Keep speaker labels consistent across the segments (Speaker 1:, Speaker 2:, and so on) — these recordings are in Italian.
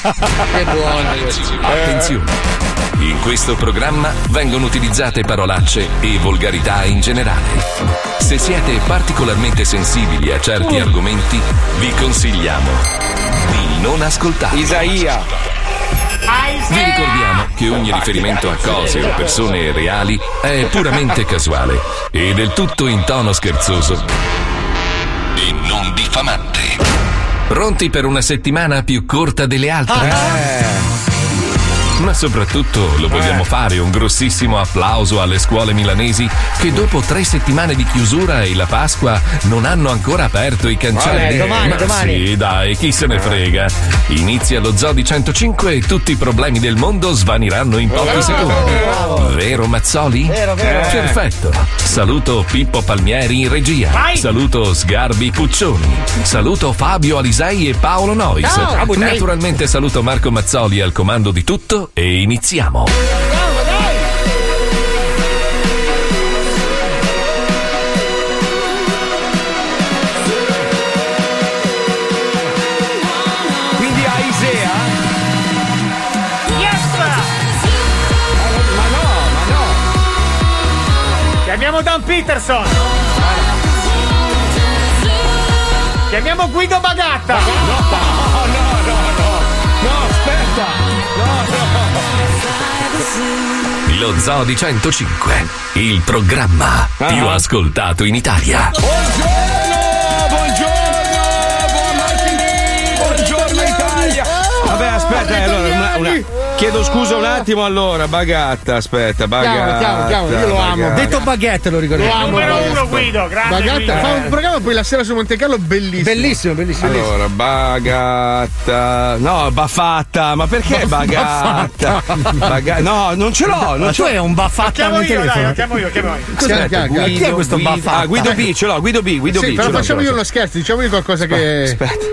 Speaker 1: che buono.
Speaker 2: Attenzione! In questo programma vengono utilizzate parolacce e volgarità in generale. Se siete particolarmente sensibili a certi argomenti, vi consigliamo di non ascoltare.
Speaker 3: Isaia.
Speaker 2: Vi ricordiamo che ogni riferimento a cose o persone reali è puramente casuale e del tutto in tono scherzoso e non diffamante. Pronti per una settimana più corta delle altre? Ma soprattutto lo vogliamo fare un grossissimo applauso alle scuole milanesi che dopo tre settimane di chiusura e la Pasqua non hanno ancora aperto i cancelli.
Speaker 4: Vabbè, domani,
Speaker 2: Ma
Speaker 4: domani.
Speaker 2: Sì, dai, chi se ne frega. Inizia lo Zodi 105 e tutti i problemi del mondo svaniranno in pochi secondi. Vero Mazzoli?
Speaker 4: Vero, vero.
Speaker 2: Perfetto. Saluto Pippo Palmieri in regia.
Speaker 4: Vai.
Speaker 2: Saluto Sgarbi Puccioni. Saluto Fabio Alisei e Paolo Nois.
Speaker 4: Ciao.
Speaker 2: Naturalmente saluto Marco Mazzoli al comando di tutto e iniziamo.
Speaker 3: Quindi a Isea?
Speaker 5: Ma no, ma no. Chiamiamo Dan Peterson. Chiamiamo Guido Bagatta.
Speaker 3: No, no, no,
Speaker 2: Lo Zodi 105, il programma più ascoltato in Italia.
Speaker 3: Buongiorno, buongiorno, buon martedì, buongiorno Italia. Vabbè, aspetta, allora, una- una- chiedo scusa un attimo allora, Bagatta, aspetta, Bagatta.
Speaker 1: Chiamo, chiamo, io lo amo.
Speaker 3: Bagatta.
Speaker 1: Detto
Speaker 6: baguette lo
Speaker 1: Lo amo.
Speaker 5: Numero
Speaker 1: Bagatta.
Speaker 5: uno Guido, grande
Speaker 1: Bagatta
Speaker 5: Guido.
Speaker 1: fa un programma poi la sera su Monte Carlo bellissimo.
Speaker 6: Bellissimo, bellissimo.
Speaker 3: Allora, Bagatta. No, Baffatta, ma perché Bagatta? Baga- no, non ce l'ho, non
Speaker 6: Ma
Speaker 3: ce
Speaker 6: tu
Speaker 3: l'ho.
Speaker 6: hai un baffatta
Speaker 5: Chiamo
Speaker 6: nel
Speaker 5: io, dai,
Speaker 6: telefono.
Speaker 5: lo chiamo io, chiamo io.
Speaker 1: Chiama.
Speaker 6: Chi è questo
Speaker 3: Guido-
Speaker 6: baffatta?
Speaker 3: Ah, Guido B, ce l'ho, Guido B, Guido
Speaker 1: Sì,
Speaker 3: B.
Speaker 1: però facciamo io uno scherzo, diciamogli qualcosa che.
Speaker 3: Aspetta.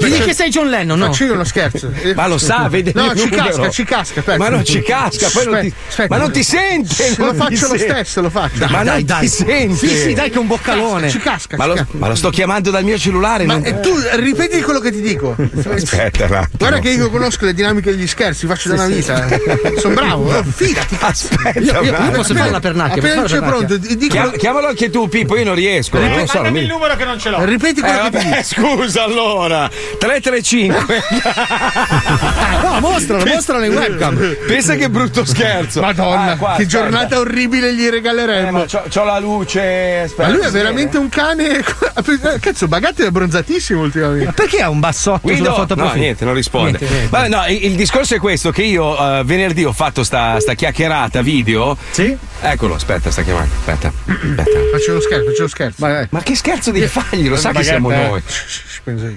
Speaker 6: Digli che sei John Lennon, no?
Speaker 1: Faccio io uno scherzo.
Speaker 3: Ma lo sa, vede
Speaker 1: No, ci
Speaker 3: numero.
Speaker 1: casca, ci casca. aspetta.
Speaker 3: Ma non ci casca, poi non ti,
Speaker 1: Aspetta, aspetta.
Speaker 3: ma non ti sente.
Speaker 1: Lo
Speaker 3: non ti
Speaker 1: faccio lo stesso, lo faccio.
Speaker 3: ma non ti sente.
Speaker 6: Sì, sì, dai che è un boccalone.
Speaker 1: Ci casca,
Speaker 3: Ma
Speaker 1: ci
Speaker 3: lo,
Speaker 1: casca.
Speaker 3: ma lo sto chiamando dal mio cellulare.
Speaker 1: Ma
Speaker 3: non-
Speaker 1: eh, tu ripeti quello che ti dico.
Speaker 3: Aspetta.
Speaker 1: Guarda che io conosco le dinamiche degli scherzi, faccio da una vita. Sono bravo, eh, fidati.
Speaker 3: Aspetta,
Speaker 6: Io, io
Speaker 3: attimo.
Speaker 6: posso fare la pernacchia.
Speaker 1: Appena c'è pronto, dico-
Speaker 3: chiamalo anche tu, Pippo. Io non riesco. Non so. non
Speaker 5: Mandami
Speaker 3: mi-
Speaker 5: il numero che non ce l'ho.
Speaker 1: ripeti
Speaker 3: Eh,
Speaker 1: quello che ti dico.
Speaker 3: scusa allora 335
Speaker 6: No, mostralo, mostralo in webcam.
Speaker 3: pensa che brutto scherzo
Speaker 1: Madonna,
Speaker 3: Ah, qua,
Speaker 1: che
Speaker 3: aspetta.
Speaker 1: giornata orribile gli
Speaker 3: Eh,
Speaker 1: regaleremmo.
Speaker 3: ma c'ho, c'ho la luce aspetta,
Speaker 1: Ma lui è veramente un cane. Cazzo, Bagatta è abbronzatissimo ultimamente.
Speaker 6: Perché ha un bassotto
Speaker 3: Guido?
Speaker 6: sulla foto
Speaker 3: no,
Speaker 6: profilo?
Speaker 3: niente, non risponde.
Speaker 6: Niente, niente.
Speaker 3: Vabbè, no, il, il discorso è questo: che io eh, venerdì ho fatto sta, sta chiacchierata video.
Speaker 6: Sì?
Speaker 3: Eccolo, aspetta, sta chiamando. Aspetta, aspetta.
Speaker 1: Faccio uno scherzo, faccio uno scherzo. Vai, vai.
Speaker 3: Ma che scherzo devi fargli? Lo sa che siamo
Speaker 1: eh.
Speaker 3: noi.
Speaker 1: Penso io.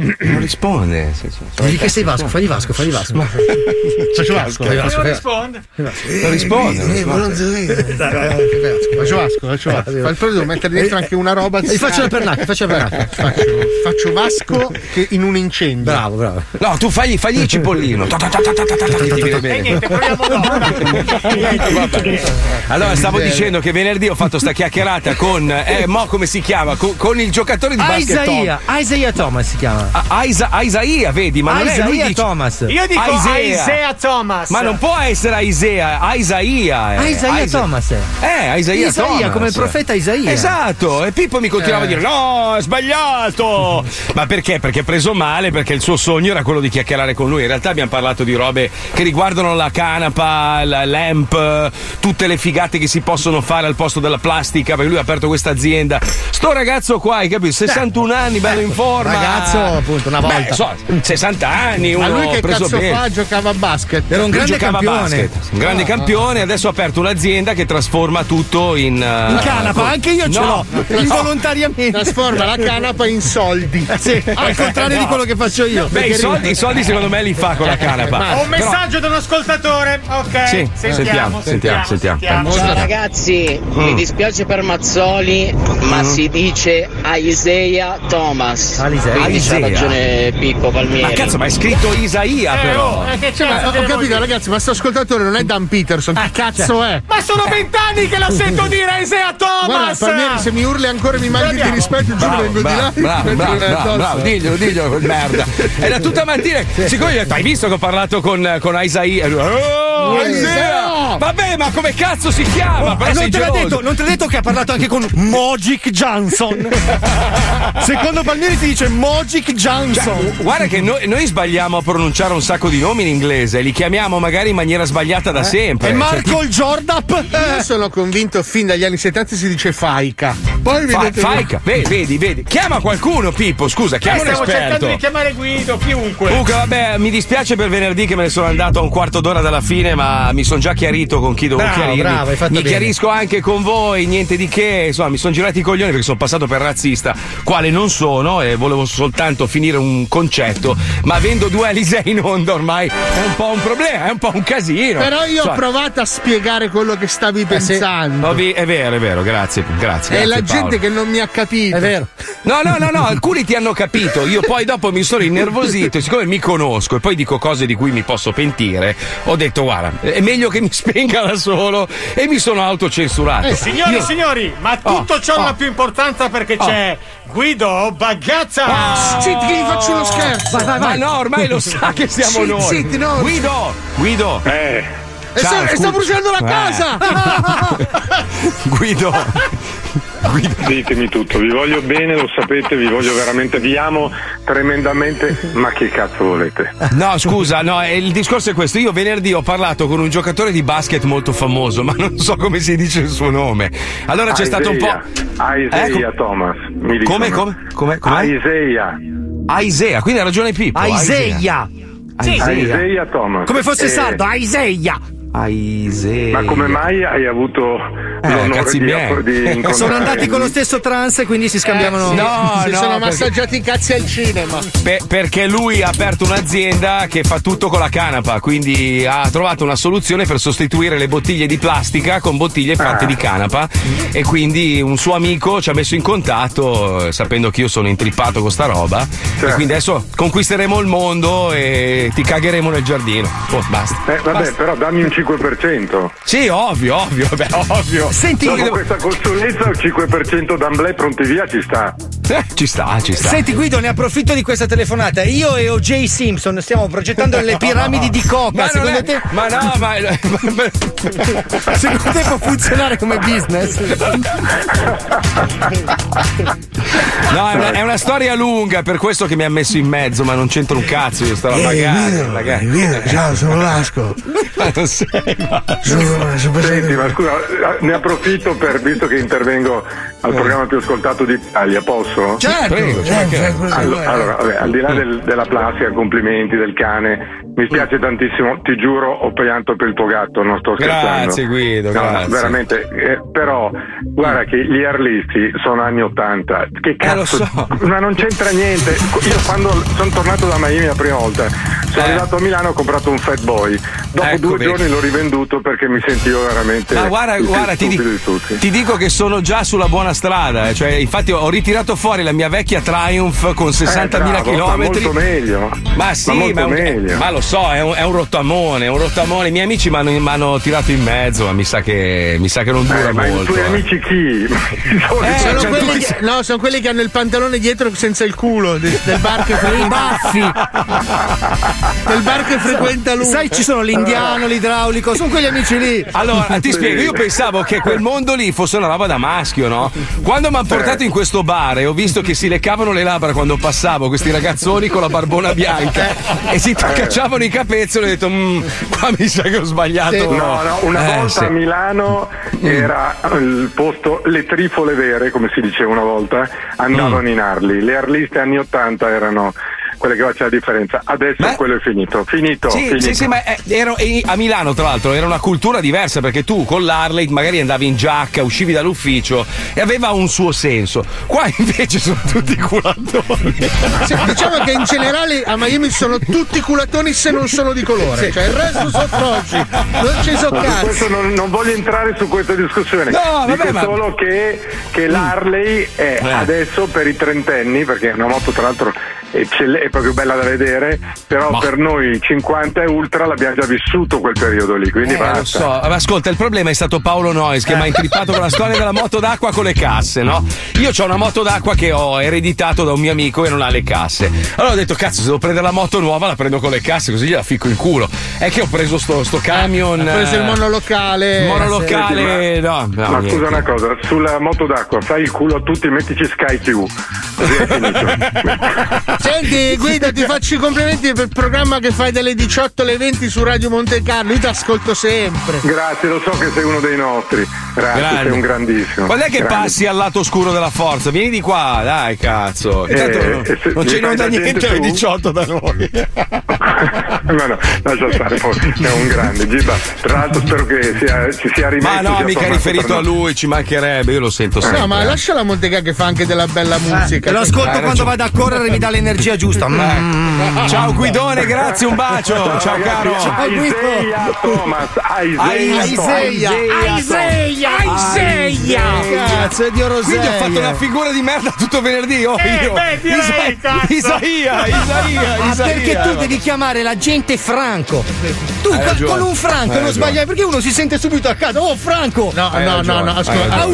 Speaker 3: Non risponde. senso,
Speaker 6: Digli che sei Vasco, fagli Vasco, fagli Vasco.
Speaker 1: Faccio Vasco.
Speaker 6: Fagli
Speaker 1: Faccio
Speaker 6: Vasco,
Speaker 5: Non risponde.
Speaker 3: Non risponde. non risponde.
Speaker 1: Vasco, faccio Vasco. Fa il devo mettere dentro anche una roba.
Speaker 6: Gli faccio la pernacchia, faccio la pernacchia.
Speaker 1: Faccio, faccio Vasco che in un incendio.
Speaker 6: Bravo, bravo.
Speaker 3: No, tu fagli, fagli il cipollino.
Speaker 5: E niente, proviamo.
Speaker 3: Allora, stavo dicendo che venerdì ho fatto sta chiacchierata con. Eh, mo come si chiama? Con, con il giocatore di basket.
Speaker 6: Isaiah, Isaiah Thomas si chiama.
Speaker 3: Ah, Isa- Isaia, vedi, ma non è lui
Speaker 6: Isaiah
Speaker 3: dice-
Speaker 6: Thomas.
Speaker 5: Io dico
Speaker 3: Isaiah.
Speaker 5: Isaiah Thomas.
Speaker 3: Ma non può essere Isaia, Isaia.
Speaker 6: Ah, Isaiah Thomas.
Speaker 3: Eh, Isaia
Speaker 6: Isaia,
Speaker 3: Thomas.
Speaker 6: come il profeta Isaia.
Speaker 3: Esatto, e Pippo mi continuava
Speaker 1: Eh.
Speaker 3: a dire: No, è sbagliato. Ma perché? Perché è preso male, perché il suo sogno era quello di chiacchierare con lui. In realtà abbiamo parlato di robe che riguardano la canapa, la lamp, tutte le figate che si possono fare al posto della plastica, perché lui ha aperto questa azienda. Sto ragazzo qua, hai capito? 61 anni, bello in forma.
Speaker 6: Ragazzo, appunto, una volta.
Speaker 3: Beh, so, 60 anni,
Speaker 1: Ma
Speaker 3: uno
Speaker 1: lui che
Speaker 3: preso
Speaker 1: cazzo
Speaker 3: bene.
Speaker 1: fa? Giocava a basket.
Speaker 6: Era un grande
Speaker 3: giocava
Speaker 6: campione.
Speaker 3: basket, un grande campione, adesso ha aperto un'azienda che trasforma tutto in. uh,
Speaker 6: In canapa, anche io ce
Speaker 3: No.
Speaker 6: l'ho. Involontariamente.
Speaker 1: Trasforma la canapa in soldi.
Speaker 6: Sì, al contrario di quello che faccio io.
Speaker 3: Beh, i soldi, i soldi secondo me li fa con la canapa.
Speaker 5: Ho un
Speaker 3: Però-
Speaker 5: messaggio da un ascoltatore. Ok.
Speaker 3: Sì,
Speaker 5: sentiamo,
Speaker 3: sentiamo, sentiamo, sentiamo.
Speaker 7: Ciao ragazzi, mi dispiace per Mazzoli, ma si dice Isaiah Thomas. Quindi
Speaker 3: Isaiah.
Speaker 4: ragione Pippo Palmieri.
Speaker 3: Ma cazzo, ma è scritto Isaia però.
Speaker 5: Eh, che
Speaker 1: Cioè, ma
Speaker 5: cazzo
Speaker 1: ho capito,
Speaker 5: voglio-
Speaker 1: ragazzi, ma sto ascoltatore non è Dan Peterson. Che cazzo è?
Speaker 5: Ma sono vent'anni che lo sento dire Isaiah
Speaker 1: Guarda,
Speaker 5: Thomas!
Speaker 1: Palmieri, se mi urli ancora e mi mandi di rispetto, giuro,
Speaker 3: Bravo,
Speaker 1: vengo di là.
Speaker 3: bravo, bravo, bravo, diglielo, diglielo, quel merda. Era tutta mattina. Siccome gli ho detto, hai visto che ho parlato con, con Isaia? Oh, Isaia! Vabbè, ma come cazzo si chiama? Però sei
Speaker 6: non te, l'ha detto, non te l'ha detto che ha parlato anche con Mogic Johnson. Secondo Palmieri ti dice Mogic Johnson.
Speaker 3: Guarda che noi, noi sbagliamo a pronunciare un sacco di nomi in inglese, li chiamiamo magari in maniera sbagliata da sempre.
Speaker 6: e
Speaker 3: Cioè,
Speaker 6: Marco il Jordap?
Speaker 1: Io sono convinto fin dagli anni 70 si dice faica. Poi
Speaker 3: Fa-
Speaker 1: vedete.
Speaker 3: Faica, vedi, vedi, vedi. Chiama qualcuno, Pippo, scusa,
Speaker 5: Eh,
Speaker 3: chiama un
Speaker 5: stiamo cercando di chiamare Guido, chiunque.
Speaker 3: Comunque, vabbè, mi dispiace per venerdì che me ne sono andato a un quarto d'ora dalla fine, ma mi sono già chiarito con chi devo
Speaker 6: Bravo,
Speaker 3: chiarirmi.
Speaker 6: bravo, hai fatto
Speaker 3: mi
Speaker 6: bene.
Speaker 3: chiarisco anche con voi, niente di che. Insomma, mi sono girati i coglioni perché sono passato per razzista, quale non sono, e volevo soltanto finire un concetto. Ma avendo due Alisei in onda ormai è un po' un problema, è un po' un casino.
Speaker 1: Però io ho
Speaker 3: Insomma,
Speaker 1: provato a spiegare quello che stavi pensando.
Speaker 3: ho vi- è vero, è vero, grazie, grazie.
Speaker 1: È
Speaker 3: grazie,
Speaker 1: la
Speaker 3: Paolo.
Speaker 1: gente che non mi ha capito.
Speaker 6: È vero.
Speaker 3: No, no, no, no, alcuni ti hanno capito. Io poi dopo mi sono innervosito e siccome mi conosco e poi dico cose di cui mi posso pentire, ho detto guarda, è meglio che mi spenga da solo e mi sono autocensurato.
Speaker 5: Signori,
Speaker 3: Io-
Speaker 5: signori, ma tutto
Speaker 3: Oh,
Speaker 5: ciò
Speaker 3: oh.
Speaker 5: non ha più importanza perché c'è Guido Bagazza!
Speaker 1: Zitti, che gli faccio uno scherzo.
Speaker 6: Vai, vai,
Speaker 3: Ma
Speaker 6: vai.
Speaker 3: no, ormai lo sa che siamo
Speaker 1: Zitti,
Speaker 3: noi.
Speaker 1: zitti, no.
Speaker 3: Guido, Guido,
Speaker 1: E
Speaker 3: Ciao,
Speaker 1: sta, e sta bruciando la
Speaker 3: Eh.
Speaker 1: casa.
Speaker 3: Guido. Guido.
Speaker 7: Ditemi tutto, vi voglio bene, lo sapete, vi voglio veramente, vi amo tremendamente, ma che cazzo volete?
Speaker 3: No, scusa, no, eh, il discorso è questo. Io venerdì ho parlato con un giocatore di basket molto famoso, ma non so come si dice il suo nome. Allora c'è stato un po'.
Speaker 7: Isaiah
Speaker 3: Eh,
Speaker 7: Thomas, mi dicono.
Speaker 3: Come, come, come, come?
Speaker 7: Isaiah.
Speaker 3: Aisea, quindi ha ragione Pippo.
Speaker 6: Aiseia.
Speaker 3: Aisea.
Speaker 7: Isaiah Thomas.
Speaker 6: Come fosse
Speaker 7: Eh,
Speaker 6: sardo,
Speaker 3: Aisea.
Speaker 7: Ma come mai hai avuto l'onore
Speaker 3: cazzi
Speaker 7: di,
Speaker 3: miei.
Speaker 7: di incontrare
Speaker 6: Sono andati con lo stesso trance, quindi si scambiavano.
Speaker 3: No,
Speaker 1: si
Speaker 3: no,
Speaker 1: sono
Speaker 3: perché-
Speaker 1: massaggiati i cazzi al cinema.
Speaker 3: Pe- perché lui ha aperto un'azienda che fa tutto con la canapa, quindi ha trovato una soluzione per sostituire le bottiglie di plastica con bottiglie fatte
Speaker 7: Ah.
Speaker 3: di canapa e quindi un suo amico ci ha messo in contatto eh, sapendo che io sono intrippato con sta roba e quindi adesso conquisteremo il mondo e ti cagheremo nel giardino. Oh, basta.
Speaker 7: Eh, vabbè,
Speaker 3: Basta.
Speaker 7: però dammi un 5%.
Speaker 3: Sì, ovvio, ovvio, vabbè, ovvio.
Speaker 6: Senti,
Speaker 7: Dopo questa consulenza il 5% d'amblè pronti via ci sta.
Speaker 3: Eh, ci sta, ci sta.
Speaker 6: Senti Guido, ne approfitto di questa telefonata. Io e O.J. Simpson stiamo progettando le piramidi di coca.
Speaker 3: Ma, non
Speaker 6: Secondo
Speaker 3: è-
Speaker 6: te,
Speaker 3: ma no, ma
Speaker 6: secondo te può funzionare come business?
Speaker 3: No, è una, è una storia lunga, per questo che mi ha messo in mezzo, ma non c'entra un cazzo, io sto a pagare. magari.
Speaker 1: ciao, sono Lasco.
Speaker 3: Ma non sei, ma-
Speaker 7: Senti, ma scusa, eh, ne approfitto per, visto che intervengo al programma più ascoltato d'Italia, posso?
Speaker 1: Certo,
Speaker 3: Prego, ci mancherebbe.
Speaker 7: Allora, allora, vabbè, al di là del- della plastica, complimenti del cane, mi spiace tantissimo, ti giuro, ho pianto per il tuo gatto, non sto scherzando.
Speaker 3: Grazie, Guido,
Speaker 7: No,
Speaker 3: grazie.
Speaker 7: veramente, eh, però, guarda che gli arlisti sono anni 80, che
Speaker 3: Eh, lo
Speaker 7: cazzo,
Speaker 3: so.
Speaker 7: ma non c'entra niente. Io quando sono tornato da Miami la prima volta, sono
Speaker 3: Eh.
Speaker 7: arrivato a Milano e ho comprato un Fat Boy, dopo
Speaker 3: Ecco,
Speaker 7: due
Speaker 3: vedi.
Speaker 7: giorni l'ho rivenduto perché mi sentivo veramente
Speaker 3: Ma guarda, guarda ti, di- ti dico che sono già sulla buona strada. eh, Cioè, infatti, ho ritirato fuori la mia vecchia Triumph con 60.000
Speaker 7: Eh,
Speaker 3: km.
Speaker 7: Ma molto meglio.
Speaker 3: Ma sì,
Speaker 7: molto
Speaker 3: ma, un-
Speaker 7: meglio.
Speaker 3: ma lo so, è un, è un rottamone, è un rottamone. I miei amici mi hanno- mi hanno tirato in mezzo, ma mi sa che, mi sa che non dura
Speaker 7: Eh, ma i
Speaker 3: molto.
Speaker 7: tuoi
Speaker 3: eh.
Speaker 7: amici chi? I
Speaker 3: Eh,
Speaker 1: Sono,
Speaker 3: cioè,
Speaker 1: quelli che, no, sono quelli che hanno il pantalone dietro senza il culo de- del bar che
Speaker 6: I
Speaker 1: frequenta.
Speaker 6: baffi.
Speaker 1: del bar che frequenta lui.
Speaker 6: Sai, ci sono l'indiano, l'idraulico, sono quegli amici lì.
Speaker 3: Allora, ti spiego, io pensavo che quel mondo lì fosse una roba da maschio, no? Quando mi hanno portato in questo bar e ho visto che si leccavano le labbra quando passavo, questi ragazzoni con la barbona bianca e si cacciavano i capezzoli, ho detto, "Mm, qua mi sa che ho sbagliato.
Speaker 1: Sì.
Speaker 7: No, no, una
Speaker 3: Eh,
Speaker 7: volta
Speaker 3: sì.
Speaker 7: A Milano era il posto, le trifole vere, come si diceva una volta, andavano
Speaker 3: Mm.
Speaker 7: in Arli. Le arliste anni 80 erano quelle che facevano la differenza. Adesso
Speaker 3: Beh.
Speaker 7: quello è finito. Finito.
Speaker 3: Sì,
Speaker 7: finito.
Speaker 3: sì, sì, ma ero- a Milano, tra l'altro, era una cultura diversa perché tu con l'Harley magari andavi in giacca, uscivi dall'ufficio e aveva un suo senso. Qua invece sono tutti culatori.
Speaker 1: Sì, diciamo che in generale a Miami sono tutti culatoni se non sono di colore. Cioè il resto sono froci. Non ci sono cazzi.
Speaker 7: questo non, non voglio entrare su questa discussione.
Speaker 3: No, vabbè,
Speaker 7: Dico
Speaker 3: ma- Mm.
Speaker 7: solo che, che l'Harley è
Speaker 3: Eh.
Speaker 7: adesso per i trentenni, perché è una moto tra l'altro è, proprio bella da vedere, però per noi 50 e ultra l'abbiamo già vissuto quel periodo lì, quindi
Speaker 3: Eh,
Speaker 7: basta.
Speaker 3: lo so, ma ascolta, il problema è stato Paolo Noyes che mi ha intrippato con la storia della moto d'acqua con le casse, no? Io ho una moto d'acqua che ho ereditato da un mio amico e non ha le casse. Allora ho detto, cazzo, se devo prendere la moto nuova la prendo con le casse, così gliela ficco in culo. È che ho preso sto, sto camion.
Speaker 1: Ha preso il
Speaker 3: eh,
Speaker 1: monolocale.
Speaker 3: monolocale,
Speaker 7: Senti,
Speaker 3: no, no,
Speaker 7: Ma
Speaker 3: niente.
Speaker 7: scusa una cosa, sulla moto d'acqua fai il culo a tutti e mettici Sky TV. Così è finito.
Speaker 1: Senti, Guido, ti faccio i complimenti per il programma che fai dalle 18 alle 20 su Radio Monte Carlo. Io ti ascolto sempre.
Speaker 7: Grazie, lo so che sei uno dei nostri. Grazie,
Speaker 3: Grande.
Speaker 7: sei un grandissimo.
Speaker 3: Quando è che
Speaker 7: Grande.
Speaker 3: passi al lato oscuro della forza? Vieni di qua, dai, cazzo.
Speaker 7: Eh,
Speaker 3: Intanto non,
Speaker 7: eh,
Speaker 3: non c'è da niente alle
Speaker 7: su?
Speaker 3: 18 da noi.
Speaker 7: no, no, lascia stare, poi è un grande. Giba, tra l'altro spero che sia, ci sia rimesso.
Speaker 3: Ma no, mica riferito a lui, ci mancherebbe, io lo sento sempre.
Speaker 1: No, ma
Speaker 3: eh.
Speaker 1: lascia la Monte Carlo che fa anche della bella musica.
Speaker 6: Lo ascolto quando
Speaker 3: ragione.
Speaker 6: vado a correre mi dà l'energia giusta. Mm.
Speaker 3: Ciao Guidone, grazie, un bacio. Ciao,
Speaker 7: Ragazzi,
Speaker 3: caro.
Speaker 7: Aiseia Thomas, Aiseia
Speaker 6: Aiseia.
Speaker 1: Aiseia! Aiseia!
Speaker 6: Cazzo, Dio Roseia.
Speaker 3: Quindi ho fatto una figura di merda tutto venerdì. Oh,
Speaker 5: Eh,
Speaker 3: io.
Speaker 5: beh, direi, cazzo.
Speaker 3: Isaia, Isaia,
Speaker 6: Ah,
Speaker 3: Isaia.
Speaker 6: perché tu devi chiamare la gente Franco. Tu con, un Franco non sbagliai perché uno si sente subito a casa. Oh, Franco!
Speaker 1: No, no, no, no, ascolta.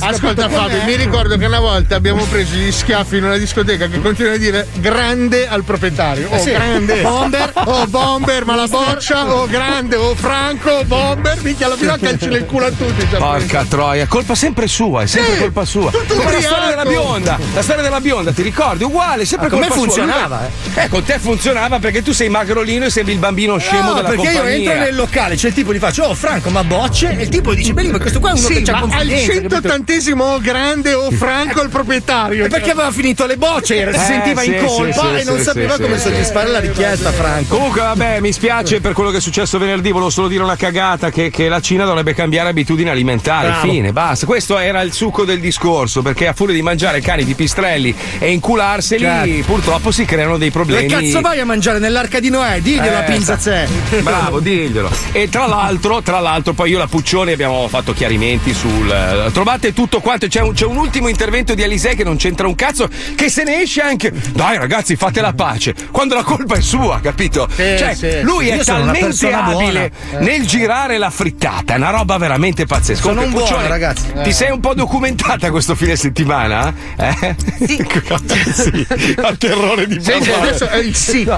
Speaker 1: Ascolta Fabio, mi ricordo che una volta abbiamo preso gli schiaffi in una discoteca che continua a dire grande al proprietario. Oh,
Speaker 6: sì.
Speaker 1: grande.
Speaker 6: Bomber.
Speaker 1: Oh, bomber, ma la boccia. Oh, grande. Oh, Franco, bomber. Minchia, alla fine calci nel culo a tutti. cioè,
Speaker 3: Porca troia, colpa sempre sua, è sempre
Speaker 1: Sì,
Speaker 3: colpa sua.
Speaker 1: tutto
Speaker 3: Come la storia della bionda, la storia della bionda, ti ricordi? Uguale, sempre
Speaker 6: Ah, con me
Speaker 3: colpa sua.
Speaker 6: funzionava,
Speaker 3: Lui- Eh, con te funzionava perché tu sei magrolino e sembri il bambino scemo
Speaker 6: No,
Speaker 3: della
Speaker 6: perché
Speaker 3: compagnia.
Speaker 6: io entro nel locale, c'è il tipo gli faccio, oh Franco, ma bocce? E il tipo dice, beh, ma questo qua è uno
Speaker 1: Sì,
Speaker 6: che c'ha
Speaker 1: ma al
Speaker 6: confidenza. capito?
Speaker 1: 180 oh, grande o Franco il proprietario.
Speaker 6: E perché aveva finito le bocce, era- si
Speaker 3: Eh,
Speaker 6: sentiva
Speaker 3: sì,
Speaker 6: in colpa e non sapeva come soddisfare la richiesta, Franco.
Speaker 3: Comunque, vabbè, mi spiace per quello che è successo venerdì. Volevo solo dire una cagata: che, che la Cina dovrebbe cambiare abitudini alimentari.
Speaker 6: Bravo.
Speaker 3: Fine, basta. Questo era il succo del discorso. Perché a furia di mangiare cani di pistrelli e incularseli,
Speaker 6: Certo.
Speaker 3: purtroppo si creano dei
Speaker 6: Che
Speaker 3: problemi.
Speaker 6: cazzo vai a mangiare nell'arca di Noè? Diglielo a
Speaker 3: Eh,
Speaker 6: Pinza Zè.
Speaker 3: Bravo, diglielo. E tra l'altro, tra l'altro, poi io e la Puccioni abbiamo fatto chiarimenti sul. eh, Trovate tutto quanto. C'è un, c'è un ultimo intervento di Alisei che non c'entra un cazzo, che se ne esce anche. Dai, ragazzi, fate la pace. Quando la colpa è sua, capito?
Speaker 1: Sì,
Speaker 3: cioè,
Speaker 1: sì.
Speaker 3: lui è
Speaker 6: Io sono una
Speaker 3: talmente abile
Speaker 6: buona.
Speaker 3: nel girare la frittata, è una roba veramente pazzesca.
Speaker 6: Sono
Speaker 3: Comunque,
Speaker 6: un buono,
Speaker 3: Puccioni,
Speaker 6: ragazzi.
Speaker 3: Ti sei un po' documentata questo fine settimana? Eh?
Speaker 8: Sì.
Speaker 3: sì. Al terrore di
Speaker 1: Senti,
Speaker 3: parlare.
Speaker 1: adesso è il sì.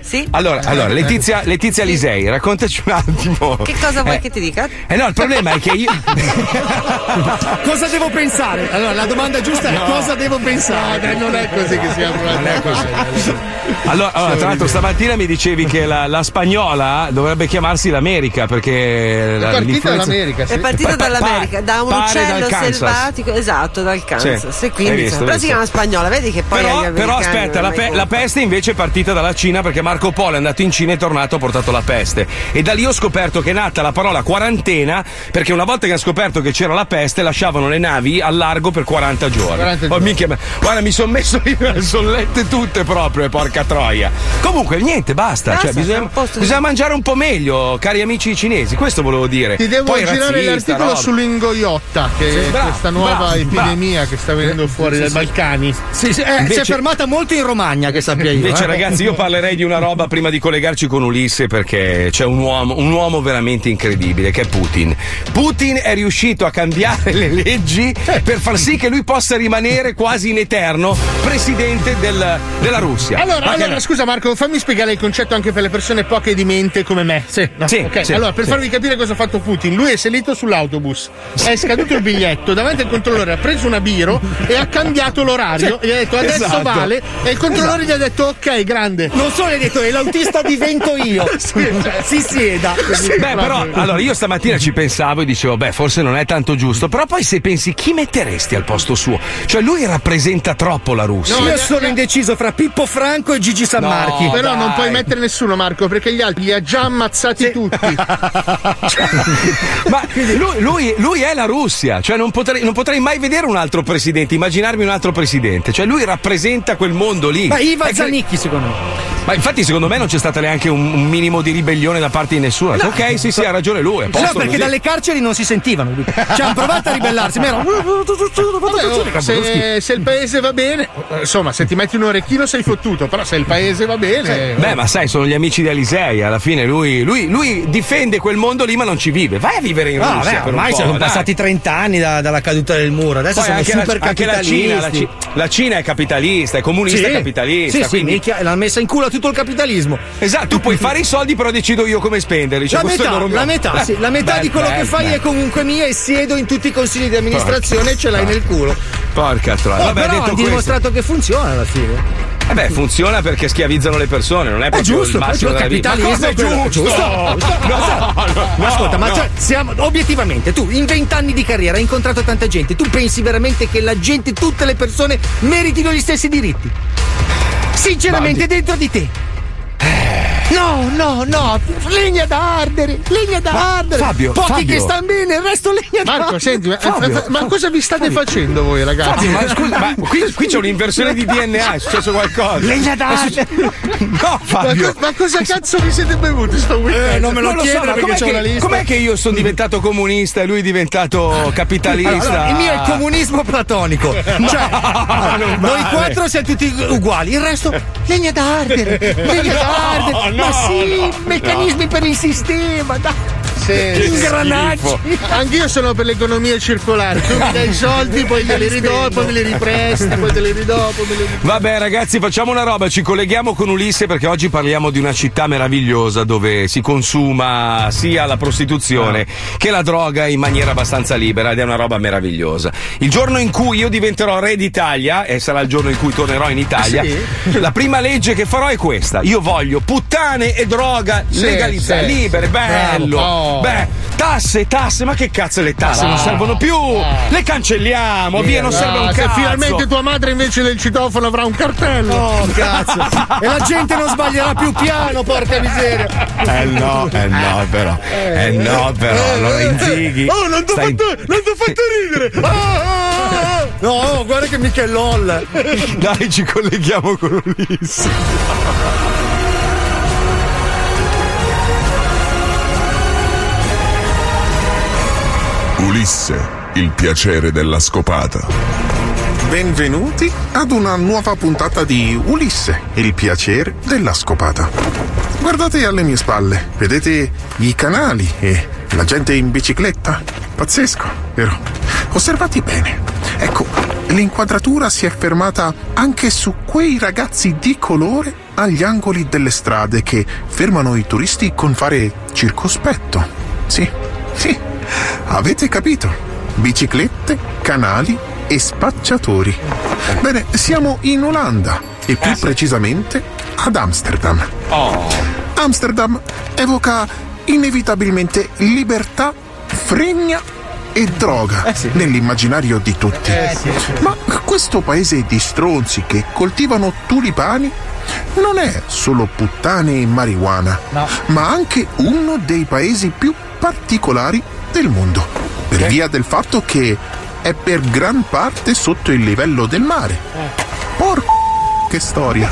Speaker 8: Sì?
Speaker 3: Allora, allora Letizia, Letizia Lisei, raccontaci un attimo.
Speaker 8: Che cosa vuoi
Speaker 3: Eh,
Speaker 8: che ti dica?
Speaker 3: Eh no, il problema è che io.
Speaker 6: Cosa devo pensare? Allora, la domanda giusta è cosa devo
Speaker 1: No,
Speaker 6: pensare?
Speaker 1: dai, non è così che si apre la testa.
Speaker 3: Allora, allora, tra l'altro, stamattina mi dicevi che la, la spagnola dovrebbe chiamarsi l'America perché.
Speaker 1: È
Speaker 3: la-
Speaker 1: partita dall'America, sì.
Speaker 8: È partita
Speaker 3: Pa- pa-
Speaker 8: dall'America, da un
Speaker 3: pare
Speaker 8: uccello selvatico, esatto, dal Kansas.
Speaker 3: Sì,
Speaker 8: quindi
Speaker 3: visto,
Speaker 8: però
Speaker 3: hai
Speaker 8: si
Speaker 3: visto.
Speaker 8: chiama spagnola, vedi che poi
Speaker 3: Però, però aspetta,
Speaker 8: non
Speaker 3: la,
Speaker 8: è
Speaker 3: pe- la peste invece è partita dalla Cina perché Marco Polo è andato in Cina e è tornato, ha portato la peste. E da lì ho scoperto che è nata la parola quarantena perché una volta che hanno scoperto che c'era la peste lasciavano le navi al largo per 40 giorni.
Speaker 1: 40
Speaker 3: Oh,
Speaker 1: giorni.
Speaker 3: minchia, ma- guarda, mi sono messo io, sono lette tutte proprio, porca troia. Comunque, niente, basta.
Speaker 8: Basta,
Speaker 3: cioè, bisogna, bisogna mangiare un po' meglio, cari amici cinesi, questo volevo dire.
Speaker 1: Ti devo
Speaker 3: Poi
Speaker 1: girare
Speaker 3: razzista,
Speaker 1: l'articolo
Speaker 3: roba.
Speaker 1: sull'ingoiotta, che
Speaker 3: Sì,
Speaker 1: è
Speaker 3: bravo,
Speaker 1: questa nuova
Speaker 3: bravo,
Speaker 1: epidemia che sta venendo fuori dai Balcani.
Speaker 6: Sì, sì, eh,
Speaker 3: Invece-
Speaker 6: Si è fermata molto in Romagna, che sappia io.
Speaker 3: Invece,
Speaker 6: eh.
Speaker 3: ragazzi, io parlerei di una roba prima di collegarci con Ulisse perché c'è un uomo, un uomo veramente incredibile che è Putin. Putin è riuscito a cambiare le leggi per far sì che lui possa rimanere quasi in eterno presidente del- della Russia.
Speaker 1: Allora, allora, scusa Marco, fammi spiegare il concetto anche per le persone poche di mente come me.
Speaker 6: Sì.
Speaker 1: No,
Speaker 3: Sì,
Speaker 1: ok,
Speaker 3: sì,
Speaker 1: allora per
Speaker 3: sì.
Speaker 1: farvi capire cosa ha fatto Putin, lui è salito sull'autobus, è scaduto il biglietto, davanti al controllore ha preso una biro e ha cambiato l'orario e ha detto adesso
Speaker 3: esatto.
Speaker 1: vale e il controllore gli ha detto ok, grande.
Speaker 6: Non solo hai detto, e l'autista divento io. si sieda.
Speaker 3: Beh, però, allora io stamattina ci pensavo e dicevo, beh, forse non è tanto giusto. Però poi se pensi, chi metteresti al posto suo? Cioè, lui rappresenta troppo la Russia.
Speaker 1: No,
Speaker 6: Io sono indeciso fra Pippo Franco e Gigi San
Speaker 3: No.
Speaker 6: Marchi.
Speaker 1: Però
Speaker 3: dai.
Speaker 1: non puoi mettere nessuno, Marco, perché gli altri li ha già ammazzati tutti.
Speaker 3: Ma lui, lui- lui è la Russia, cioè non potrei, non potrei mai vedere un altro presidente, immaginarmi un altro presidente. Cioè lui rappresenta quel mondo lì.
Speaker 6: Ma Iva
Speaker 3: È che-
Speaker 6: Zanicchi, secondo me.
Speaker 3: Ma infatti, secondo me non c'è stata neanche un, un minimo di ribellione da parte di nessuno. Detto, ok, sì, sì, ha ragione lui. a
Speaker 6: No,
Speaker 3: posto
Speaker 6: perché
Speaker 3: così.
Speaker 6: dalle carceri non si sentivano. Cioè, hanno provato a ribellarsi, ma erano.
Speaker 1: Vabbè, oh, se, se il paese va bene, eh, insomma, se ti metti un orecchino sei fottuto, però se il paese va bene.
Speaker 3: Beh, ma sai, sono gli amici di Alisei. Alla fine lui, lui, lui difende quel mondo lì, ma non ci vive. Vai a vivere in
Speaker 6: No,
Speaker 3: Russia. per un
Speaker 6: ormai sono
Speaker 3: dai.
Speaker 6: passati 30 anni da- dalla caduta del muro. Adesso
Speaker 3: Poi
Speaker 6: sono
Speaker 3: anche,
Speaker 6: super
Speaker 3: la, anche la Cina, la, Ci- la Cina è capitalista, è comunista
Speaker 6: Sì.
Speaker 3: capitalista.
Speaker 6: Sì, sì,
Speaker 3: quindi-
Speaker 6: minchia, l'hanno messa in culo a tutto il capitalismo.
Speaker 3: Esatto, tu puoi fare i soldi, però decido io come spenderli. Cioè,
Speaker 6: La
Speaker 3: è
Speaker 6: metà,
Speaker 3: loro-
Speaker 6: la metà, sì, la metà
Speaker 3: Beh,
Speaker 6: di quello
Speaker 3: beh,
Speaker 6: che fai
Speaker 3: beh.
Speaker 6: è comunque mia e siedo in tutti i consigli di amministrazione e ce l'hai nel culo.
Speaker 3: Porca troia.
Speaker 6: Oh,
Speaker 3: Vabbè,
Speaker 6: però
Speaker 3: detto
Speaker 6: hanno
Speaker 3: questo.
Speaker 6: dimostrato che funziona alla fine.
Speaker 3: Eh beh, funziona perché schiavizzano le persone, non è
Speaker 6: È
Speaker 3: proprio
Speaker 6: giusto,
Speaker 3: il
Speaker 6: è
Speaker 3: massimo
Speaker 6: giusto,
Speaker 3: della vita. Ma è giusto?
Speaker 6: giusto, giusto.
Speaker 3: No,
Speaker 6: Ma ascolta, ma
Speaker 3: no.
Speaker 6: cioè, siamo, obiettivamente, tu in vent'anni di carriera hai incontrato tanta gente, tu pensi veramente che la gente, tutte le persone, meritino gli stessi diritti? Sinceramente, dentro di te. No, no, no, legna da ardere, legna da
Speaker 3: Ma,
Speaker 6: ardere.
Speaker 3: Fabio,
Speaker 6: Pochi
Speaker 3: Fabio.
Speaker 6: che stanno bene, il resto legna da
Speaker 1: Marco,
Speaker 6: ardere.
Speaker 1: senti, ma,
Speaker 3: Fabio,
Speaker 1: ma cosa vi state facendo voi, ragazzi?
Speaker 3: Fabio, ma scusa, ma qui, qui c'è un'inversione di DNA, è successo qualcosa.
Speaker 6: Legna da ardere.
Speaker 3: No,
Speaker 1: Ma,
Speaker 3: Fabio.
Speaker 1: co- ma cosa cazzo vi siete bevuti sto weekend?
Speaker 6: Eh, non me lo
Speaker 3: Non lo so,
Speaker 6: perché
Speaker 3: che,
Speaker 6: una lista.
Speaker 3: com'è che io sono diventato comunista e lui è diventato capitalista?
Speaker 6: Allora, il mio è il comunismo platonico. Cioè, allora,
Speaker 3: non
Speaker 6: noi
Speaker 3: vale.
Speaker 6: quattro siamo tutti uguali, il resto legna da ardere, legna da
Speaker 3: no,
Speaker 6: ardere.
Speaker 3: No,
Speaker 6: Ma sì,
Speaker 3: no,
Speaker 6: meccanismi per il sistema, dai.
Speaker 1: Sì, sì.
Speaker 6: Ingranaggi.
Speaker 1: Anch'io sono per l'economia circolare. Tu mi dai i soldi, poi te li ridò, poi me li ripresti, poi te li ridò, poi me li ripresti.
Speaker 3: Vabbè ragazzi facciamo una roba, ci colleghiamo con Ulisse perché oggi parliamo di una città meravigliosa dove si consuma sia la prostituzione che la droga in maniera abbastanza libera ed è una roba meravigliosa. Il giorno in cui io diventerò re d'Italia e sarà il giorno in cui tornerò in Italia,
Speaker 1: Sì?
Speaker 3: la prima legge che farò è questa. Io voglio puttane e droga
Speaker 1: Sì,
Speaker 3: legalizzate,
Speaker 1: sì.
Speaker 3: libere, bello.
Speaker 1: Bravo.
Speaker 3: Beh, tasse, tasse, ma che cazzo le tasse
Speaker 1: Ah,
Speaker 3: non servono più?
Speaker 1: ah.
Speaker 3: Le cancelliamo, via, non serve un cazzo.
Speaker 1: finalmente tua madre invece del citofono avrà un cartello.
Speaker 6: Oh, cazzo. E la gente non sbaglierà più piano, porca miseria.
Speaker 3: Eh no, eh no però. Eh no però, allora Inzighi.
Speaker 1: Oh, non ti ho
Speaker 3: stai-
Speaker 1: fatto, fatto ridere. Ah, ah, ah.
Speaker 6: No, guarda che mica è LOL.
Speaker 3: Dai, ci colleghiamo con Ulisse.
Speaker 9: Ulisse, il piacere della scopata.
Speaker 10: Benvenuti ad una nuova puntata di Ulisse, il piacere della scopata. Guardate alle mie spalle, vedete i canali e la gente in bicicletta? Pazzesco, vero? Osservati bene. Ecco, l'inquadratura si è fermata anche su quei ragazzi di colore agli angoli delle strade che fermano i turisti con fare circospetto. Sì, sì, avete capito. Biciclette, canali e spacciatori. Bene, siamo in Olanda e più precisamente ad Amsterdam. Amsterdam evoca inevitabilmente libertà, fregna e droga nell'immaginario di tutti. Ma questo paese di stronzi che coltivano tulipani non è solo puttane e marijuana, ma anche uno dei paesi più particolari del mondo, per via del fatto che è per gran parte sotto il livello del mare. Porco che storia.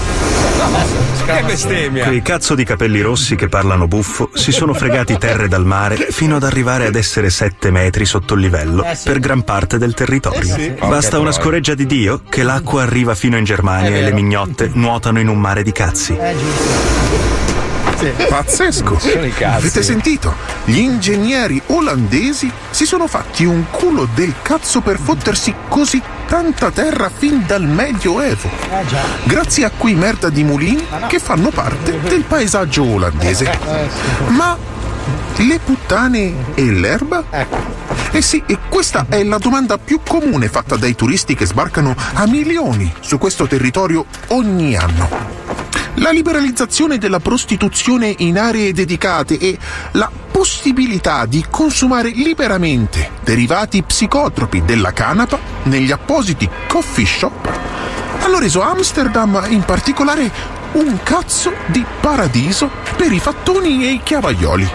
Speaker 3: Che bestemmia.
Speaker 11: Quei cazzo di capelli rossi che parlano buffo si sono fregati terre dal mare fino ad arrivare ad essere 7 metri sotto il livello per gran parte del territorio. Basta una scoreggia di Dio che l'acqua arriva fino in Germania e le mignotte nuotano in un mare di cazzi.
Speaker 10: Pazzesco!
Speaker 3: Sono i cazzi.
Speaker 10: Avete sentito? Gli ingegneri olandesi si sono fatti un culo del cazzo per fottersi così tanta terra fin dal Medioevo. Grazie a quei merda di mulini che fanno parte del paesaggio olandese. Ma le puttane e l'erba? Eh sì, e questa è la domanda più comune fatta dai turisti che sbarcano a milioni su questo territorio ogni anno. La liberalizzazione della prostituzione in aree dedicate e la possibilità di consumare liberamente derivati psicotropi della canapa negli appositi coffee shop hanno reso Amsterdam in particolare un cazzo di paradiso per i fattoni e i chiavaioli.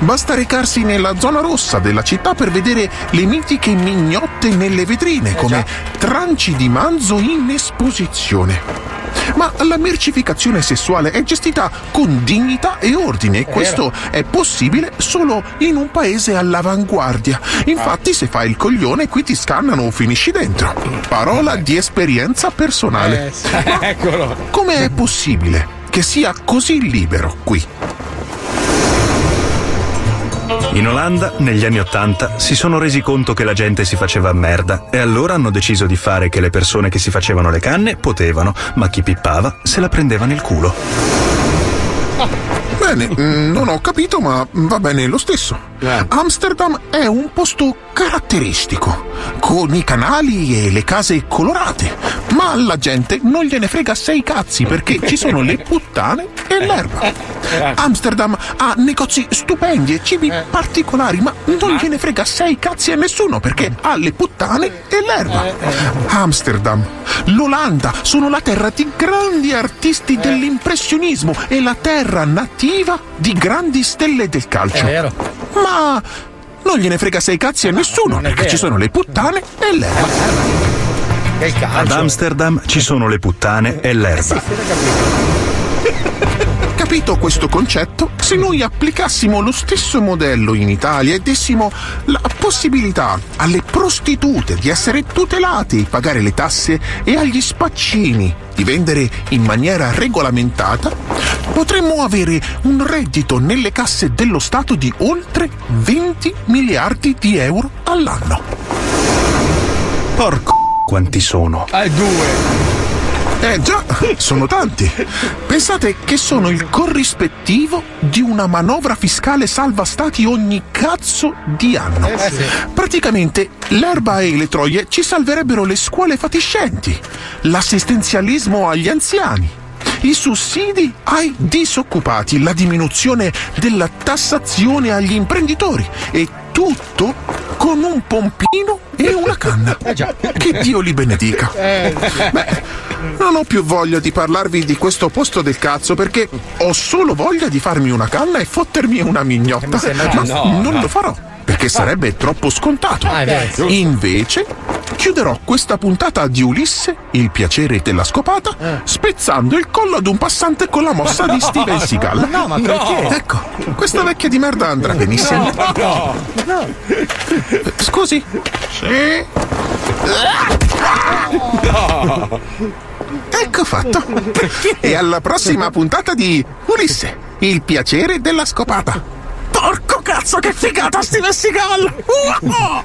Speaker 10: Basta recarsi nella zona rossa della città per vedere le mitiche mignotte nelle vetrine come tranci di manzo in esposizione. Ma la mercificazione sessuale è gestita con dignità e ordine e questo è possibile solo in un paese all'avanguardia. Infatti se fai il coglione qui ti scannano o finisci dentro. Parola di esperienza personale. Ma
Speaker 3: Eccolo.
Speaker 10: come è possibile che sia così libero qui?
Speaker 11: In Olanda, negli anni Ottanta, si sono resi conto che la gente si faceva merda e allora hanno deciso di fare che le persone che si facevano le canne potevano, ma chi pippava se la prendeva nel culo.
Speaker 10: Bene, mm, non ho capito, ma va bene lo stesso. Amsterdam è un posto caratteristico, con i canali e le case colorate, ma alla gente non gliene frega sei cazzi perché ci sono le puttane e l'erba. Amsterdam ha negozi stupendi e cibi particolari, ma non gliene frega sei cazzi a nessuno perché ha le puttane e l'erba. Amsterdam, l'Olanda sono la terra di grandi artisti dell'impressionismo e la terra nativa di grandi stelle del calcio. Ma non gliene frega sei cazzi a nessuno perché ci sono le puttane e l'erba.
Speaker 11: Ad Amsterdam ci sono le puttane e l'erba.
Speaker 10: Capito questo concetto? Se noi applicassimo lo stesso modello in Italia e dessimo la possibilità alle prostitute di essere tutelate, pagare le tasse e agli spaccini di vendere in maniera regolamentata, potremmo avere un reddito nelle casse dello Stato di oltre 20 miliardi di euro all'anno.
Speaker 11: Porco quanti sono.
Speaker 3: Ah, due.
Speaker 10: Eh già, sono tanti. Pensate che sono il corrispettivo di una manovra fiscale salva stati ogni cazzo di anno. Praticamente l'erba e le troie ci salverebbero le scuole fatiscenti, l'assistenzialismo agli anziani, i sussidi ai disoccupati, la diminuzione della tassazione agli imprenditori e tutto con un pompino e una canna. Che Dio li benedica. Beh, non ho più voglia di parlarvi di questo posto del cazzo perché ho solo voglia di farmi una canna e fottermi una mignotta. Ma
Speaker 3: No,
Speaker 10: non
Speaker 3: no.
Speaker 10: lo farò perché sarebbe troppo scontato.
Speaker 3: Ah.
Speaker 10: Invece chiuderò questa puntata di Ulisse, il piacere della scopata, spezzando il collo ad un passante con la mossa di Steven Seagal.
Speaker 6: Ma no, ma perché?
Speaker 10: Ecco, questa vecchia di merda andrà benissimo.
Speaker 3: No,
Speaker 6: no.
Speaker 10: Scusi. Sì.
Speaker 3: No.
Speaker 10: Ecco fatto. E alla prossima puntata di Ulisse, il piacere della scopata. Porco cazzo, che figata Steven Seagal! Uh!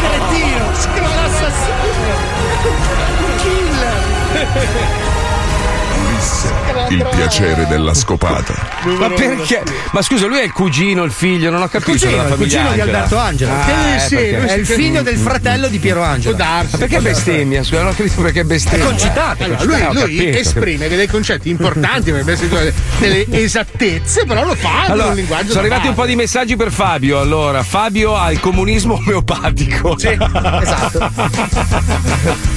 Speaker 1: Cretino,
Speaker 9: Ulisse, il piacere della scopata.
Speaker 3: Ma perché? Ma scusa, lui è il cugino, il figlio, non ho capito.
Speaker 6: Cugino,
Speaker 3: della
Speaker 6: il cugino di
Speaker 3: Angela.
Speaker 6: Alberto Angelo.
Speaker 3: Ah,
Speaker 6: Eh,
Speaker 3: eh,
Speaker 6: sì, è il figlio del fratello di Piero Angelo.
Speaker 1: Può darsi.
Speaker 3: Ma perché bestemmia? Scusa, non ho capito perché bestemmia.
Speaker 6: È concitato.
Speaker 1: Allora, lui, lui
Speaker 3: capito,
Speaker 1: esprime dei concetti importanti, delle esattezze, però lo fa con
Speaker 3: Allora,
Speaker 1: un linguaggio.
Speaker 3: sono arrivati un po' di messaggi per Fabio. Allora, Fabio ha il comunismo omeopatico.
Speaker 6: Sì, esatto.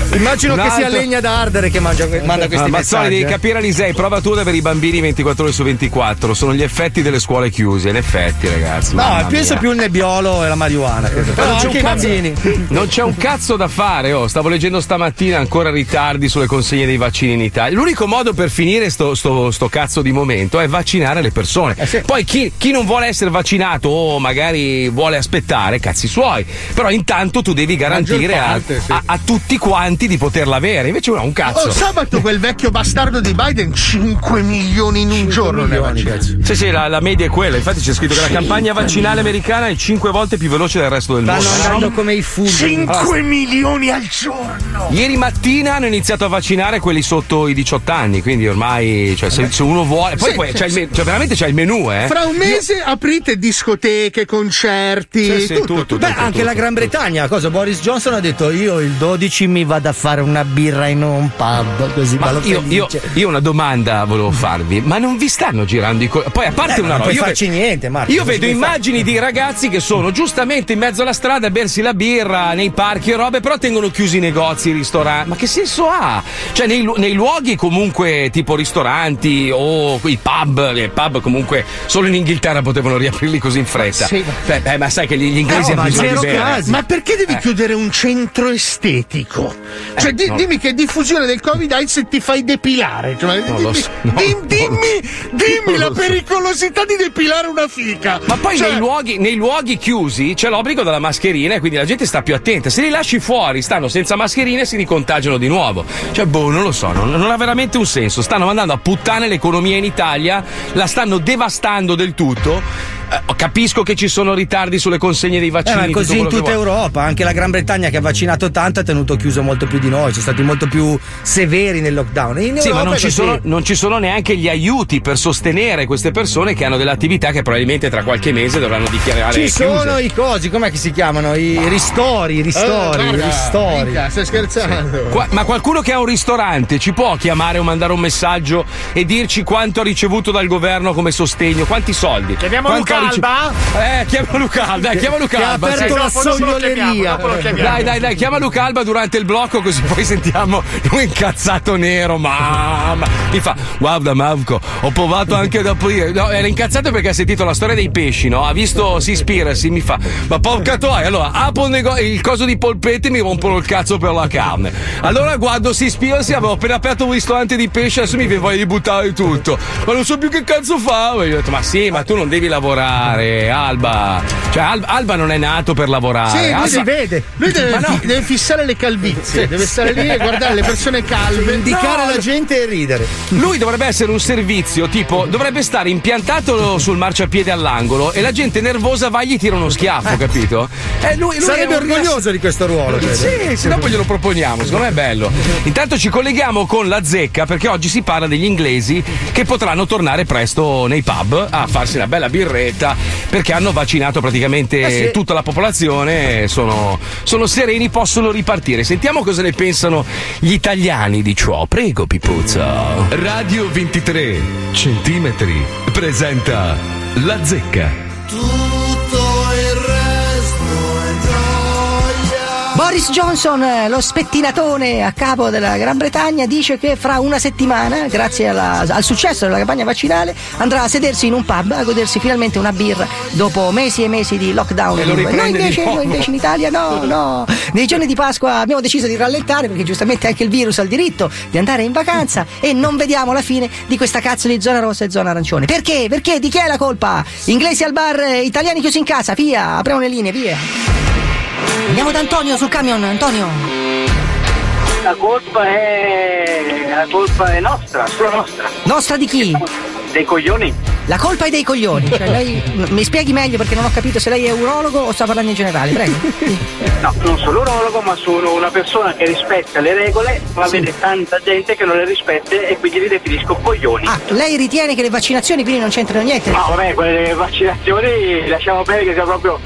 Speaker 6: Immagino
Speaker 3: Un
Speaker 6: che sia legna da ardere che mangia, manda questi
Speaker 3: Ah, Mazzoli,
Speaker 6: messaggi.
Speaker 3: devi
Speaker 6: eh.
Speaker 3: Capire Alisei, prova tu ad avere i bambini 24 ore su 24. Sono gli effetti delle scuole chiuse. In effetti, ragazzi.
Speaker 6: No, penso
Speaker 3: mia.
Speaker 6: più il nebbiolo e la marijuana. credo.
Speaker 3: No,
Speaker 6: non c'è
Speaker 3: anche
Speaker 6: i bambini.
Speaker 3: Non c'è un cazzo da fare, oh. Stavo leggendo stamattina ancora ritardi sulle consegne dei vaccini in Italia. L'unico modo per finire sto, sto- sto cazzo di momento è vaccinare le persone. Poi chi, chi non vuole essere vaccinato o magari vuole aspettare, cazzi suoi. Però intanto tu devi garantire a,
Speaker 1: parte, sì.
Speaker 3: a- a tutti quanti di poterla avere. Invece no, un cazzo.
Speaker 1: Oh, sabato quel vecchio bastardo di Biden 5 milioni in un giorno va
Speaker 3: Sì, sì, la, la media è quella. Infatti c'è scritto che la campagna vaccinale americana è 5 volte più veloce del resto del
Speaker 6: Stanno
Speaker 3: mondo.
Speaker 6: andando come i fulmini.
Speaker 1: 5 milioni al giorno!
Speaker 3: Ieri mattina hanno iniziato a vaccinare quelli sotto i 18 anni, quindi ormai, cioè, se, se uno vuole. Poi,
Speaker 1: Sì,
Speaker 3: poi
Speaker 1: sì,
Speaker 3: c'è il
Speaker 1: sì.
Speaker 3: me- cioè, veramente c'è il menù, eh.
Speaker 1: Fra un mese aprite discoteche, concerti,
Speaker 3: Sì, sì,
Speaker 1: tutto,
Speaker 3: tutto,
Speaker 1: tutto.
Speaker 6: Beh, anche la Gran Bretagna, cosa? Boris Johnson ha detto: Io il 12 mi vado a fare una birra in un pub, così
Speaker 3: Ma io, io,
Speaker 6: felice.
Speaker 3: Io una domanda volevo farvi, ma non vi stanno girando i co- Poi a parte
Speaker 6: Eh,
Speaker 3: una
Speaker 6: non
Speaker 3: roba, io,
Speaker 6: farci niente, Marco.
Speaker 3: io vedo immagini di ragazzi che sono giustamente in mezzo alla strada a bersi la birra nei parchi e robe, però tengono chiusi i negozi, i ristoranti. Ma che senso ha? Cioè, nei, lu- nei luoghi comunque tipo ristoranti o i pub, i pub comunque solo in Inghilterra potevano riaprirli così in fretta.
Speaker 1: Sì.
Speaker 3: Beh, beh, ma sai che gli, gli inglesi
Speaker 1: No,
Speaker 3: hanno
Speaker 1: ma
Speaker 3: bisogno di bere.
Speaker 1: casi. Ma perché devi chiudere un centro estetico? Cioè, di-
Speaker 3: no.
Speaker 1: dimmi che diffusione del Covid hai se ti fai depilare. Cioè, dimmi,
Speaker 3: lo so, no.
Speaker 1: dim- dimmi, dimmi
Speaker 3: Non
Speaker 1: la
Speaker 3: so.
Speaker 1: pericolosità di depilare una fica.
Speaker 3: Ma poi
Speaker 1: Cioè,
Speaker 3: nei, luoghi, nei luoghi chiusi c'è l'obbligo della mascherina e quindi la gente sta più attenta. Se li lasci fuori, stanno senza mascherina e si ricontagiano di nuovo. Cioè, boh, non lo so, non, non ha veramente un senso. Stanno mandando a puttane l'economia in Italia, la stanno devastando del tutto. Eh, capisco che ci sono ritardi sulle consegne dei
Speaker 6: Eh,
Speaker 3: vaccini.
Speaker 6: ma è
Speaker 3: tutto
Speaker 6: così in tutta. Europa, anche la Gran Bretagna che ha vaccinato tanto ha tenuto chiuso molto più di noi, sono stati molto più severi nel lockdown. In
Speaker 3: Sì, ma
Speaker 6: Europa
Speaker 3: non
Speaker 6: è
Speaker 3: ci, sono, non ci sono neanche gli aiuti per sostenere queste persone che hanno delle attività che probabilmente tra qualche mese dovranno dichiarare
Speaker 6: Ci
Speaker 3: chiuse.
Speaker 6: sono i cosi, com'è che si chiamano? I ristori, i ristori,
Speaker 1: Eh, guarda,
Speaker 6: ristori.
Speaker 1: minchia, stai scherzando?
Speaker 3: Qua- ma qualcuno che ha un ristorante ci può chiamare o mandare un messaggio e dirci quanto ha ricevuto dal governo come sostegno? Quanti soldi?
Speaker 5: Chiamiamo
Speaker 3: Quanto
Speaker 5: Luca Alba?
Speaker 3: Eh, chiama Luca Alba, dai, chiama Luca
Speaker 6: Che ha
Speaker 3: Alba.
Speaker 6: aperto
Speaker 3: sì.
Speaker 6: la sognoleria.
Speaker 3: Dai, dai, dai, chiama Luca Alba durante il blocco così poi sentiamo lui incazzato nero, mamma. Mi fa, guarda Marco, ho provato anche ad aprire. No, era incazzato perché ha sentito la storia dei pesci, no? Ha visto Seaspiracy, mi fa, ma porca tua, allora apro il, nego- il coso di polpette e mi rompono il cazzo per la carne. Allora guardo Seaspiracy, avevo appena aperto un ristorante di pesce, adesso mi viene voglia di buttare tutto. Ma non so più che cazzo fare. Io ho detto, ma sì, ma tu non devi lavorare, Alba. Cioè, Alba, Alba non è nato per lavorare.
Speaker 1: Sì, lui
Speaker 3: Alba-
Speaker 1: si vede. Lui deve,
Speaker 3: no.
Speaker 1: fi- deve fissare le calvizie, deve stare lì e guardare le persone calve.
Speaker 6: Indicare
Speaker 3: No,
Speaker 6: la gente e ridere.
Speaker 3: Lui dovrebbe essere un servizio, tipo, dovrebbe stare impiantato sul marciapiede all'angolo e la gente nervosa va e gli tira uno schiaffo, capito? Eh, lui, lui
Speaker 6: Sarebbe
Speaker 3: è un-
Speaker 6: orgoglioso di questo ruolo. credo.
Speaker 3: Sì, se dopo glielo proponiamo, secondo me è bello. Intanto ci colleghiamo con la zecca perché oggi si parla degli inglesi che potranno tornare presto nei pub a farsi una bella birretta perché hanno vaccinato praticamente
Speaker 6: Eh sì.
Speaker 3: tutta la popolazione, sono, sono sereni, possono ripartire. Sentiamo cosa ne pensano gli italiani di ciò. Prego, Pipuzzo.
Speaker 2: Radio 23 centimetri presenta La Zecca.
Speaker 12: Boris Johnson, eh, lo spettinatone a capo della Gran Bretagna, dice che fra una settimana, grazie alla- al successo della campagna vaccinale, andrà a sedersi in un pub a godersi finalmente una birra dopo mesi e mesi di lockdown.
Speaker 3: E lo
Speaker 12: Noi invece, noi invece in Italia no, no. Nei giorni di Pasqua abbiamo deciso di rallentare perché giustamente anche il virus ha il diritto di andare in vacanza e non vediamo la fine di questa cazzo di zona rossa e zona arancione. Perché? Perché? Di chi è la colpa? Inglesi al bar, eh, italiani chiusi in casa, via, apriamo le linee, via. Andiamo da Antonio sul camion, Antonio.
Speaker 13: La colpa è. la colpa è nostra, solo nostra.
Speaker 12: Nostra di chi?
Speaker 13: Dei coglioni.
Speaker 12: La colpa è dei coglioni. Cioè, lei, mi spieghi meglio perché non ho capito se lei è urologo o sta parlando in generale, prego.
Speaker 13: No, non sono urologo, ma sono una persona che rispetta le regole, ma vede tanta gente che non le rispetta e quindi li definisco coglioni.
Speaker 12: Ah, lei ritiene che le vaccinazioni quindi non c'entrano niente?
Speaker 13: No, vabbè, quelle vaccinazioni lasciamo bene che sia proprio.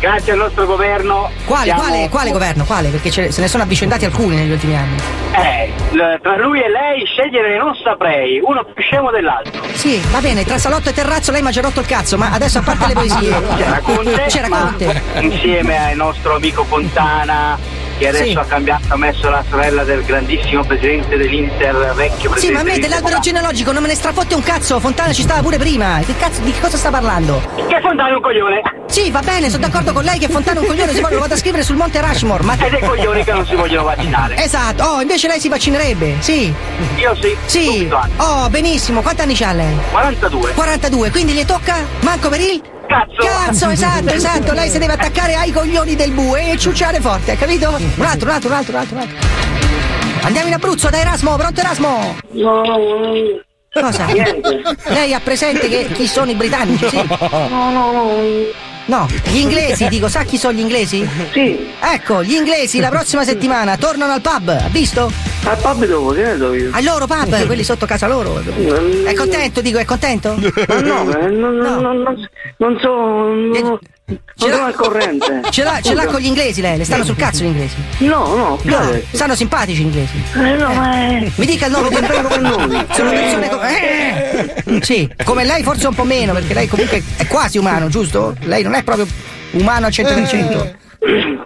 Speaker 13: Grazie al nostro governo.
Speaker 12: Quale,
Speaker 13: siamo-
Speaker 12: quale, quale governo? Quale? Perché ce- se ne sono avvicendati alcuni negli ultimi anni.
Speaker 13: Eh, tra lui e lei scegliere non saprei, uno più scemo dell'altro.
Speaker 12: Sì, va bene, tra salotto e terrazzo lei mi ha già rotto il cazzo, ma adesso a parte le poesie.
Speaker 13: C'era Conte,
Speaker 12: C'era Conte.
Speaker 13: insieme al nostro amico Fontana che adesso
Speaker 12: Sì.
Speaker 13: ha cambiato, ha messo la sorella del grandissimo presidente dell'Inter, vecchio presidente.
Speaker 12: Sì, ma a me dell'albero genealogico non me ne strafotte un cazzo, Fontana ci stava pure prima. Che cazzo, di che cosa sta parlando?
Speaker 13: Che Fontana è un coglione?
Speaker 12: Sì, va bene, sono d'accordo con lei che Fontana è un coglione, se vuole lo vado a scrivere sul Monte Rushmore, ma.
Speaker 13: E dei coglioni che non si vogliono vaccinare.
Speaker 12: Esatto, oh, invece lei si vaccinerebbe, sì.
Speaker 13: Io sì.
Speaker 12: Sì. Oh, benissimo, quanti anni c'ha lei?
Speaker 13: 42.
Speaker 12: 42, quindi le tocca? Manco per il?
Speaker 13: Cazzo!
Speaker 12: Cazzo, esatto, esatto, lei si deve attaccare ai coglioni del bue e ciucciare forte, ha capito? Un altro, un altro, un altro, un altro, un altro. Andiamo in Abruzzo, dai Erasmo, pronto Erasmo?
Speaker 13: No,
Speaker 12: Cosa?
Speaker 13: Niente.
Speaker 12: Lei ha presente che chi sono i britannici, sì?
Speaker 13: no, no, no.
Speaker 12: No, gli inglesi, dico, sa chi sono gli inglesi?
Speaker 13: Sì.
Speaker 12: Ecco, gli inglesi la prossima settimana tornano al pub, ha visto?
Speaker 13: Al pub dove? Che ne so io?
Speaker 12: Ai loro pub, quelli sotto casa loro. È contento, dico, è contento?
Speaker 13: Ma no, eh, non, non, non, so. Non, non sono al corrente.
Speaker 12: Ce l'ha, ce l'ha con gli inglesi lei, le stanno sul cazzo gli inglesi.
Speaker 13: No, no, l'ha
Speaker 12: No, stanno simpatici gli inglesi.
Speaker 13: Eh, no, ma è-
Speaker 12: Mi dica il nome
Speaker 13: come noi.
Speaker 12: Sono persone co- eh! Sì, come lei forse un po' meno, perché lei comunque è quasi umano, giusto? Lei non è proprio umano al 100%.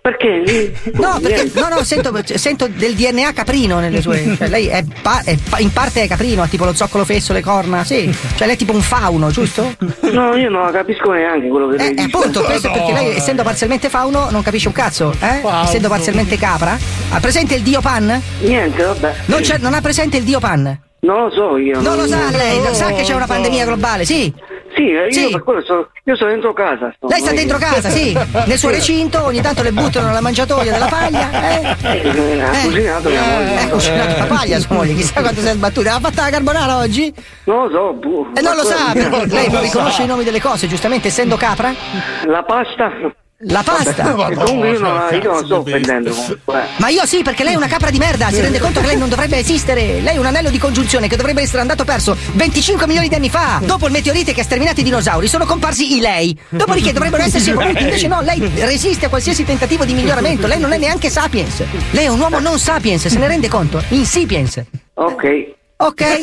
Speaker 13: Perché?
Speaker 12: No, perché, no, no, sento, sento del DNA caprino nelle sue. Cioè, lei è, pa- è pa- in parte è caprino, ha tipo lo zoccolo fesso, le corna, sì. Cioè, lei è tipo un fauno, giusto?
Speaker 13: No, io non capisco neanche quello che
Speaker 12: Eh,
Speaker 13: lei dice.
Speaker 12: appunto, questo è perché lei, essendo parzialmente fauno, non capisce un cazzo, eh? Essendo parzialmente capra. Ha presente il dio Pan?
Speaker 13: Niente, vabbè.
Speaker 12: Non, c'è- non ha presente il dio Pan?
Speaker 13: Non lo so io.
Speaker 12: Non lo sa lei,
Speaker 13: No,
Speaker 12: sa che c'è una
Speaker 13: non
Speaker 12: pandemia globale, sì.
Speaker 13: Sì, eh, io
Speaker 12: Sì.
Speaker 13: per quello sto, io sto dentro casa. sto,
Speaker 12: Lei sta
Speaker 13: è
Speaker 12: dentro casa, sì, nel suo recinto, ogni tanto le buttano nella mangiatoia della paglia, eh?
Speaker 13: Eh, ha cucinato mia moglie.
Speaker 12: Eh, ha cucinato la paglia sua moglie, chissà quanto si è sbattuta. Ha fatto la carbonara oggi?
Speaker 13: Non lo so, boh.
Speaker 12: E non lo sa, perché lei non riconosce i nomi delle cose, giustamente essendo capra?
Speaker 13: La pasta?
Speaker 12: La pasta?
Speaker 13: Vabbè, comunque io non, io non sto offendendo comunque. eh.
Speaker 12: Ma io sì, perché lei è una capra di merda, si rende conto che lei non dovrebbe esistere. Lei è un anello di congiunzione che dovrebbe essere andato perso 25 milioni di anni fa. Dopo il meteorite che ha sterminato i dinosauri, sono comparsi i lei. Dopodiché dovrebbero essersi evoluti. Invece no, lei resiste a qualsiasi tentativo di miglioramento. Lei non è neanche sapiens. Lei è un uomo non sapiens, se ne rende conto? Insipiens.
Speaker 13: Ok.
Speaker 12: Ok?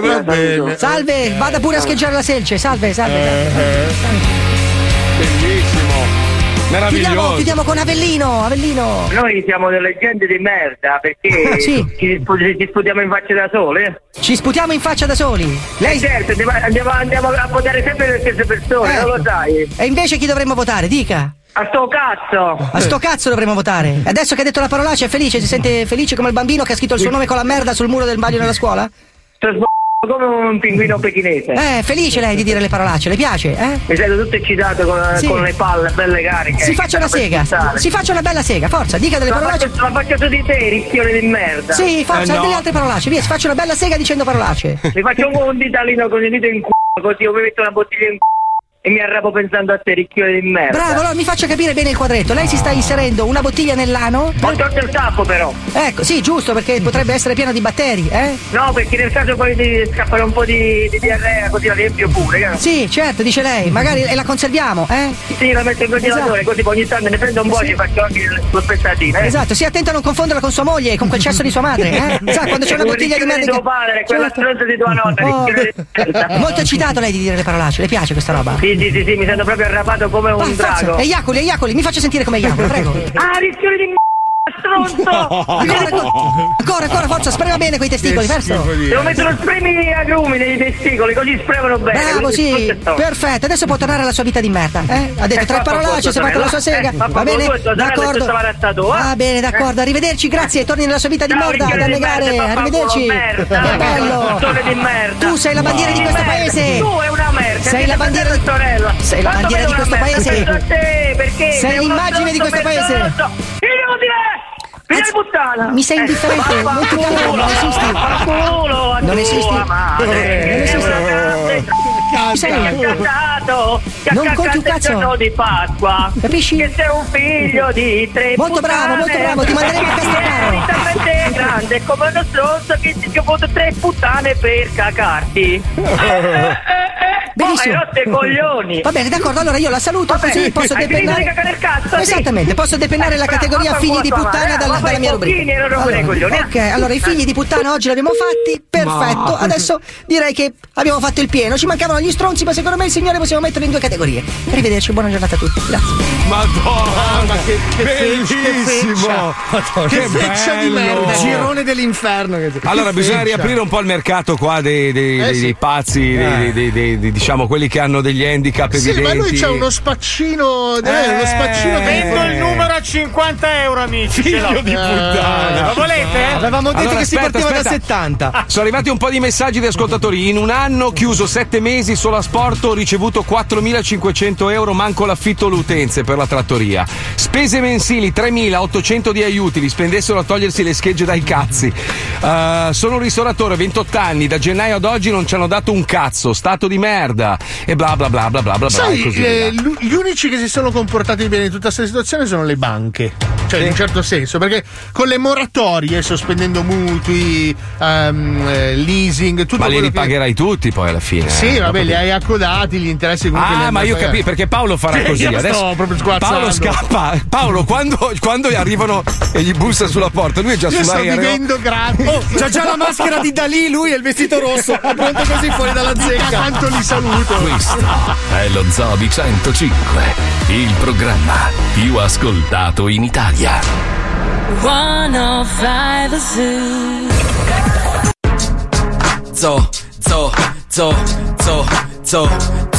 Speaker 13: Va bene.
Speaker 12: Salve, vada pure a scheggiare la selce. Salve, salve.
Speaker 3: Bellissimo.
Speaker 12: Chiudiamo, chiudiamo con Avellino, Avellino.
Speaker 14: Noi siamo delle gente di merda perché
Speaker 12: Sì.
Speaker 14: ci, ci sputiamo in faccia da sole.
Speaker 12: Ci sputiamo in faccia da soli.
Speaker 14: Lei certo, andiamo, andiamo- andiamo a votare sempre le stesse persone,
Speaker 12: Eh.
Speaker 14: non lo sai.
Speaker 12: E invece chi dovremmo votare? Dica.
Speaker 14: A sto cazzo!
Speaker 12: A sto cazzo dovremmo votare. Adesso che ha detto la parolaccia è felice, si sente felice come il bambino che ha scritto il suo nome con la merda sul muro del bagno nella scuola?
Speaker 14: Come un pinguino pechinese.
Speaker 12: Eh, felice lei di dire le parolacce, le piace, eh?
Speaker 14: Mi sento tutto eccitato con,
Speaker 12: Sì.
Speaker 14: con le palle belle cariche.
Speaker 12: Si faccia una sega, si faccia una bella sega, forza, dica delle
Speaker 14: La
Speaker 12: parolacce.
Speaker 14: faccio, la faccio su di te, ricchione di merda.
Speaker 12: Sì, forza,
Speaker 14: Eh, no.
Speaker 12: delle altre parolacce, via, si faccia una bella sega dicendo parolacce.
Speaker 14: Mi faccio un, un ditalino con il dito in culo, così io mi metto una bottiglia in culo e mi arrapo pensando a te, ricchione di merda.
Speaker 12: Bravo, allora mi faccia capire bene il quadretto. Lei si sta inserendo una bottiglia nell'ano?
Speaker 14: Ho tolto il tappo però.
Speaker 12: Ecco, sì, giusto, perché potrebbe essere pieno di batteri, eh?
Speaker 14: No, perché nel caso poi ti scappare un po' di, di diarrea, così la riempio pure. che-
Speaker 12: Sì, certo, dice lei, magari e la conserviamo, eh?
Speaker 14: Sì, la metto in congelatore,
Speaker 12: Esatto.
Speaker 14: così poi ogni tanto ne prendo un po' e ci faccio anche lo spezzatino. Eh?
Speaker 12: Esatto, sia attento a non confonderla con sua moglie con quel cesso di sua madre, eh? Sa, quando c'è una
Speaker 14: Un
Speaker 12: bottiglia di merda.
Speaker 14: di tuo padre, quella stronza di tua nonna,
Speaker 12: Oh, molto eccitato lei di dire le parolacce, le piace questa roba?
Speaker 14: Sì, sì, sì, sì, mi sento proprio arrapato come un
Speaker 12: forza.
Speaker 14: drago.
Speaker 12: Eiacoli, eiacoli, mi faccia sentire come eiacoli, prego.
Speaker 14: Ah, ricchione di merda, stronzo!
Speaker 12: Ancora, ancora, ancora, ancora, forza, sprema bene quei testicoli, verso.
Speaker 14: Devo mettere lo spremi agrumi nei testicoli, così spremano bene.
Speaker 12: Bravo, sì, perfetto, adesso può tornare alla sua vita di merda, eh? Ha detto
Speaker 14: Eh,
Speaker 12: tre parolacce, si è fatta la sua sega,
Speaker 14: Eh,
Speaker 12: va bene? D'accordo. Va bene, d'accordo, arrivederci, grazie, torni nella sua vita di merda, da negare, arrivederci. Che bello.
Speaker 14: puttone di merda.
Speaker 12: Tu sei la bandiera di questo paese.
Speaker 14: Tu è una merda.
Speaker 12: Sei la bandiera di
Speaker 14: sorella.
Speaker 12: Sei la bandiera di questo paese. Sei l'immagine di questo paese.
Speaker 14: Inutile! Figlia di puttana!
Speaker 12: Mi sei indifferente, non ti cago, non esisti.
Speaker 14: Culo a
Speaker 12: Non
Speaker 14: tua
Speaker 12: esisti.
Speaker 14: madre,
Speaker 12: Non esisti. sei?
Speaker 14: ha
Speaker 12: Non conti un cazzo.
Speaker 14: di Pasqua.
Speaker 12: Capisci?
Speaker 14: Che sei un figlio di tre
Speaker 12: Molto bravo, molto bravo, ti manderemo a castrare.
Speaker 14: Grande come uno stronzo che ti ho avuto tre puttane per cacarti. Eh, eh, eh, eh.
Speaker 12: Benissimo.
Speaker 14: Oh, hai coglioni.
Speaker 12: Va bene, d'accordo, allora io la saluto
Speaker 14: Vabbè,
Speaker 12: così posso depennare.
Speaker 14: di cagare il cazzo, sì.
Speaker 12: Esattamente, posso depennare la
Speaker 14: Bravo,
Speaker 12: categoria
Speaker 14: vaffanculo
Speaker 12: figli di puttana
Speaker 14: madre,
Speaker 12: dalla, dalla mia rubrica.
Speaker 14: i coglioni, eh.
Speaker 12: ok, allora i figli di puttana oggi li abbiamo fatti, perfetto.
Speaker 14: Ma-
Speaker 12: Adesso direi che abbiamo fatto il pieno. Ci mancavano gli stronzi, ma secondo me il signore possiamo metterlo in due categorie. Arrivederci, buona giornata a tutti. Grazie.
Speaker 3: Madonna,
Speaker 1: che, che
Speaker 3: bellissimo!
Speaker 1: feccia.
Speaker 3: Che
Speaker 1: Che feccia di merda. Girone dell'inferno.
Speaker 3: Allora, bisogna riaprire un po' il mercato qua dei, dei-
Speaker 1: Eh,
Speaker 3: dei-
Speaker 1: sì.
Speaker 3: dei pazzi,
Speaker 1: Eh.
Speaker 3: dei- dei- dei- dei- diciamo quelli che hanno degli handicap
Speaker 1: Sì,
Speaker 3: evidenti.
Speaker 1: ma lui c'ha uno spaccino. Eh, uno spaccino che
Speaker 5: Vendo il numero a 50 euro, amici. ce l'ho.
Speaker 3: Figlio di puttana.
Speaker 5: Lo volete?
Speaker 6: Avevamo detto
Speaker 3: Allora,
Speaker 6: che si
Speaker 3: aspetta,
Speaker 6: partiva da
Speaker 3: aspetta.
Speaker 6: 70.
Speaker 3: Sono arrivati un po' di messaggi di ascoltatori. In un anno chiuso sette mesi solo a sport ho ricevuto 4.500 euro, manco l'affitto alle utenze per la trattoria. Spese mensili 3.800 di aiuti, li spendessero a togliersi le schegge dai cazzi. Uh, sono un ristoratore, 28 anni, da gennaio ad oggi non ci hanno dato un cazzo, stato di merda. E bla bla bla bla bla bla. bla
Speaker 1: Sai,
Speaker 3: così
Speaker 1: eh, gli unici che si sono comportati bene in tutta questa situazione sono le banche. Cioè, in un certo senso, perché con le moratorie, sospendendo mutui, eh, leasing, tutto
Speaker 3: Ma li
Speaker 1: quello che-
Speaker 3: ripagherai tutti poi alla fine.
Speaker 1: Sì,
Speaker 3: eh,
Speaker 1: vabbè, li hai accodati, gli interessi comunque.
Speaker 3: Ah, ma io capisco perché Paolo farà
Speaker 1: Sì,
Speaker 3: così. Adesso. Paolo scappa. Paolo, quando, quando arrivano e gli bussa sulla porta, lui è già
Speaker 1: Io sto
Speaker 3: sull'aereo.
Speaker 1: vivendo gratis.
Speaker 6: Oh, c'ha già la maschera di Dalì, lui e il vestito rosso, pronto così fuori dalla zecca.
Speaker 1: Quanto li saluto saluto.
Speaker 2: Questo è lo Zobi 105, il programma più ascoltato in Italia.
Speaker 15: 105 Zoo.
Speaker 16: Zo, zo, zo, zo, zo,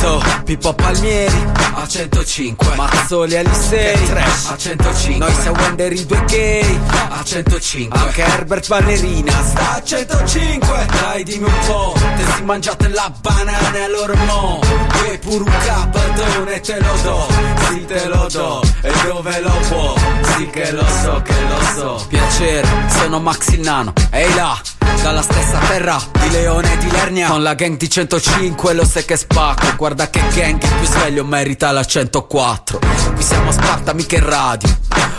Speaker 16: zo, Pippo Palmieri a 105 Mazzoli Alisei a 105 Noi siamo Wender i due gay a 105 Anche Herbert Ballerina sta a 105 Dai dimmi un po', te si mangiate la banana e loro no. Vuoi pure un capadone te lo do. Sì te lo do e dove lo può? Sì che lo so, che lo so. Piacere, sono Max il Nano. Ehi là dalla stessa terra di Leone e di Lernia. Con la gang di 105 lo sai che spacco. Guarda che gang il più sveglio merita la 104 Qui siamo a Sparta mica in radio.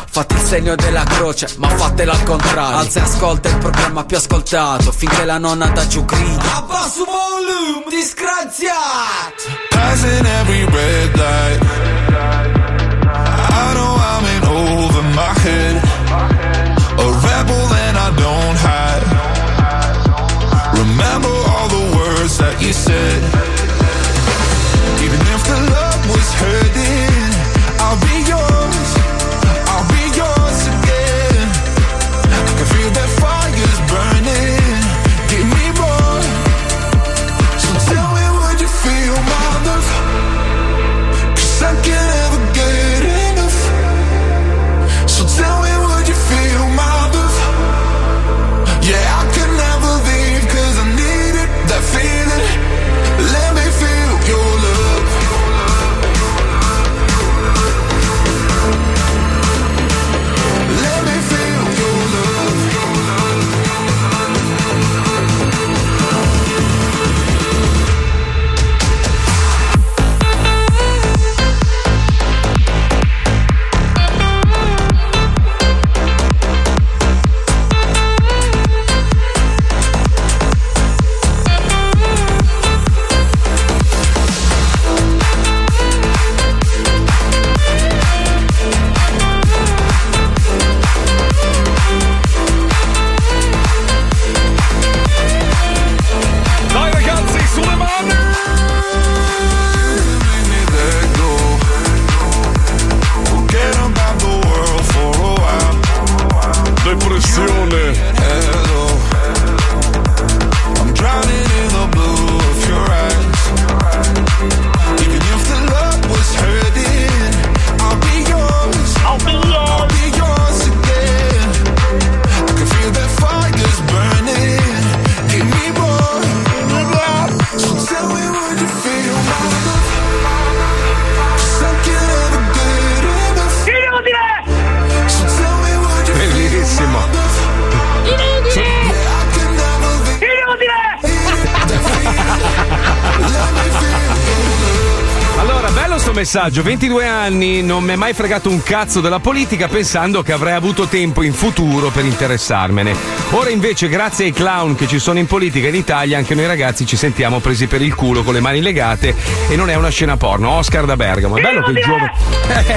Speaker 16: Fate il segno della croce ma fatela al contrario. Alza e ascolta il programma più ascoltato Finché la nonna da giù grida. Abbasso volume disgraziato.
Speaker 17: Passing every red light. I know I'm in over my head. A rebel and I don't hide. Remember all the words that you said.
Speaker 3: Messaggio. 22 anni, non mi è mai fregato un cazzo della politica pensando che avrei avuto tempo in futuro per interessarmene. Ora invece, grazie ai clown che ci sono in politica in Italia, anche noi ragazzi ci sentiamo presi per il culo con le mani legate e non è una scena porno. Oscar da Bergamo. È bello che il giovane...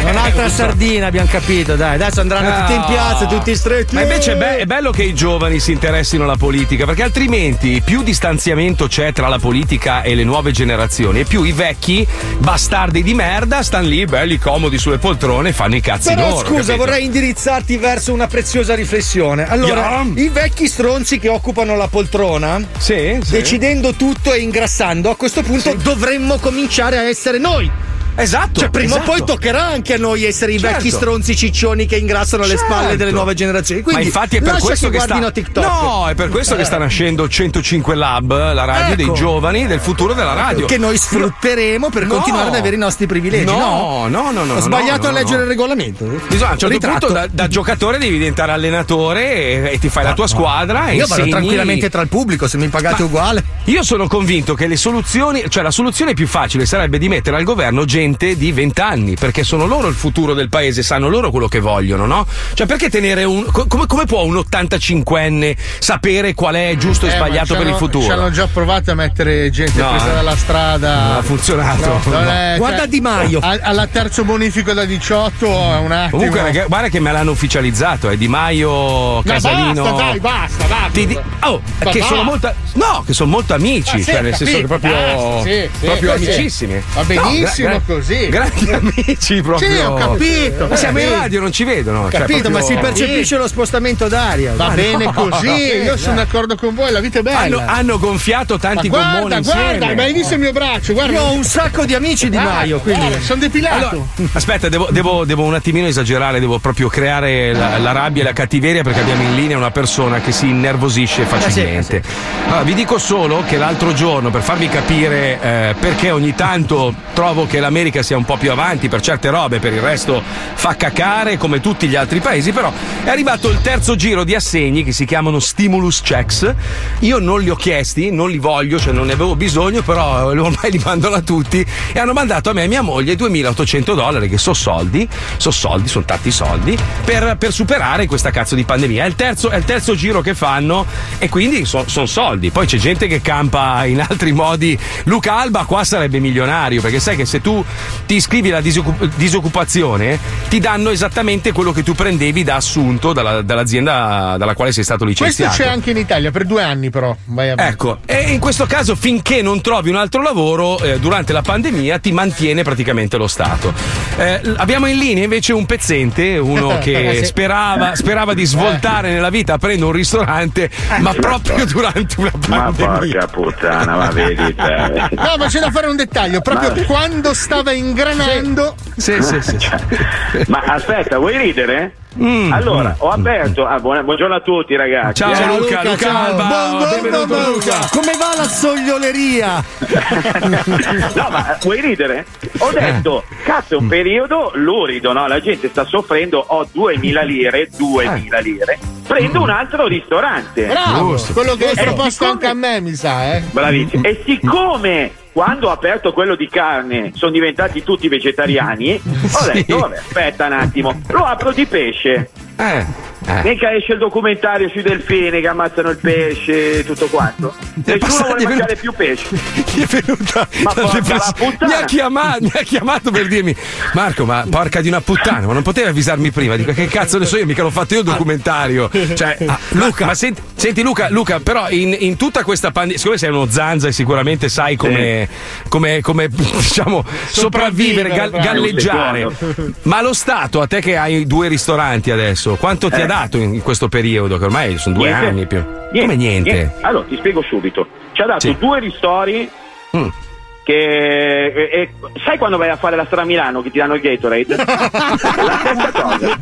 Speaker 6: Un'altra sardina, abbiamo capito, dai. Adesso andranno tutti in piazza, tutti stretti.
Speaker 3: Ma invece è, be- è bello che i giovani si interessino alla politica, perché altrimenti più distanziamento c'è tra la politica e le nuove generazioni, e più i vecchi bastardi di merda stanno lì belli comodi sulle poltrone e fanno i cazzi
Speaker 6: Però
Speaker 3: loro.
Speaker 6: scusa,
Speaker 3: capito?
Speaker 6: vorrei indirizzarti verso una preziosa riflessione. Allora,
Speaker 3: Yeah.
Speaker 6: i vecchi stronzi che occupano la poltrona,
Speaker 3: sì.
Speaker 6: decidendo tutto e ingrassando, a questo punto dovremmo cominciare a essere noi.
Speaker 3: Esatto.
Speaker 6: Cioè, prima
Speaker 3: esatto.
Speaker 6: o poi toccherà anche a noi essere i
Speaker 3: Certo.
Speaker 6: vecchi stronzi ciccioni che ingrassano le spalle
Speaker 3: Certo.
Speaker 6: delle nuove generazioni. Quindi,
Speaker 3: Ma infatti è per questo che, sta
Speaker 6: TikTok.
Speaker 3: No, è per questo che
Speaker 6: Eh.
Speaker 3: sta nascendo 105 Lab, la radio
Speaker 6: Ecco.
Speaker 3: dei giovani del futuro della radio.
Speaker 6: Che noi sfrutteremo per
Speaker 3: No.
Speaker 6: continuare ad avere i nostri privilegi.
Speaker 3: No,
Speaker 6: No,
Speaker 3: no, no, no,
Speaker 6: Ho sbagliato
Speaker 3: no,
Speaker 6: a leggere il regolamento.
Speaker 3: Bisogna, a un certo punto da, da giocatore devi diventare allenatore e, e ti fai la tua squadra e
Speaker 6: Io vado tranquillamente tra il pubblico, se mi pagate
Speaker 3: Ma-
Speaker 6: uguale.
Speaker 3: Io sono convinto che le soluzioni, cioè la soluzione più facile sarebbe di mettere al governo gente gente di 20 anni, perché sono loro il futuro del paese, sanno loro quello che vogliono, no? Cioè, perché tenere un. co- Come, come può un 85enne sapere qual è giusto e
Speaker 1: Eh, ma
Speaker 3: sbagliato per il futuro?
Speaker 1: Ci hanno già provato a mettere gente
Speaker 3: No,
Speaker 1: presa
Speaker 3: eh.
Speaker 1: dalla strada.
Speaker 3: Non ha funzionato.
Speaker 1: No,
Speaker 3: No.
Speaker 1: è-
Speaker 6: Guarda Di Maio.
Speaker 1: a- Alla terzo bonifico da 18 è un attimo.
Speaker 3: Comunque, guarda che me l'hanno ufficializzato, è Di Maio, Casalino.
Speaker 1: basta, dai, basta, dai.
Speaker 3: Ti di- oh,
Speaker 1: Ma
Speaker 3: che sono molto. No, che sono molto amici,
Speaker 1: Ah, sì,
Speaker 3: cioè nel senso che proprio.
Speaker 1: basta, sì, sì,
Speaker 3: proprio
Speaker 1: sì.
Speaker 3: amicissimi.
Speaker 1: Va benissimo
Speaker 3: No,
Speaker 1: così.
Speaker 3: Grandi amici proprio.
Speaker 1: Sì, ho capito,
Speaker 3: Ma siamo in radio, non ci vedono. cioè,
Speaker 6: Capito, ma si
Speaker 3: proprio-
Speaker 6: percepisce lo spostamento d'aria.
Speaker 1: Va
Speaker 6: Ma
Speaker 1: bene
Speaker 6: no.
Speaker 1: così, io sono d'accordo con voi, la vita è bella.
Speaker 3: Hanno, hanno gonfiato tanti
Speaker 1: Ma guarda,
Speaker 3: gommoni
Speaker 1: guarda,
Speaker 3: insieme.
Speaker 1: ma hai visto il mio braccio? Guarda.
Speaker 6: Io ho un sacco di amici Di
Speaker 1: Ah,
Speaker 6: Maio, quindi.
Speaker 1: guarda, sono depilato.
Speaker 3: Allora, aspetta, devo, devo- devo un attimino esagerare, devo proprio creare la, la rabbia e la cattiveria perché abbiamo in linea una persona che si innervosisce facilmente. Allora, vi dico solo che l'altro giorno, per farvi capire eh, perché ogni tanto trovo che l'America sia un po' più avanti per certe robe, per il resto fa cacare come tutti gli altri paesi, però è arrivato il terzo giro di assegni che si chiamano stimulus checks. Io non li ho chiesti, non li voglio, cioè non ne avevo bisogno, però ormai li mandano a tutti e hanno mandato a me e mia moglie 2800 dollari che sono soldi, sono soldi, sono tanti soldi per, per superare questa cazzo di pandemia. È il terzo, è il terzo giro che fanno e quindi sono soldi. Poi c'è gente che campa in altri modi. Luca Alba qua sarebbe milionario perché sai che se tu ti iscrivi alla disoccup- disoccupazione ti danno esattamente quello che tu prendevi da assunto dalla- dall'azienda dalla quale sei stato
Speaker 1: Questo
Speaker 3: licenziato.
Speaker 1: c'è anche in Italia, per due anni però.
Speaker 3: Ecco, e in questo caso finché non trovi un altro lavoro, eh, durante la pandemia ti mantiene praticamente lo Stato. Eh, abbiamo in linea invece un pezzente, uno che
Speaker 1: Sì.
Speaker 3: sperava, sperava di svoltare nella vita aprendo un ristorante, ma proprio durante una
Speaker 18: Ma
Speaker 3: pandemia.
Speaker 18: porca puttana, ma vedi te.
Speaker 1: No, ma c'è da fare un dettaglio. Proprio
Speaker 18: Ma-
Speaker 1: quando stava ingranando.
Speaker 3: Sì, sì, sì.
Speaker 18: Ma aspetta, vuoi ridere?
Speaker 3: Mm.
Speaker 18: allora, ho aperto. ah, buona- buongiorno a tutti, ragazzi.
Speaker 3: Ciao,
Speaker 18: Eh,
Speaker 3: Luca, Luca
Speaker 6: ciao.
Speaker 3: Alba,
Speaker 6: Buongiorno,
Speaker 3: benvenuto Luca.
Speaker 6: Come va la soglioleria?
Speaker 18: No, ma eh, vuoi ridere? Ho detto, cazzo, è un periodo lurido, no? La gente sta soffrendo, ho 2000 lire, 2000 lire. Prendo un altro ristorante.
Speaker 1: Bravo, quello che
Speaker 18: E
Speaker 1: proposto anche a me, mi sa, eh.
Speaker 18: Bravissimo. E siccome quando ho aperto quello di carne sono diventati tutti vegetariani, ho detto, vabbè, aspetta un attimo, lo apro di pesce. Axé.
Speaker 3: Eh, eh.
Speaker 18: Mica esce il documentario sui delfini che ammazzano il pesce e tutto quanto. Nessuno
Speaker 3: passato-
Speaker 18: vuole
Speaker 3: gli è
Speaker 18: mangiare più pesce.
Speaker 3: Gli è venuta
Speaker 18: Ma
Speaker 3: la
Speaker 18: porca
Speaker 3: depressione.
Speaker 18: la puttana.
Speaker 3: mi, ha chiamato, mi ha chiamato per dirmi Marco ma porca di una puttana ma non potevi avvisarmi prima dico che cazzo ne so io mica l'ho fatto io il documentario cioè, ah, Luca ma senti, senti Luca Luca però in, in tutta questa pandemia siccome sei uno zanza e sicuramente sai come, come, come, diciamo sopravvivere gal- galleggiare ma lo Stato a te che hai due ristoranti adesso quanto ti
Speaker 18: Eh.
Speaker 3: ha dato in, questo periodo che ormai sono due
Speaker 18: Niente.
Speaker 3: anni più come niente,
Speaker 18: Allora, ti spiego subito. Ci ha dato
Speaker 3: Sì.
Speaker 18: due ristori
Speaker 3: Mm.
Speaker 18: che... e- e- sai quando vai a fare la strada a Milano che ti danno il Gatorade? la stessa cosa.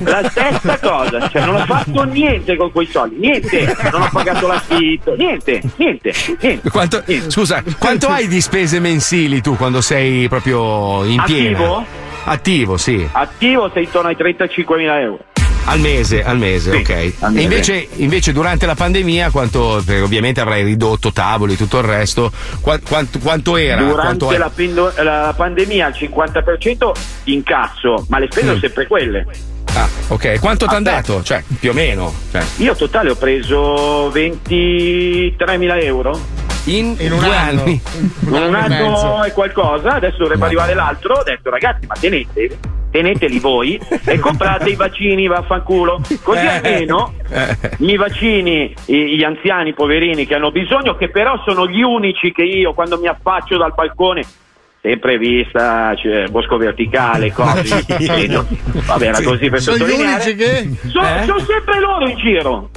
Speaker 18: La stessa cosa. Cioè, non ho fatto niente con quei soldi. Niente. Non ho pagato l'affitto. Niente. Niente. Niente.
Speaker 3: Quanto, scusa, quanto hai di spese mensili tu quando sei proprio in piena?
Speaker 18: Attivo?
Speaker 3: Attivo, sì.
Speaker 18: Attivo sei intorno ai 35.000 euro.
Speaker 3: Al mese, al mese,
Speaker 18: Sì,
Speaker 3: ok.
Speaker 18: al mese.
Speaker 3: invece, invece durante la pandemia, quanto, perché ovviamente avrai ridotto tavoli e tutto il resto, qua- quanto, quanto era?
Speaker 18: Durante
Speaker 3: Quanto
Speaker 18: la, la pandemia al 50% incasso, ma le spese
Speaker 3: Mm.
Speaker 18: sempre quelle.
Speaker 3: Ah, ok. Quanto ti hanno
Speaker 18: Aspetta.
Speaker 3: dato? Cioè, più o meno. Cioè,
Speaker 18: Io totale ho preso 23.000 euro.
Speaker 3: in,
Speaker 1: In un
Speaker 3: due
Speaker 1: anno.
Speaker 3: anni.
Speaker 18: Un
Speaker 1: anno mezzo.
Speaker 18: anno e qualcosa, adesso dovrebbe arrivare l'altro. Ho detto ragazzi, ma tenete, teneteli voi e comprate i vaccini, vaffanculo. Così
Speaker 3: Eh.
Speaker 18: almeno
Speaker 3: Eh.
Speaker 18: mi vaccini i- gli anziani poverini che hanno bisogno, che però sono gli unici che io quando mi affaccio dal balcone. Sempre vista, cioè, bosco verticale, cose. Vabbè, era
Speaker 3: Sì.
Speaker 18: così per
Speaker 1: Sono gli
Speaker 18: sottolineare.
Speaker 1: unici che.
Speaker 18: Sono,
Speaker 3: Eh?
Speaker 18: sono sempre loro in giro.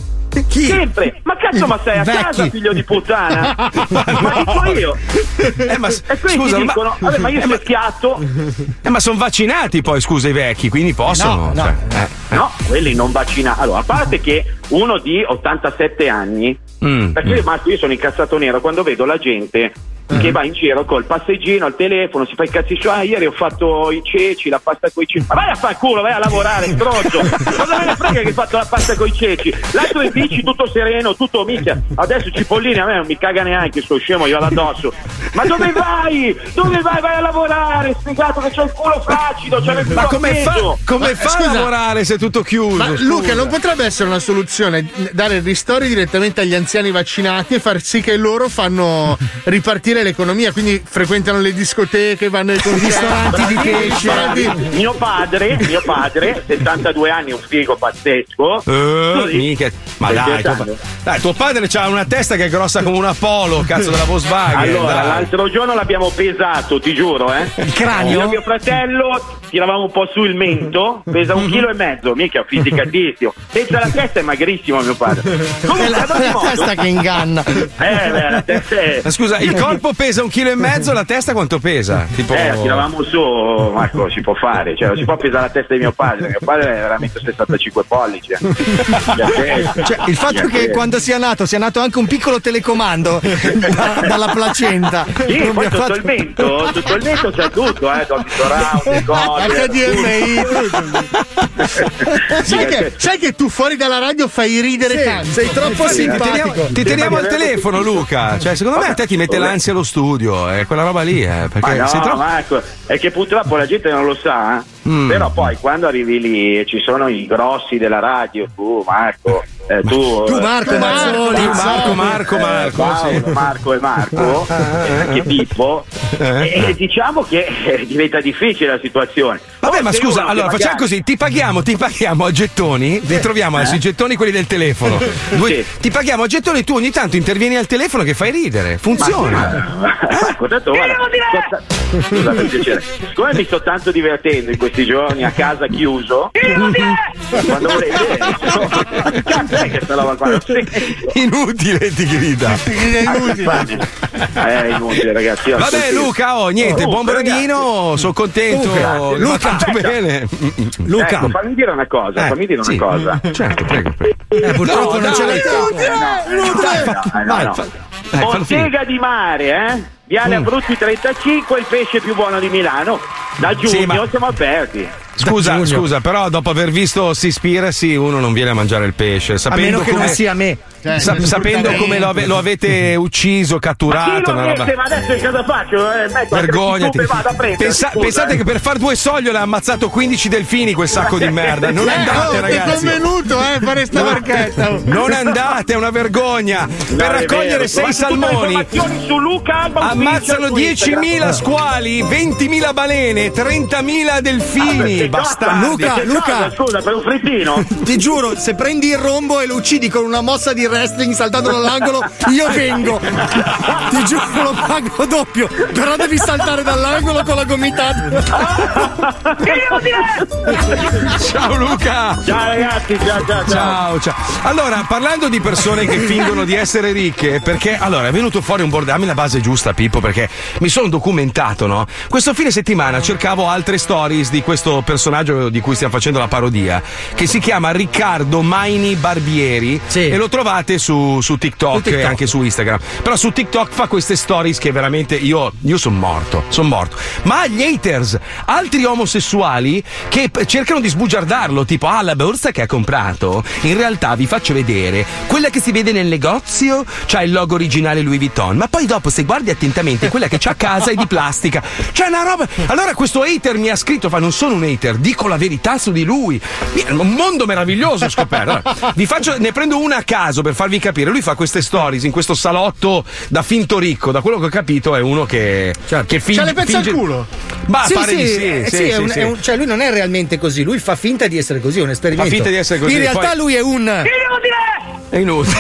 Speaker 6: Chi?
Speaker 18: Sempre! Ma cazzo, ma sei a
Speaker 6: Vecchi.
Speaker 18: casa, figlio di puttana? ma dico io!
Speaker 3: Eh, ma,
Speaker 18: E quindi
Speaker 3: scusa, ma-
Speaker 18: dicono, vabbè, ma io
Speaker 3: eh,
Speaker 18: se schiatto,
Speaker 3: eh, ma sono vaccinati poi, scusa, i vecchi, quindi possono.
Speaker 6: No, no.
Speaker 3: cioè, eh, eh.
Speaker 18: no, quelli non vaccinati. Allora, a parte che uno di 87 anni,
Speaker 3: Mm,
Speaker 18: perché
Speaker 3: mm.
Speaker 18: io, Marco, io sono incazzato nero quando vedo la gente che va in giro col passeggino al telefono, si fa i cazzi suoi, ah ieri ho fatto i ceci, la pasta coi ceci, ma vai a far culo, vai a lavorare, stronzo, cosa me ne frega che hai fatto la pasta coi ceci, l'altro in bici tutto sereno, tutto minchia, adesso Cipollini a me non mi caga neanche sto scemo, io vado addosso, ma dove vai? Dove vai? Vai a lavorare, spiegato che c'ho il culo flaccido, c'è il culo
Speaker 3: Ma come fa, come
Speaker 1: Ma,
Speaker 3: fa
Speaker 1: scusa,
Speaker 3: a lavorare se è tutto chiuso?
Speaker 1: Ma
Speaker 3: scusa?
Speaker 1: Luca, non potrebbe essere una soluzione dare ristori direttamente agli anziani vaccinati e far sì che loro fanno ripartire l'economia, quindi frequentano le discoteche, vanno ai ristoranti di pesce.
Speaker 18: Mio padre, mio padre, 72 anni, un figo pazzesco. Così.
Speaker 3: mica- Ma dai, tuo, dai, tuo padre ha una testa che è grossa come una polo, cazzo della Volkswagen.
Speaker 18: Allora,
Speaker 3: dai.
Speaker 18: l'altro giorno l'abbiamo pesato, ti giuro, eh. Il
Speaker 3: cranio?
Speaker 18: Io mio fratello tiravamo un po' su il mento, pesa un chilo e mezzo, mica fisicatissimo. Senza la testa è magrissimo mio padre. Comunque,
Speaker 6: È la, la
Speaker 18: modo-
Speaker 6: testa che inganna.
Speaker 18: Eh, beh, la testa è...
Speaker 3: Ma scusa, il corpo pesa un chilo e mezzo, la testa quanto pesa? Tipo...
Speaker 18: Eh, tiravamo su, Marco, si può fare, cioè non si può pesare la testa di mio padre, mio padre è veramente 65 pollici. eh.
Speaker 6: Cioè, il fatto che quando sia nato sia nato anche un piccolo telecomando da- dalla placenta.
Speaker 18: Sì, poi sotto
Speaker 6: fatto-
Speaker 18: il mento, sotto il mento c'è tutto, eh, Dolby Surround, cose.
Speaker 1: HDMI, sai, che, sai che tu fuori dalla radio fai ridere
Speaker 6: Sì,
Speaker 1: tanto.
Speaker 6: sei troppo
Speaker 3: Sì, ti teniamo, ti teniamo al telefono, Luca. Cioè, secondo me a te ti mette l'ansia allo studio, è quella roba lì, eh. Perché
Speaker 18: Ma no,
Speaker 3: sei troppo.
Speaker 18: Marco, è che purtroppo la gente non lo sa, eh.
Speaker 3: Mm.
Speaker 18: però poi quando arrivi lì e ci sono i grossi della radio, tu Marco, eh, tu,
Speaker 6: Tu, Marco
Speaker 18: eh,
Speaker 6: Mazzoli,
Speaker 18: eh,
Speaker 3: Marco, Marco, Marco,
Speaker 18: Paolo,
Speaker 3: sì.
Speaker 18: Marco e Marco, anche Pippo,
Speaker 3: Eh.
Speaker 18: e diciamo che eh, diventa difficile la situazione.
Speaker 3: Vabbè, ma scusa, allora
Speaker 18: che
Speaker 3: facciamo
Speaker 18: magari-
Speaker 3: così: ti paghiamo, ti paghiamo a gettoni. Li troviamo adesso
Speaker 18: Eh?
Speaker 3: i gettoni, quelli del telefono. Due- Ti paghiamo a gettoni, tu ogni tanto intervieni al telefono che fai ridere. Funziona.
Speaker 18: Marco, tanto, guarda, sto- scusa per piacere, siccome mi sto tanto divertendo questi giorni a casa chiuso, quando volete, ma che cazzo è roba qua? Non sento.
Speaker 3: Inutile, ti grida.
Speaker 18: È inutile, ragazzi. io
Speaker 3: Vabbè, Luca, oh, niente,
Speaker 18: Oh,
Speaker 3: buon brodino, sono contento. Luca,
Speaker 18: Luca, aspetta.
Speaker 3: bene.
Speaker 18: Luca, ecco, fammi dire una cosa,
Speaker 3: Eh,
Speaker 18: fammi dire una
Speaker 3: sì.
Speaker 18: cosa.
Speaker 3: Certo, prego.
Speaker 6: Eh, purtroppo
Speaker 3: No,
Speaker 6: non ce l'hai.
Speaker 18: Eh, no, no, no, no, no. Bottega di mare, eh? Viale Abruzzi 35, il pesce più buono di Milano. Da giugno
Speaker 3: Sì, ma-
Speaker 18: siamo aperti.
Speaker 3: Scusa, scusa, però dopo aver visto Seaspiracy uno non viene a mangiare il pesce.
Speaker 6: A
Speaker 3: Sapendo
Speaker 6: meno che
Speaker 3: come,
Speaker 6: non sia me.
Speaker 3: sa- sapendo come lo, ave- lo avete ucciso,
Speaker 18: Ma chi
Speaker 3: catturato.
Speaker 18: lo
Speaker 3: una roba-?
Speaker 18: Ma adesso cosa faccio? Eh,
Speaker 3: Vergognati.
Speaker 18: a prendere.
Speaker 3: Pensa-
Speaker 18: scusa,
Speaker 3: pensate
Speaker 18: eh.
Speaker 3: che per far due soldi l'ha ammazzato 15 delfini quel sacco di merda. Non
Speaker 1: Eh,
Speaker 3: andate,
Speaker 1: oh, Ti è
Speaker 3: ragazzi.
Speaker 1: convenuto, eh, fare sta
Speaker 3: No.
Speaker 1: barchetta.
Speaker 3: Non andate, è una vergogna.
Speaker 18: No,
Speaker 3: per raccogliere sei salmoni
Speaker 18: su Luca Alba
Speaker 3: ammazzano
Speaker 18: Ufficial su
Speaker 3: 10.000
Speaker 18: Instagram.
Speaker 3: squali, 20.000 balene, 30.000 delfini.
Speaker 18: Che
Speaker 3: Bastardi.
Speaker 6: Luca, Luca.
Speaker 18: scusa, per un frittino?
Speaker 6: Ti giuro, se prendi il rombo e lo uccidi con una mossa di wrestling saltando dall'angolo, io vengo. Ti giuro, lo pago doppio. Però devi saltare dall'angolo con la gomitata.
Speaker 3: Ciao Luca.
Speaker 18: Ciao ragazzi, ciao ciao ciao.
Speaker 3: Ciao, ciao. Allora, parlando di persone che fingono di essere ricche, perché allora è venuto fuori un bordello, dammi la base giusta, Pippo, perché mi sono documentato, no? Questo fine settimana cercavo altre stories di questo personaggio di cui stiamo facendo la parodia, che si chiama Riccardo Maini Barbieri
Speaker 6: Sì.
Speaker 3: e lo trovate su, su TikTok,
Speaker 6: TikTok.
Speaker 3: e anche su Instagram. Però su TikTok fa queste stories che veramente io, io sono morto, sono morto. Ma gli haters, altri omosessuali che cercano di sbugiardarlo, tipo ah la borsa che ha comprato, in realtà vi faccio vedere, quella che si vede nel negozio c'ha il logo originale Louis Vuitton, ma poi dopo se guardi attentamente quella che c'ha a casa è di plastica. C'è una roba. Allora questo hater mi ha scritto, fa non sono un hater, dico la verità su di lui. È un mondo meraviglioso ho scoperto. Allora, vi faccio, ne prendo una a caso per farvi capire. Lui fa queste stories in questo salotto da finto ricco, da quello che ho capito è uno che, che fin-
Speaker 1: C'ha le pezze al
Speaker 3: finge-
Speaker 1: culo.
Speaker 3: Ma
Speaker 6: sì,
Speaker 3: pare
Speaker 6: sì,
Speaker 3: di sì,
Speaker 6: eh,
Speaker 3: sì,
Speaker 6: sì, è
Speaker 3: sì,
Speaker 6: un-
Speaker 3: sì.
Speaker 6: è un- cioè lui non è realmente così, lui fa finta di essere così, è un esperimento.
Speaker 3: Fa finta di essere così,
Speaker 6: In realtà
Speaker 3: poi-
Speaker 6: lui è un.
Speaker 3: È inutile.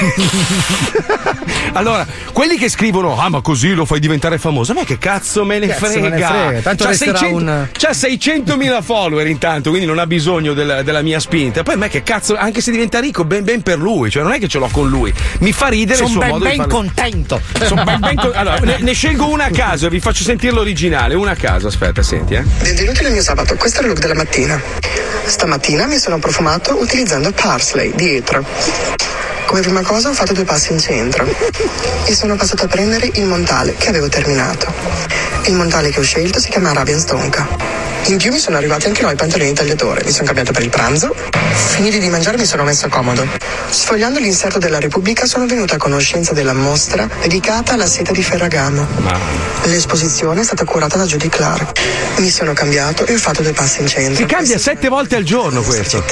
Speaker 3: allora, quelli che scrivono, ah, ma così lo fai diventare famoso, a me che cazzo me ne
Speaker 6: Cazzo
Speaker 3: frega?
Speaker 6: me ne frega, tanto
Speaker 3: C'ha
Speaker 6: resterà
Speaker 3: 600
Speaker 6: un-
Speaker 3: c'ha 600.000 follower intanto, quindi non ha bisogno del- della mia spinta. Poi a me che cazzo, anche se diventa ricco, ben, ben per lui, cioè non è che ce l'ho con lui. Mi fa ridere il
Speaker 6: Sono
Speaker 3: suo
Speaker 6: ben,
Speaker 3: modo
Speaker 6: ben
Speaker 3: di fare.
Speaker 6: contento.
Speaker 3: Sono ben, ben con- Allora, ne, ne scelgo una a caso e vi faccio sentire l'originale. Una a caso, aspetta, senti, eh.
Speaker 19: Benvenuti nel mio sabato, questo è il look della mattina. Stamattina mi sono profumato utilizzando parsley dietro. Come prima cosa ho fatto due passi in centro e sono passato a prendere il montale che avevo terminato. Il montale che ho scelto si chiama Arabian Stonka. In più mi sono arrivati anche noi i pantaloni in tagliatore, mi sono cambiato per il pranzo. Finiti di mangiare mi sono messo comodo. Sfogliando l'inserto della Repubblica sono venuta a conoscenza della mostra dedicata alla seta di Ferragamo. L'esposizione è stata curata da Judy Clark. Mi sono cambiato e ho fatto due passi in centro.
Speaker 3: Si cambia sette volte al giorno questo.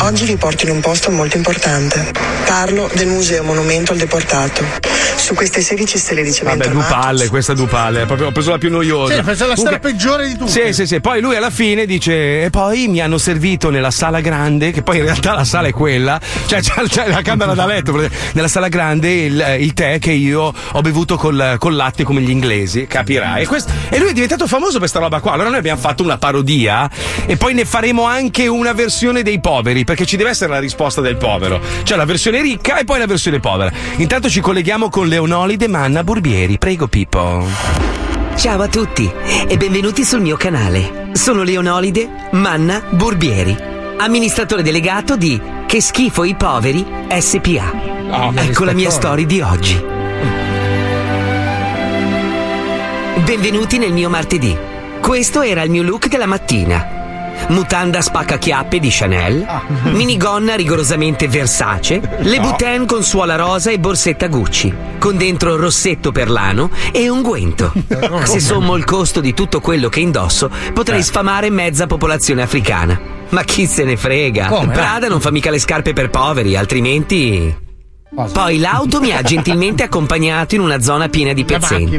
Speaker 19: Oggi vi porto in un posto molto importante. Parlo del Museo Monumento al Deportato. Su queste 16 stelle di cemento
Speaker 3: Vabbè, due palle, questa due palle. Proprio, ho preso la più noiosa.
Speaker 1: Sì, questa è la storia peggiore di tutte.
Speaker 3: Sì, sì, sì. Poi lui alla fine dice: E poi mi hanno servito nella sala grande, che poi in realtà la sala è quella, cioè c'è, la camera da letto. Nella sala grande il, il tè che io ho bevuto col, col latte come gli inglesi, capirai. E, questo- e lui è diventato famoso per questa roba qua. Allora noi abbiamo fatto una parodia e poi ne faremo anche una versione dei poveri, perché ci deve essere la risposta del povero. Cioè la versione ricca e poi la versione povera. Intanto ci colleghiamo con Leonolide Manna Burbieri. Prego, Pippo.
Speaker 20: Ciao a tutti e benvenuti sul mio canale. Sono Leonolide Manna Burbieri, amministratore delegato di Che schifo i poveri SPA. ecco la mia storia di oggi. Benvenuti nel mio martedì. Questo era il mio look della mattina. Mutanda spaccachiappe di Chanel, minigonna rigorosamente Versace, le boutin con suola rosa e borsetta Gucci, con dentro rossetto per l'ano e unguento. Se sommo il costo di tutto quello che indosso, potrei sfamare mezza popolazione africana. Ma chi se ne frega?
Speaker 21: Come?
Speaker 20: Prada non fa mica le scarpe per poveri, altrimenti. Poi l'auto mi ha gentilmente accompagnato in una zona piena di pezzenti.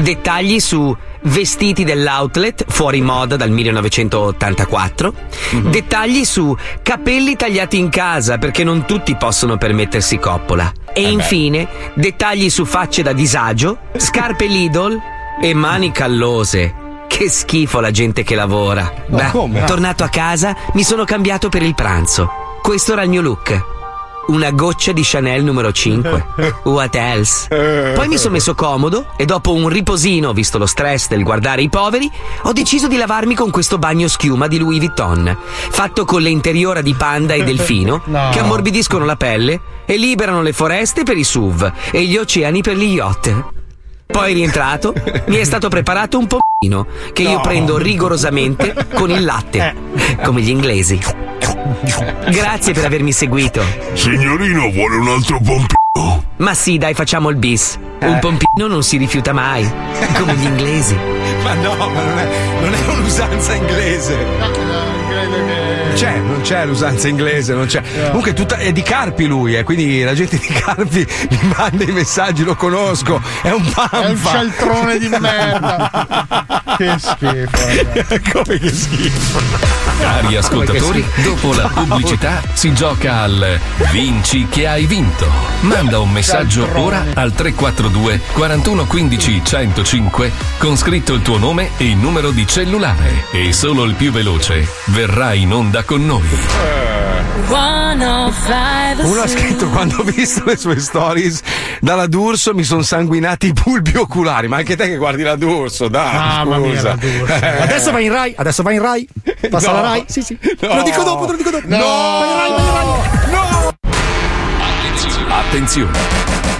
Speaker 20: Dettagli su vestiti dell'outlet fuori moda dal 1984. Dettagli su capelli tagliati in casa perché non tutti possono permettersi coppola. E infine dettagli su facce da disagio, scarpe Lidl e mani callose. Che schifo la gente che lavora. Beh,
Speaker 21: come?
Speaker 20: tornato a casa mi sono cambiato per il pranzo. Questo era il mio look. Una goccia di Chanel numero 5. What else? Poi mi sono messo comodo e dopo un riposino, visto lo stress del guardare i poveri, ho deciso di lavarmi con questo bagno schiuma di Louis Vuitton, fatto con le interiora di panda e delfino
Speaker 21: No.
Speaker 20: che ammorbidiscono la pelle e liberano le foreste per i SUV e gli oceani per gli yacht. Poi rientrato, mi è stato preparato un pompino che io
Speaker 21: No.
Speaker 20: prendo rigorosamente con il latte, come gli inglesi. Grazie per avermi seguito.
Speaker 9: Signorino, vuole un altro pompino?
Speaker 20: Ma sì, dai, facciamo il bis.
Speaker 3: Eh.
Speaker 20: Un pompino non si rifiuta mai, come gli inglesi.
Speaker 3: Ma no, ma non è, non è un'usanza inglese. C'è, non c'è l'usanza inglese, non c'è. Comunque tutta, è di Carpi lui, eh, quindi la gente di Carpi mi manda i messaggi, lo conosco, è un panfa.
Speaker 1: È un cialtrone di merda. che schifo.
Speaker 3: Come che schifo.
Speaker 2: Cari ascoltatori, dopo la pubblicità si gioca al Vinci che hai vinto. Manda un messaggio ora al 342 41 15 105 con scritto il tuo nome e il numero di cellulare e solo il più veloce verrà in onda con noi.
Speaker 3: Uno ha scritto quando ho visto le sue stories dalla D'Urso mi sono sanguinati i bulbi oculari. Ma anche te che guardi la D'Urso, dai.
Speaker 6: Mamma mia,
Speaker 3: scusa.
Speaker 6: la D'Urso.
Speaker 3: Eh.
Speaker 6: Adesso va in Rai, adesso va in Rai. Passa
Speaker 3: No.
Speaker 6: la Rai. Sì, sì.
Speaker 3: No.
Speaker 6: Te lo dico dopo, te lo dico dopo.
Speaker 3: No.
Speaker 6: Va in Rai, va in Rai.
Speaker 2: Attenzione!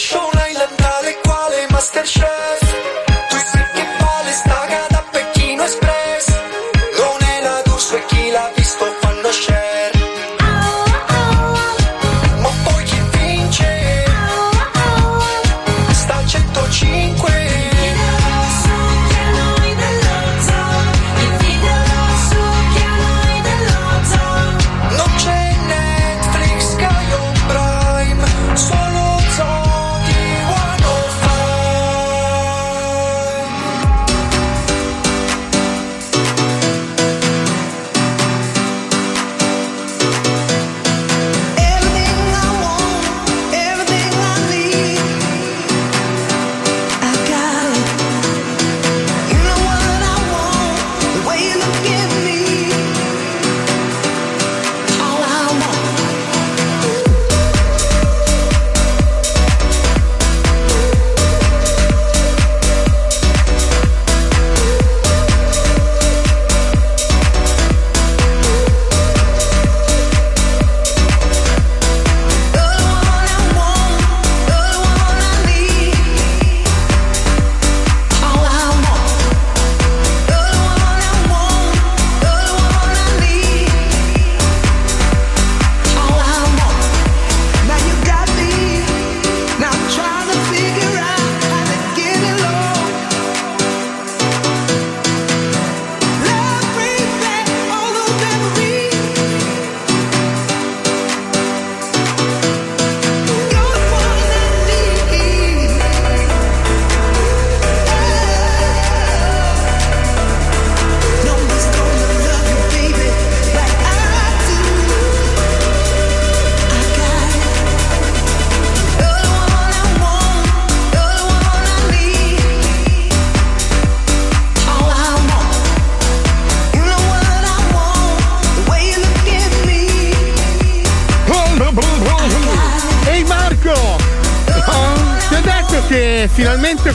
Speaker 17: Show nailandale quale Masterchef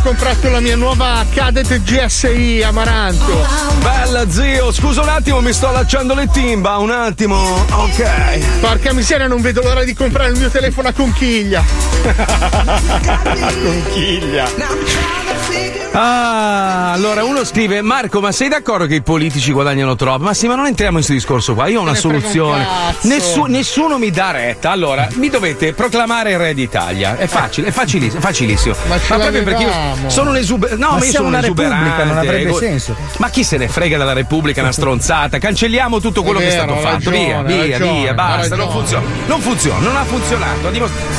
Speaker 1: comprato la mia nuova Cadet GSI Amaranto.
Speaker 3: Bella zio, scusa un attimo, mi sto allacciando le timba, un attimo. Ok.
Speaker 1: Porca miseria, non vedo l'ora di comprare il mio telefono a conchiglia.
Speaker 3: Conchiglia. Ah, allora uno scrive: Marco, ma sei d'accordo che i politici guadagnano troppo? Ma sì, ma non entriamo in questo discorso qua. Io ho una
Speaker 1: un
Speaker 3: soluzione.
Speaker 1: cazzo.
Speaker 3: Nessu- nessuno mi dà retta. Allora, mi dovete proclamare re d'Italia. È facile, è facilissimo. Facilissimo.
Speaker 1: Ma ce
Speaker 3: proprio perché io sono un esuberante. No,
Speaker 6: Ma
Speaker 3: ma io sono un
Speaker 6: una repubblica,
Speaker 3: esuberante.
Speaker 6: non avrebbe
Speaker 3: ego-
Speaker 6: senso.
Speaker 3: Ma chi se ne frega della Repubblica? Una stronzata. Cancelliamo tutto quello
Speaker 1: È
Speaker 3: che è
Speaker 1: vero,
Speaker 3: stato fatto.
Speaker 1: ragione,
Speaker 3: via, via,
Speaker 1: ragione,
Speaker 3: via, basta. Non funziona. Non funziona, non ha funzionato.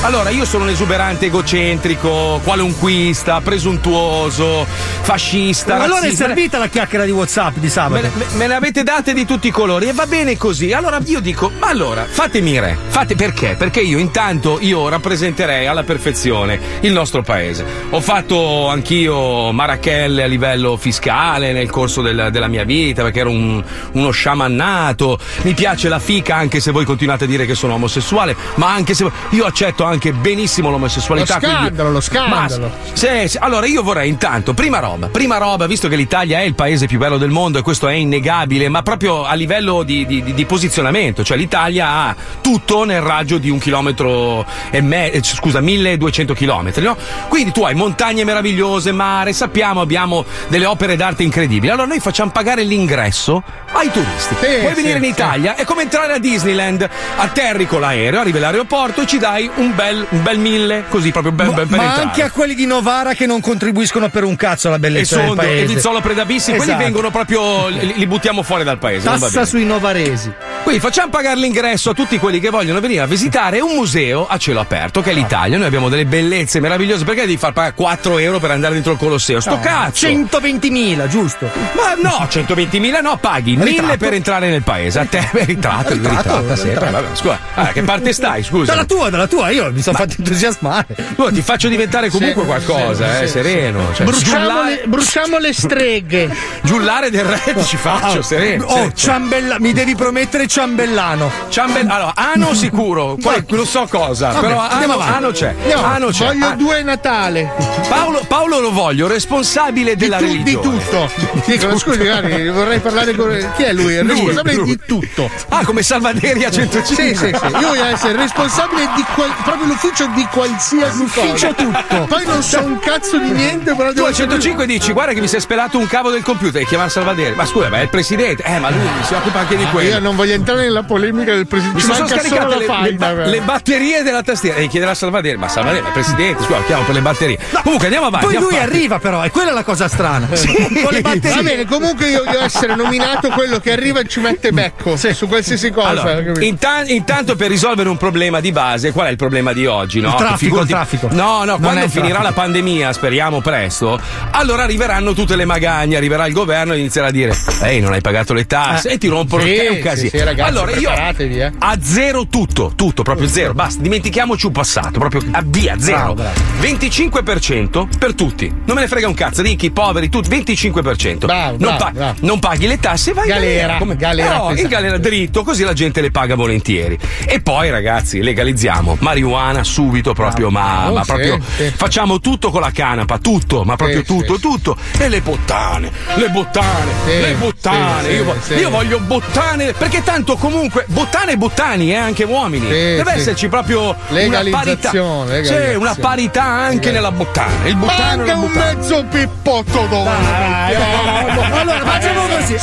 Speaker 3: Allora, io sono un esuberante egocentrico, qualunquista, presuntuoso, fascista.
Speaker 6: Ma allora è
Speaker 3: razzista.
Speaker 6: servita la chiacchiera di WhatsApp di sabato.
Speaker 3: me- me ne avete date di tutti i colori e va bene così. Allora io dico, ma allora fatemi re. Fate perché? Perché io intanto io rappresenterei alla perfezione il nostro paese. Ho fatto anch'io Marachelle a livello fiscale nel corso del- della mia vita perché ero un- uno sciamannato. Mi piace la fica anche se voi continuate a dire che sono omosessuale, ma anche se io accetto anche benissimo l'omosessualità.
Speaker 1: Lo
Speaker 3: quindi-
Speaker 1: scandalo, lo scandalo.
Speaker 3: Ma- sì, sì. Allora io vorrei intanto, prima roba, prima roba, visto che l'Italia è il paese più bello del mondo e questo è innegabile, ma proprio a livello di, di- di- posizionamento, cioè l'Italia ha tutto nel raggio di un chilometro e me- eh, scusa, 1200 chilometri, no? Quindi tu hai montagne meravigliose, mare, sappiamo, abbiamo delle opere d'arte incredibili. Allora noi facciamo pagare l'ingresso ai turisti.
Speaker 1: Sì,
Speaker 3: Vuoi
Speaker 1: sì,
Speaker 3: venire in. Italia? È come entrare a Disneyland. Atterri con l'aereo, arrivi all'aeroporto e ci dai un bel, un bel mille, così proprio ben, ben per
Speaker 6: Ma
Speaker 3: entrare.
Speaker 6: anche a quelli di Novara che non contribuiscono per un cazzo alla
Speaker 3: e
Speaker 6: bellezza del
Speaker 3: Sondo
Speaker 6: paese.
Speaker 3: e Vizzolo Predabissi, quelli
Speaker 6: Esatto.
Speaker 3: vengono proprio, li, li buttiamo fuori dal paese.
Speaker 6: Tassa sui novaresi.
Speaker 3: Quindi facciamo pagare l'ingresso a tutti quelli che vogliono venire a visitare un museo a cielo aperto, che è l'Italia. Noi abbiamo delle bellezze meravigliose. Perché devi far pagare 4 euro per andare dentro il Colosseo? Sto
Speaker 6: No,
Speaker 3: cazzo!
Speaker 6: 120.000, giusto?
Speaker 3: Ma no, 120.000 no, paghi 1000 per entrare nel paese. A te ritratto,
Speaker 6: Ritratto,
Speaker 3: sempre.
Speaker 6: ritratto.
Speaker 3: Vabbè, scusa, ah, che parte stai? Scusa.
Speaker 6: Dalla tua, dalla tua, io mi sono fatto entusiasmare.
Speaker 3: Tu, ti faccio diventare comunque
Speaker 1: Sì,
Speaker 3: qualcosa,
Speaker 1: sì,
Speaker 3: eh,
Speaker 1: sì,
Speaker 3: sereno. Cioè,
Speaker 1: Bruciamo
Speaker 3: giullare,
Speaker 1: le, bruciamo le streghe.
Speaker 3: giullare del re ci faccio, sereno.
Speaker 6: Oh, ciambella- mi devi promettere ciambellano.
Speaker 3: Ciambe- allora, ano sicuro, poi non so cosa,
Speaker 6: Vabbè,
Speaker 3: però
Speaker 6: andiamo
Speaker 3: ano,
Speaker 6: avanti.
Speaker 3: ano c'è.
Speaker 1: No,
Speaker 3: ano c'è.
Speaker 1: voglio
Speaker 3: Ah,
Speaker 1: due Natale.
Speaker 3: Paolo, Paolo lo voglio, responsabile della
Speaker 1: Tu- di
Speaker 3: religione.
Speaker 1: tutto. Dicono, scusi, guardi, vorrei parlare con. Chi è lui? È il responsabile
Speaker 3: lui.
Speaker 1: di tutto.
Speaker 3: Ah, come Salvaderi a 105.
Speaker 1: Sì, sì, sì. Io voglio essere responsabile di qual- proprio l'ufficio di qualsiasi
Speaker 6: L'ufficio
Speaker 1: cosa.
Speaker 6: tutto.
Speaker 1: Poi non so un cazzo di niente, però
Speaker 3: Tu
Speaker 1: devo
Speaker 3: al
Speaker 1: essere-
Speaker 3: 105 dici, guarda che mi si è spelato un cavo del computer e chiamare Salvaderi. Ma scusa, ma è il presidente. Eh, ma lui si occupa anche di
Speaker 1: Ah,
Speaker 3: quello.
Speaker 1: Io non voglio entrare nella polemica del presidente.
Speaker 3: Mi
Speaker 1: Ci
Speaker 3: sono scaricate le, le, ba- le batterie della tastiera e chiederà a Salvaderi. Ma Salvaderi è il presidente, scusa, chiamo per le batterie. Comunque andiamo avanti.
Speaker 6: Poi lui
Speaker 3: avanti.
Speaker 6: arriva però, e quella è la cosa strana. Con le batterie.
Speaker 1: Va bene, comunque io voglio essere nominato quello che arriva e ci mette becco su qualsiasi cosa.
Speaker 3: Allora, intan- intanto per risolvere un problema di base, qual è il problema di oggi? No?
Speaker 6: Il traffico,
Speaker 3: figurati-
Speaker 6: il traffico.
Speaker 3: No, no,
Speaker 6: Non
Speaker 3: quando finirà
Speaker 6: traffico.
Speaker 3: la pandemia, speriamo presto, allora arriveranno tutte le magagne, arriverà il governo e inizierà a dire: Ehi, non hai pagato le tasse
Speaker 1: Eh,
Speaker 3: e ti rompono
Speaker 1: sì,
Speaker 3: il è un
Speaker 1: sì,
Speaker 3: casino.
Speaker 1: sì, ragazzi,
Speaker 3: allora io
Speaker 1: eh.
Speaker 3: a zero tutto, tutto, proprio zero, basta, dimentichiamoci un passato, proprio a via, zero.
Speaker 6: Bravo, bravo.
Speaker 3: 25% per tutti. Non me ne frega un cazzo, ricchi, poveri, tutti, 25%.
Speaker 1: Bravo,
Speaker 3: non,
Speaker 1: bravo, bravo.
Speaker 3: non paghi le tasse, vai in
Speaker 1: Galera.
Speaker 3: Come-
Speaker 1: galera
Speaker 3: No, in
Speaker 1: pesante.
Speaker 3: galera dritto, così la gente le paga volentieri. E poi, ragazzi, legalizziamo marijuana subito, proprio, ma,
Speaker 1: bravo,
Speaker 3: ma
Speaker 1: sì,
Speaker 3: proprio
Speaker 1: sì.
Speaker 3: facciamo tutto con la canapa, tutto, ma proprio
Speaker 1: Sì,
Speaker 3: tutto, tutto. E le bottane, le bottane, le bottane. io, io voglio bottane, perché tanto comunque bottane e bottani, eh, anche uomini. Deve esserci proprio una parità.
Speaker 1: Legalizzazione.
Speaker 3: una parità anche nella bottana. Il bottano
Speaker 1: anche
Speaker 3: la
Speaker 1: un mezzo pippotto dove
Speaker 6: Allora, facciamo così.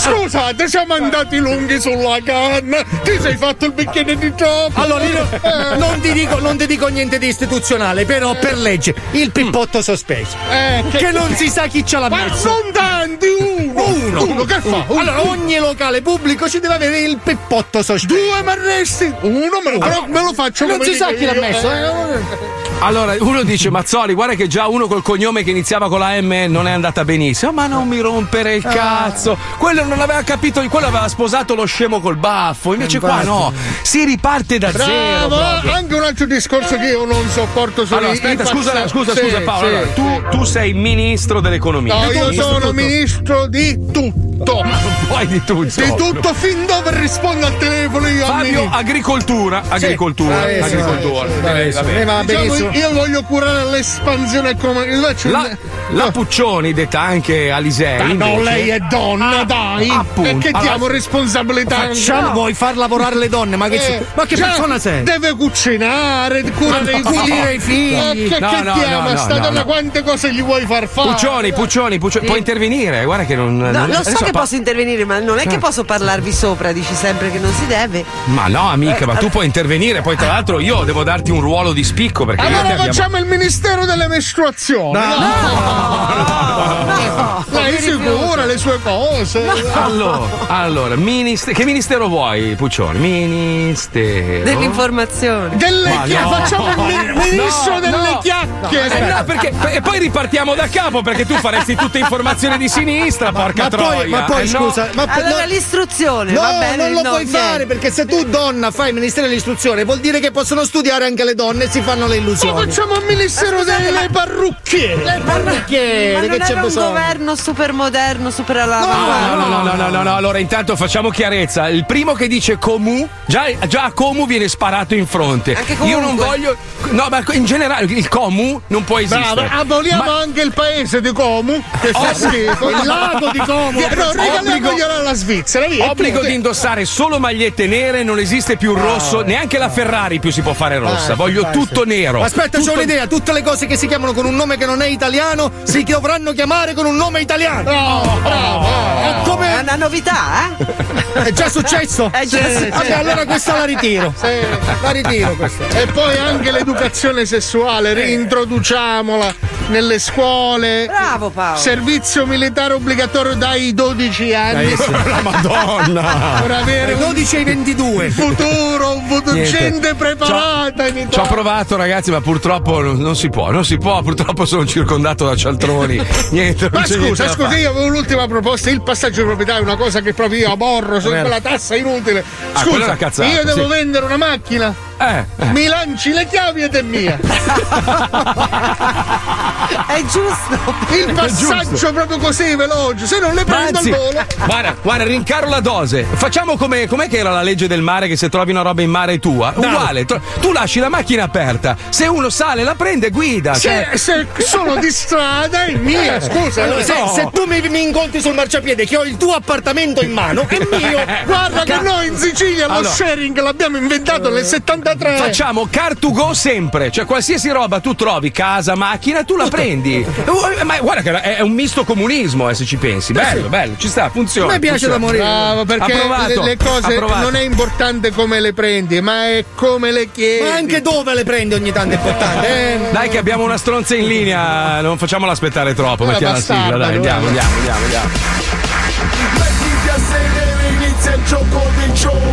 Speaker 1: Scusate, siamo andati lunghi sulla canna. Ti sei fatto il bicchiere di troppo.
Speaker 6: Allora, io
Speaker 1: Eh.
Speaker 6: non ti, dico, non ti dico niente di istituzionale, però per legge il pippotto sospeso.
Speaker 1: Eh,
Speaker 6: Che non si sa chi ce l'ha
Speaker 1: Ma
Speaker 6: messo.
Speaker 1: sono tanti, uno.
Speaker 6: Uno.
Speaker 1: Uno che fa? Uno.
Speaker 6: Allora, ogni locale pubblico ci deve avere il pippotto sospeso.
Speaker 1: Due mi arresti. Uno me lo, però me lo faccio
Speaker 6: Non
Speaker 1: come
Speaker 6: si sa chi l'ha messo,
Speaker 1: Eh.
Speaker 3: Allora, uno dice, Mazzoli, guarda che già uno col cognome che iniziava con la M non è andata benissimo. Ma non mi rompere il cazzo. Quello non aveva capito, quello aveva sposato lo scemo col baffo. Invece qua no, si riparte da zero.
Speaker 1: Bravo,
Speaker 3: proprio.
Speaker 1: anche un altro discorso che io non sopporto sono
Speaker 3: Allora, aspetta, scusa, scusa, scusa Paolo.
Speaker 1: sì,
Speaker 3: allora,
Speaker 1: sì.
Speaker 3: tu, tu sei ministro dell'economia.
Speaker 1: No, io
Speaker 3: Ministro
Speaker 1: sono
Speaker 3: tutto.
Speaker 1: Ministro di tutto.
Speaker 3: Poi di tutto.
Speaker 1: Di tutto fin dove rispondo al telefono io
Speaker 3: Fabio, agricoltura, agricoltura,
Speaker 1: bravissimo,
Speaker 3: agricoltura.
Speaker 1: sì,
Speaker 6: bravissimo.
Speaker 3: va bene.
Speaker 6: Va
Speaker 1: Diciamo io, io voglio curare l'espansione invece-
Speaker 3: La, la Puccioni, detta anche Alisei.
Speaker 1: Ah, no, lei è donna, dai!
Speaker 3: Appunto.
Speaker 1: E che
Speaker 3: Allora-
Speaker 1: diamo responsabilità
Speaker 6: Facciamo,
Speaker 1: No.
Speaker 6: vuoi far lavorare le donne? Ma che,
Speaker 1: Eh,
Speaker 6: ma che
Speaker 1: già
Speaker 6: persona sei?
Speaker 1: Deve cucinare, curare
Speaker 6: Ma
Speaker 1: i
Speaker 6: no.
Speaker 1: figli.
Speaker 6: I figli.
Speaker 1: Eh, che
Speaker 3: No,
Speaker 1: che
Speaker 3: no,
Speaker 1: diamo
Speaker 3: no, no,
Speaker 1: sta
Speaker 3: no,
Speaker 1: donna?
Speaker 3: no.
Speaker 1: Quante cose gli vuoi far fare?
Speaker 3: Puccioni, Puccioni, Puccioni, puoi intervenire, guarda che non.
Speaker 8: No,
Speaker 3: non-
Speaker 8: lo so che
Speaker 3: pa-
Speaker 8: posso intervenire, ma non è che posso parlarvi sopra, dici sempre che non si deve.
Speaker 3: Ma no, amica,
Speaker 8: Eh,
Speaker 3: ma tu puoi intervenire, poi tra l'altro io devo darti un ruolo di spicco perché
Speaker 1: Allora
Speaker 3: abbiamo-
Speaker 1: facciamo il ministero delle mestruazioni.
Speaker 3: No,
Speaker 1: Lei si cura le sue cose.
Speaker 3: Allora, allora ministe- che ministero vuoi, Puccioni? Ministero.
Speaker 8: Dell'informazione.
Speaker 1: Delle
Speaker 3: Ma
Speaker 1: chia-
Speaker 3: no.
Speaker 1: facciamo il mi- ministro
Speaker 3: No,
Speaker 1: delle
Speaker 3: no.
Speaker 1: chiacchiere.
Speaker 3: Eh no, perché, e poi ripartiamo da capo perché tu faresti tutte informazioni di sinistra, porca
Speaker 6: ma
Speaker 3: troia.
Speaker 6: poi, ma poi
Speaker 3: Eh no.
Speaker 6: scusa, ma
Speaker 8: Allora
Speaker 6: no-
Speaker 8: l'istruzione,
Speaker 6: No,
Speaker 8: va bene.
Speaker 6: non lo
Speaker 8: no,
Speaker 6: puoi
Speaker 8: niente.
Speaker 6: fare perché se tu donna fai il ministero dell'istruzione vuol dire che possono studiare anche le donne e si fanno le
Speaker 1: Ma
Speaker 6: illusioni.
Speaker 1: facciamo il ministero delle parrucchiere.
Speaker 6: Le parrucchiere,
Speaker 8: Ma
Speaker 6: che
Speaker 8: non
Speaker 6: c'è
Speaker 8: era un
Speaker 6: bisogno?
Speaker 8: governo super moderno, super all'avanguardia.
Speaker 3: No, no, no, no, no, no, no, allora intanto facciamo chiarezza. Il primo che dice Comu, già, già a Comu viene sparato in fronte.
Speaker 8: Anche
Speaker 3: Io non voglio. No, ma in generale il Comu non può esistere.
Speaker 1: Brava, aboliamo
Speaker 3: Ma-
Speaker 1: anche il paese di Como che fa
Speaker 3: Oh,
Speaker 1: schifo.
Speaker 6: Il lago di Como.
Speaker 1: No,
Speaker 3: Obbligo-
Speaker 1: regaliamoglielo alla Svizzera. Via,
Speaker 3: Obbligo di indossare solo magliette nere, non esiste più il rosso, neanche la Ferrari più si può fare rossa.
Speaker 6: Ah,
Speaker 3: Voglio
Speaker 6: dai,
Speaker 3: tutto nero.
Speaker 6: Aspetta,
Speaker 3: Tutto-
Speaker 6: c'ho un'idea. Tutte le cose che si chiamano con un nome che non è italiano si dovranno chiamare con un nome italiano.
Speaker 1: No, bravo.
Speaker 6: È
Speaker 8: È
Speaker 6: come.
Speaker 8: una novità, eh?
Speaker 6: È già successo?
Speaker 8: È già
Speaker 6: Sì,
Speaker 8: successo.
Speaker 6: Vabbè, allora questa la ritiro.
Speaker 1: Sì.
Speaker 6: La ritiro questa.
Speaker 1: E poi anche l'educazione sessuale, reintroduciamola nelle scuole.
Speaker 8: Bravo Paolo.
Speaker 1: Servizio militare obbligatorio dai 12 anni.
Speaker 3: La Madonna.
Speaker 1: Per avere un
Speaker 6: 12 ai 22.
Speaker 1: futuro, un futuro,
Speaker 3: Niente.
Speaker 1: gente preparata
Speaker 3: Ci ho provato, ragazzi, ma purtroppo non, non si può, non si può. Purtroppo sono circondato da cialtroni. Niente,
Speaker 1: Ma scusa, scusa, io avevo l'ultima proposta, il passaggio di proprietà è una cosa che proprio io aborro, sono quella tassa inutile.
Speaker 3: Ah,
Speaker 1: Scusa,
Speaker 3: una cazzata,
Speaker 1: io devo
Speaker 3: sì.
Speaker 1: vendere una macchina,
Speaker 3: Eh, eh.
Speaker 1: mi lanci le chiavi ed è mia.
Speaker 8: È giusto.
Speaker 1: Il passaggio proprio così veloce, se non le prendo
Speaker 3: anzi,
Speaker 1: al volo.
Speaker 3: guarda, guarda, rincaro la dose. Facciamo come com'è che era la legge del mare che se trovi una roba in mare è tua? Uguale, tro- tu lasci la macchina aperta, se uno sale, la prende e guida.
Speaker 1: Se,
Speaker 3: cioè-
Speaker 1: se sono di strada è mia, scusa.
Speaker 6: Allora, se,
Speaker 3: no.
Speaker 6: se tu mi, mi incontri sul marciapiede che ho il tuo appartamento in mano, è mio.
Speaker 1: Guarda che noi in Sicilia lo
Speaker 3: Allora.
Speaker 1: sharing l'abbiamo inventato nel 73.
Speaker 3: Facciamo car to go sempre, cioè qualsiasi roba tu trovi, casa, macchina, tu la prendi. Eh, Ma guarda che è un misto comunismo, eh, se ci pensi. Bello, bello, ci sta, funziona.
Speaker 6: A me piace
Speaker 3: funziona.
Speaker 6: da morire.
Speaker 1: Bravo, perché
Speaker 3: Approvato,
Speaker 1: le, le cose
Speaker 3: approvato.
Speaker 1: non è importante come le prendi, ma è come le chiedi.
Speaker 6: Ma anche dove le prendi ogni tanto è importante. Eh?
Speaker 3: Dai che abbiamo una stronza in linea, non facciamola aspettare troppo,
Speaker 1: Una
Speaker 3: mettiamo la sigla, dai, andiamo, andiamo, andiamo, andiamo.
Speaker 17: Mettiti a sedere, inizia il gioco dei giochi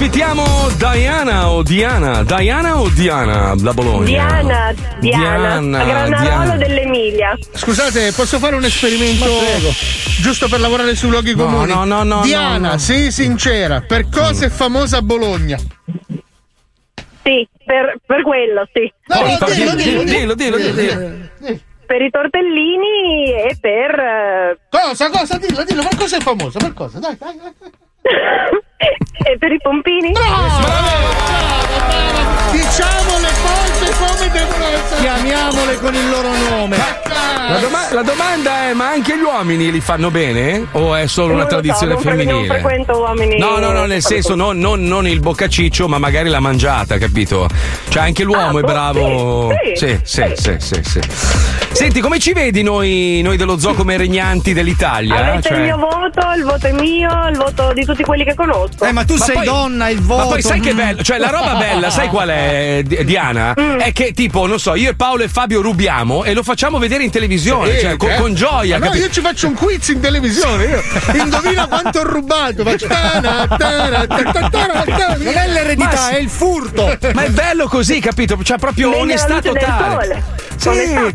Speaker 3: ospitiamo Diana o Diana? Diana o Diana da Bologna?
Speaker 14: Diana, Diana,
Speaker 3: Diana,
Speaker 14: a Granarolo
Speaker 3: Diana.
Speaker 14: dell'Emilia.
Speaker 1: Scusate, posso fare un esperimento giusto per lavorare sui luoghi
Speaker 3: No,
Speaker 1: comuni?
Speaker 3: no, no, no,
Speaker 1: Diana,
Speaker 3: no, no.
Speaker 1: sii sincera, per cosa è famosa Bologna?
Speaker 14: Sì, per, per quello, sì.
Speaker 1: No, no,
Speaker 3: Dillo,
Speaker 1: dillo, dillo,
Speaker 3: dillo, dillo, dillo, dillo.
Speaker 14: Per i tortellini e per... eh,
Speaker 1: Cosa, cosa, dillo, dillo, per cosa è famosa? Per cosa? Dai, dai, dai.
Speaker 14: e per i pompini.
Speaker 1: Diciamo le cose come devono essere.
Speaker 6: Chiamiamole con il loro nome.
Speaker 3: La, doma- la domanda è: ma anche gli uomini li fanno bene? O è solo
Speaker 14: Non
Speaker 3: una
Speaker 14: lo so,
Speaker 3: tradizione
Speaker 14: non fre- non
Speaker 3: femminile?
Speaker 14: frequento uomini.
Speaker 3: No, no, no, nel senso non, non- non il boccaciccio, ma magari la mangiata, capito? Cioè anche l'uomo
Speaker 14: Ah,
Speaker 3: è
Speaker 14: boh,
Speaker 3: bravo.
Speaker 14: sì,
Speaker 3: sì, sì, sì, sì, sì. Senti, come ci vedi noi, noi dello zoo come regnanti dell'Italia?
Speaker 14: Avete
Speaker 3: Cioè-
Speaker 14: il mio voto, il voto è mio, il voto di tutti quelli che conosco.
Speaker 6: Eh, ma tu
Speaker 3: Ma
Speaker 6: sei
Speaker 3: poi-
Speaker 6: donna, il voto.
Speaker 3: Ma poi sai che
Speaker 6: mm.
Speaker 3: bello? Cioè, la roba bella, sai qual è, Di- Diana?
Speaker 14: Mm.
Speaker 3: È che, tipo, non so, io e Paolo e Fabio rubiamo e lo facciamo vedere in televisione,
Speaker 1: Sì,
Speaker 3: cioè, con,
Speaker 1: certo.
Speaker 3: con gioia.
Speaker 1: Ma no,
Speaker 3: capi-
Speaker 1: io ci faccio un quiz in televisione. Io. Indovina quanto ho rubato. Faccio.
Speaker 6: Non è l'eredità,
Speaker 3: Ma
Speaker 6: è il furto.
Speaker 3: Ma è bello così, capito? C'è proprio onestà totale. Sì,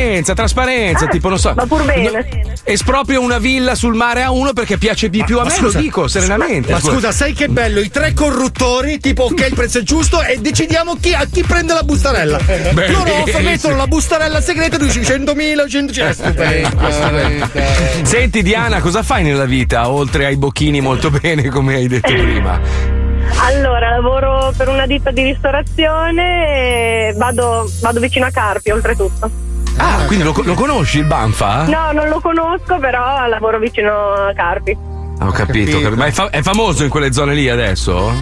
Speaker 3: trasparenza, trasparenza,
Speaker 14: Ah,
Speaker 3: tipo non so.
Speaker 14: va pur bene.
Speaker 3: no- esproprio una villa sul mare a uno perché piace di più a
Speaker 6: Ma
Speaker 3: me,
Speaker 6: scusa,
Speaker 3: lo dico serenamente.
Speaker 6: Ma scusa, sai che bello? I tre corruttori, tipo ok, il prezzo è giusto e decidiamo chi, a chi prende la bustarella.
Speaker 3: Bellissimo.
Speaker 6: Loro offrono, mettono la bustarella segreta e tu dici 100.000, 100.000. È stupendo, stupendo.
Speaker 3: Senti Diana, cosa fai nella vita oltre ai bocchini molto bene come hai detto prima?
Speaker 14: Allora, lavoro per una ditta di ristorazione e vado, vado vicino a Carpi, oltretutto.
Speaker 3: Ah, quindi lo, lo conosci il Banfa?
Speaker 14: No, non lo conosco, però lavoro vicino a Carpi.
Speaker 3: Ah, Ho capito, ho capito. ma è, fa- è famoso in quelle zone lì adesso?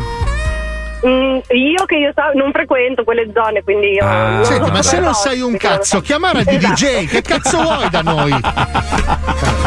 Speaker 14: Mm, io che io so, non frequento quelle zone, quindi io.
Speaker 3: Ah.
Speaker 14: non
Speaker 1: Senti,
Speaker 14: so
Speaker 1: ma se non sai un cazzo,
Speaker 14: so.
Speaker 1: chiama Radio
Speaker 14: Esatto.
Speaker 1: DJ, che cazzo vuoi da noi?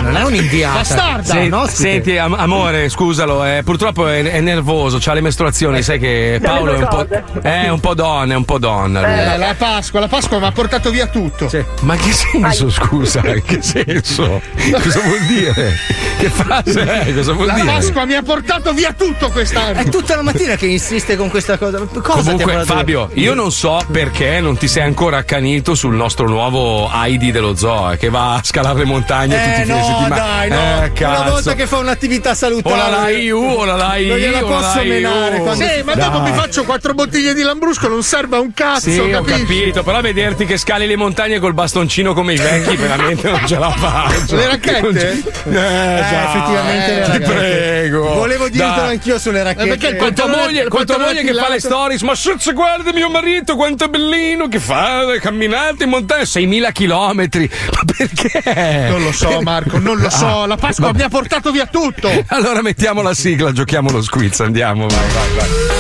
Speaker 6: Non è un'inviata.
Speaker 1: Bastarda,
Speaker 3: Sì,
Speaker 1: no?
Speaker 3: senti, am- amore, scusalo, eh, purtroppo è, è nervoso, c'ha le mestruazioni, sai che Paolo è un po'. È un po' donna, è un po' donna.
Speaker 1: Eh, la Pasqua, la Pasqua mi ha portato via tutto.
Speaker 3: Ma che senso, scusa? In che senso? Cosa vuol dire? Che frase è? Cosa vuol
Speaker 1: La
Speaker 3: dire?
Speaker 1: Pasqua mi ha portato via tutto quest'anno.
Speaker 6: È tutta la mattina che insiste con questa cosa. Cosa
Speaker 3: Comunque, Fabio, io non so perché non ti sei ancora accanito sul nostro nuovo Heidi dello zoo, eh, che va a scalare le montagne tutti
Speaker 6: Eh
Speaker 3: i fine
Speaker 6: no,
Speaker 3: settimana.
Speaker 6: dai, no.
Speaker 3: Eh,
Speaker 6: Una volta che fa un'attività salutare.
Speaker 3: O la Lai U, o la Lai
Speaker 6: Non gliela
Speaker 3: I,
Speaker 6: posso menare.
Speaker 3: U.
Speaker 6: quando-
Speaker 1: Sì, ma dopo
Speaker 3: Dai.
Speaker 1: mi faccio quattro bottiglie di Lambrusco, non serve a un cazzo,
Speaker 3: Sì, ho capito, però vederti che scali le montagne col bastoncino come i vecchi, veramente non ce la faccio.
Speaker 1: Le racchette?
Speaker 3: Eh, già,
Speaker 6: effettivamente le
Speaker 3: Ti prego.
Speaker 6: Volevo dirtelo
Speaker 3: Dai.
Speaker 6: anch'io sulle racchette.
Speaker 1: Eh, perché il
Speaker 3: Con tua
Speaker 1: pantalone-
Speaker 3: moglie, moglie che fa le stories, ma Schutz, guarda mio marito quanto è bellino che fa le camminate in montagna, 6.000 chilometri. Ma perché?
Speaker 1: Non lo so, Marco, non lo so.
Speaker 3: Ah,
Speaker 1: La Pasqua
Speaker 3: vabbè.
Speaker 1: mi ha portato via tutto.
Speaker 3: Allora mettiamo la sigla, giochiamo lo squiz, andiamo, vai, vai, vai.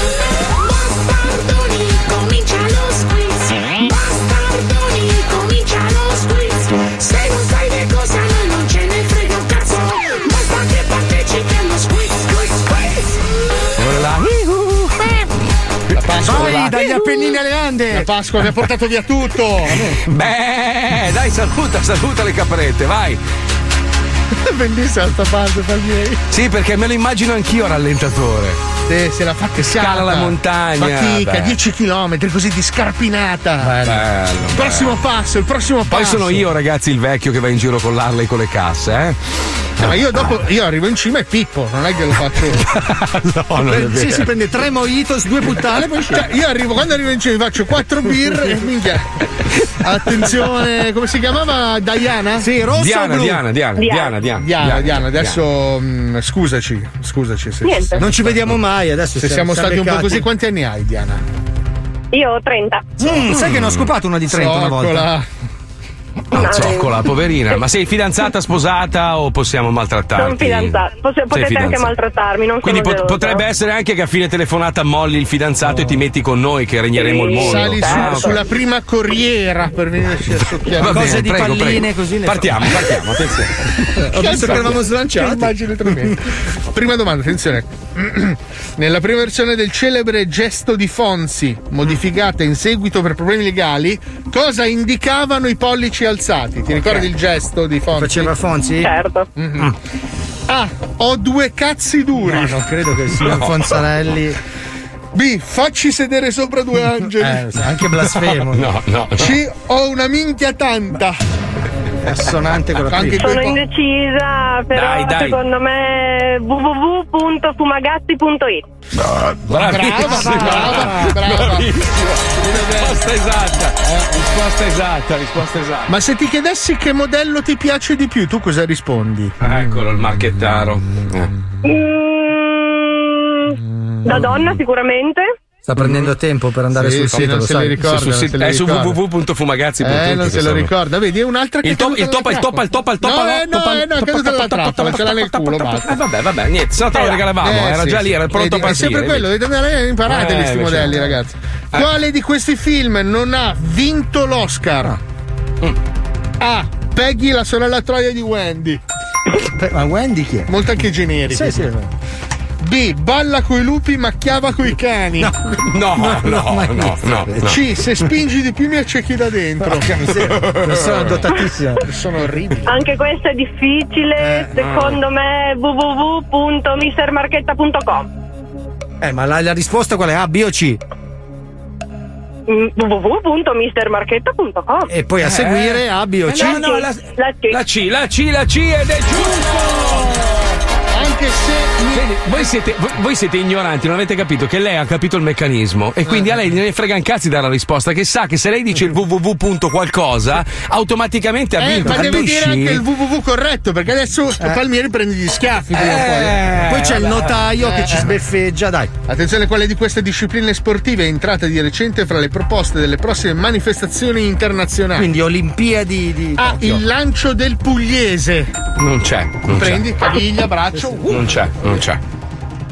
Speaker 1: Pasqua mi ha portato via tutto.
Speaker 3: Beh, dai, saluta, saluta le caprette, vai.
Speaker 1: Bellissima sta parte per miei.
Speaker 3: Sì, perché me lo immagino anch'io rallentatore.
Speaker 1: Sì, se la fa che
Speaker 3: Scala la montagna,
Speaker 1: Fatica,
Speaker 3: beh.
Speaker 1: 10 km così di scarpinata.
Speaker 3: Bello.
Speaker 1: Il prossimo passo, il prossimo
Speaker 3: Poi
Speaker 1: passo.
Speaker 3: sono io, ragazzi, il vecchio che va in giro con l'Harley con le casse, eh?
Speaker 1: Eh, ma io dopo io arrivo in cima e pippo, non è che lo faccio.
Speaker 3: no, non è
Speaker 6: Sì,
Speaker 3: vero.
Speaker 6: si prende tre mojitos, due puttane, poi
Speaker 1: Cioè, io arrivo, quando arrivo in cima mi faccio quattro birre e minchia. Attenzione, come si chiamava? Diana?
Speaker 6: Sì, rosso
Speaker 3: Diana,
Speaker 6: blu?
Speaker 3: Diana, Diana, Diana, Diana,
Speaker 1: Diana, Diana, adesso mh, scusaci, scusaci se,
Speaker 14: Niente.
Speaker 6: Non ci vediamo mai adesso.
Speaker 1: se siamo stati un po' così. Quanti anni hai, Diana?
Speaker 14: Io ho 30.
Speaker 6: Mm, sai che ne ho scopato una di 30 una volta.
Speaker 1: Zoccola.
Speaker 3: Poverina. Ma sei fidanzata, sposata o possiamo maltrattarti?
Speaker 14: Sono fidanzata. Potete anche
Speaker 3: fidanzata.
Speaker 14: maltrattarmi, non
Speaker 3: Quindi
Speaker 14: sono
Speaker 3: pot- potrebbe essere anche che a fine telefonata molli il fidanzato e ti metti con noi che regneremo il mondo.
Speaker 1: Sali su-
Speaker 3: Ah,
Speaker 1: sulla prima corriera per venirci a succhiare.
Speaker 3: Va bene,
Speaker 6: Cose di
Speaker 3: prego,
Speaker 6: palline,
Speaker 3: prego.
Speaker 6: così
Speaker 3: Partiamo, partiamo, attenzione.
Speaker 6: Ho visto che eravamo slanciati.
Speaker 1: immagine tremenda. Prima domanda, attenzione. Nella prima versione del celebre gesto di Fonzi, modificata in seguito per problemi legali, cosa indicavano i pollici alzati? Ti ricordi il gesto di Fonzi?
Speaker 6: Faceva Fonzi?
Speaker 14: Certo.
Speaker 1: Mhm. A. Ho due cazzi duri.
Speaker 6: No, non credo che sia
Speaker 3: No.
Speaker 6: Fonzarelli.
Speaker 1: B. Facci sedere sopra due angeli.
Speaker 6: Eh, anche blasfemo.
Speaker 3: No, no.
Speaker 1: C. Ho una minchia tanta.
Speaker 6: Assonante con la prima.
Speaker 14: Sono indecisa, però
Speaker 3: Dai, dai.
Speaker 14: secondo me www.fumagazzi.it.
Speaker 3: Bravissima,
Speaker 1: brava.
Speaker 3: Risposta esatta. Risposta esatta, risposta esatta.
Speaker 1: Ma se ti chiedessi che modello ti piace di più, tu cosa rispondi?
Speaker 3: Eccolo il marchettaro. Eh.
Speaker 14: Mm, da donna sicuramente.
Speaker 6: Sta prendendo tempo per andare
Speaker 1: Sì,
Speaker 6: sul
Speaker 1: sì,
Speaker 6: sito,
Speaker 1: non se ricorda,
Speaker 3: Sul
Speaker 1: non se
Speaker 3: è su www.fumagazzi.it
Speaker 1: Eh, non se lo ricorda. Vedi, è un'altra che
Speaker 3: Il top, il top, il top, il top, il top,
Speaker 1: No,
Speaker 3: il
Speaker 1: eh, no, eh, no, è caduta dalla trappola, ce l'ha nel culo.
Speaker 3: Eh, vabbè, vabbè, niente, se no te lo regalavamo,
Speaker 1: Eh,
Speaker 3: era già lì, era pronto a
Speaker 1: Vedi, È
Speaker 3: partire.
Speaker 1: sempre quello, dovete andare
Speaker 3: Eh,
Speaker 1: questi modelli,
Speaker 3: no.
Speaker 1: ragazzi. Quale di questi film non ha vinto l'Oscar?
Speaker 3: Mm.
Speaker 1: A. Peggy, la sorella troia di Wendy.
Speaker 6: Ma Wendy chi è?
Speaker 1: Molto anche generico.
Speaker 6: Sì, sì.
Speaker 1: B. Balla coi lupi, macchiava coi cani.
Speaker 3: No, no, no, no, no.
Speaker 1: C. Se spingi di più mi accechi da dentro.
Speaker 6: Persona dotatissima.
Speaker 1: Sono orribili.
Speaker 14: Anche questo è difficile, secondo me www.mistermarchetta.com.
Speaker 6: Eh, ma la, la risposta qual è? A, B o C?
Speaker 14: mm, www.mistermarchetta.com.
Speaker 6: E poi a seguire A, B o C.
Speaker 14: Eh, no, no, la-
Speaker 3: La C, la C, la C ed è giusto!
Speaker 1: Anche se.
Speaker 3: Vedi, voi, siete, voi- voi siete ignoranti, non avete capito che lei ha capito il meccanismo e quindi a lei ne frega un cazzo di dare la risposta, che sa che se lei dice il www. qualcosa, automaticamente ha
Speaker 1: Eh,
Speaker 3: vinto.
Speaker 1: ma devi dire anche il www corretto, perché adesso Palmieri prende gli schiaffi. poi.
Speaker 3: Eh,
Speaker 6: Poi c'è il notaio che
Speaker 1: Eh,
Speaker 6: ci
Speaker 1: eh.
Speaker 6: sbeffeggia, dai.
Speaker 1: Attenzione, quale di queste discipline sportive è entrata di recente fra le proposte delle prossime manifestazioni internazionali?
Speaker 6: Quindi Olimpiadi di.
Speaker 1: Ah,
Speaker 6: Tokyo.
Speaker 1: il lancio del pugliese.
Speaker 3: Non c'è. Non
Speaker 1: Prendi,
Speaker 3: c'è.
Speaker 1: caviglia, braccio. uh,
Speaker 3: Non c'è, non c'è.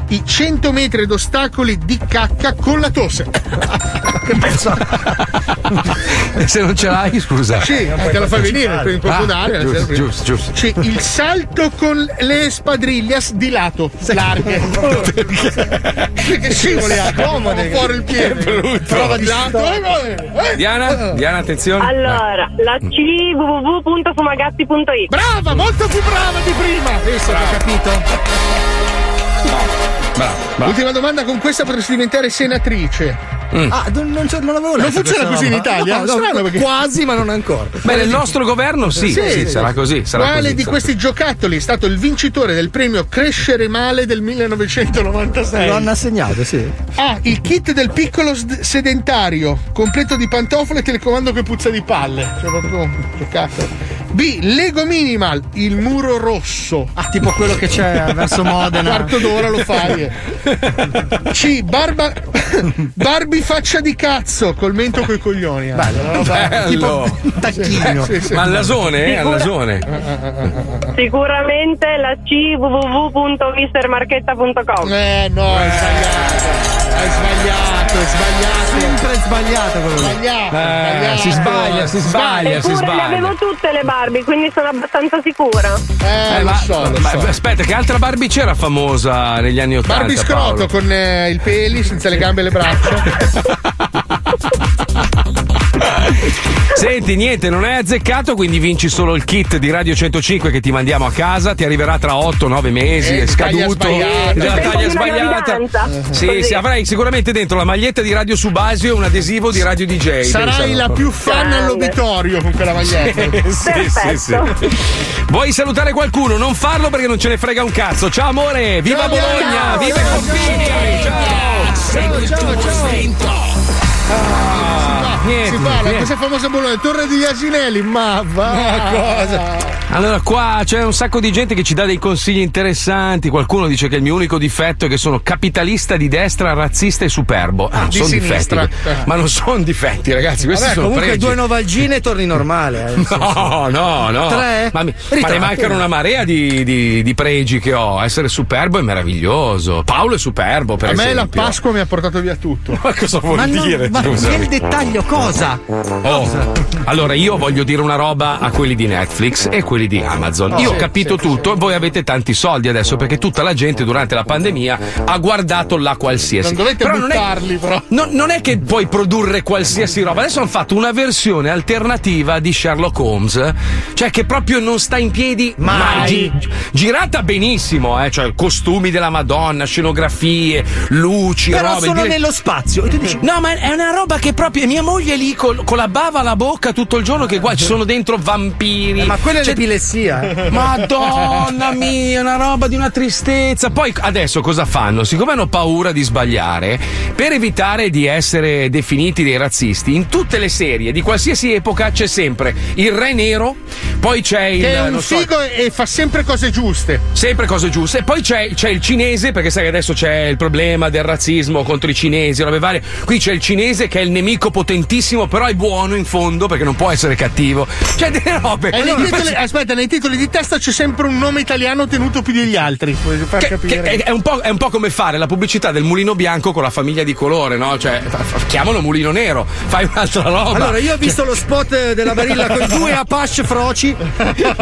Speaker 1: I 100 metri d'ostacoli di cacca con la tosse.
Speaker 3: E se non ce l'hai, scusa.
Speaker 1: Sì, te la fai venire, prendi un po'
Speaker 3: Ah, giusto, giusto, giusto.
Speaker 1: C'è il salto con le spadriglias di lato, larghe. Perché scivoli a
Speaker 6: Comode.
Speaker 1: fuori il piede.
Speaker 3: brutto.
Speaker 1: Prova di lato. eh, eh.
Speaker 3: Diana, Diana, attenzione.
Speaker 14: Allora, la C www.fumagazzi.it.
Speaker 1: Brava, molto più brava di prima.
Speaker 6: Adesso ho capito.
Speaker 1: Ultima domanda, con questa potresti diventare senatrice.
Speaker 6: Ah, non, non, c'è- non avevo
Speaker 1: Non
Speaker 6: letto
Speaker 1: funziona
Speaker 6: questa
Speaker 1: così in
Speaker 6: roba.
Speaker 1: Italia?
Speaker 6: No, no,
Speaker 1: Strano perché-
Speaker 6: Quasi, ma non ancora.
Speaker 3: Beh, nel nostro governo sì, sì, sarà così. Sarà
Speaker 1: Quale
Speaker 3: così,
Speaker 1: di
Speaker 3: sarà
Speaker 1: questi giocattoli è stato il vincitore del premio Crescere Male del 1996?
Speaker 6: Lo hanno assegnato, sì.
Speaker 1: A. Il kit del piccolo sedentario, completo di pantofole e telecomando che puzza di palle. Cioè, proprio un giocattolo. B. Lego Minimal, il muro rosso.
Speaker 6: Ah, tipo quello che c'è verso Modena.
Speaker 1: Quarto d'ora lo fai. eh. C. Barba... Barbie faccia di cazzo, col mento coi coglioni. eh. Roba-
Speaker 3: Bello.
Speaker 1: Tipo
Speaker 6: tacchino.
Speaker 1: Sì, sì.
Speaker 3: Ma al nasone? Al nasone.
Speaker 14: Sicuramente la C www.mistermarchetta.com.
Speaker 1: Eh no, è sbagliato. È sbagliato, è sbagliato.
Speaker 6: Sempre sbagliato quello.
Speaker 1: Sbagliato,
Speaker 3: Eh,
Speaker 1: sbagliato.
Speaker 3: si sbaglia, si sbaglia, si
Speaker 14: Eppure le
Speaker 3: sbaglia.
Speaker 14: avevo tutte le Barbie, quindi sono abbastanza sicura.
Speaker 1: Eh,
Speaker 3: Eh,
Speaker 1: lo
Speaker 3: ma,
Speaker 1: so, lo
Speaker 3: ma-
Speaker 1: so.
Speaker 3: aspetta, che altra Barbie c'era famosa negli anni 80?
Speaker 1: Barbie scroto
Speaker 3: Paolo?
Speaker 1: con eh, il peli, senza le gambe e le braccia.
Speaker 3: Senti, niente, non hai azzeccato, quindi vinci solo il kit di Radio 105 che ti mandiamo a casa. Ti arriverà tra 8-9 mesi,
Speaker 1: Eh,
Speaker 3: è
Speaker 1: taglia
Speaker 3: scaduto.
Speaker 1: sbagliata.
Speaker 3: La taglia sbagliata.
Speaker 14: gravidanza.
Speaker 3: Sì,
Speaker 14: Così.
Speaker 3: sì, avrai sicuramente dentro la maglietta di Radio Subasio e un adesivo di Radio DJ.
Speaker 1: Sarai la più fan
Speaker 14: Grande.
Speaker 1: all'obitorio con quella maglietta.
Speaker 3: sì, sì, sì. Vuoi salutare qualcuno? Non farlo perché non ce ne frega un cazzo. Ciao amore, viva
Speaker 1: Ciao,
Speaker 3: Bologna,
Speaker 1: ciao,
Speaker 3: viva i
Speaker 1: ciao,
Speaker 3: confini. Ciao.
Speaker 1: Ciao, ciao.
Speaker 3: Ah, niente,
Speaker 1: si parla,
Speaker 3: niente.
Speaker 1: questa famosa Bologna, Torre degli Asinelli, ma va. cosa?
Speaker 3: Allora, qua c'è un sacco di gente che ci dà dei consigli interessanti. Qualcuno dice che il mio unico difetto è che sono capitalista di destra, razzista e superbo. Ah, non
Speaker 1: di
Speaker 3: sono
Speaker 1: sinistra.
Speaker 3: difetti. Ma non sono difetti, ragazzi. Questi
Speaker 6: Vabbè,
Speaker 3: sono
Speaker 6: comunque
Speaker 3: pregi.
Speaker 6: due novalgine e torni normale. eh, senso.
Speaker 3: No, no, no.
Speaker 6: Tre?
Speaker 3: Ma, mi- ma ne mancano una marea di, di- di pregi che ho. Essere superbo è meraviglioso. Paolo è superbo, per
Speaker 1: A me la
Speaker 3: esempio.
Speaker 1: Pasqua mi ha portato via tutto.
Speaker 3: Ma cosa vuol
Speaker 6: Ma, non-
Speaker 3: dire?
Speaker 6: ma
Speaker 3: scusami?
Speaker 6: nel dettaglio cosa?
Speaker 3: Oh, allora io voglio dire una roba a quelli di Netflix e quelli di Amazon. Io ho capito tutto e voi avete tanti soldi adesso perché tutta la gente durante la pandemia ha guardato la qualsiasi.
Speaker 1: Non dovete
Speaker 3: Però non è-
Speaker 1: buttarli, però.
Speaker 3: No- non è che puoi produrre qualsiasi roba. Adesso hanno fatto una versione alternativa di Sherlock Holmes, cioè che proprio non sta in piedi mai. Gi- girata benissimo, eh? cioè costumi della Madonna, scenografie, luci,
Speaker 6: Però
Speaker 3: robe.
Speaker 6: sono
Speaker 3: dire-
Speaker 6: nello spazio. E tu dici,
Speaker 3: No, ma è una roba che proprio mia moglie lì col- con la bava alla bocca tutto il giorno che qua ci sono dentro vampiri.
Speaker 6: eh, ma quella è
Speaker 3: C'è-
Speaker 6: l'epilessia. eh.
Speaker 3: Madonna mia, una roba di una tristezza. Poi adesso cosa fanno? Siccome hanno paura di sbagliare, per evitare di essere definiti dei razzisti, in tutte le serie di qualsiasi epoca c'è sempre il re nero, poi c'è il
Speaker 1: Che è un
Speaker 3: so,
Speaker 1: figo e e fa sempre cose giuste.
Speaker 3: Sempre cose giuste. E poi c'è, c'è il cinese, perché sai che adesso c'è il problema del razzismo contro i cinesi, robe varie. Qui c'è il cinese che è il nemico potentissimo, però è buono in fondo perché non può essere cattivo. C'è delle robe.
Speaker 1: E nei titoli- aspetta, nei titoli di testa c'è sempre un nome italiano tenuto più degli altri.
Speaker 3: Che- che è, è un po', è un po' come fare la pubblicità del mulino bianco con la famiglia di colore, no? Cioè, chiamalo mulino nero, fai un'altra roba.
Speaker 6: Allora, io ho visto lo spot della Barilla con due Apache froci.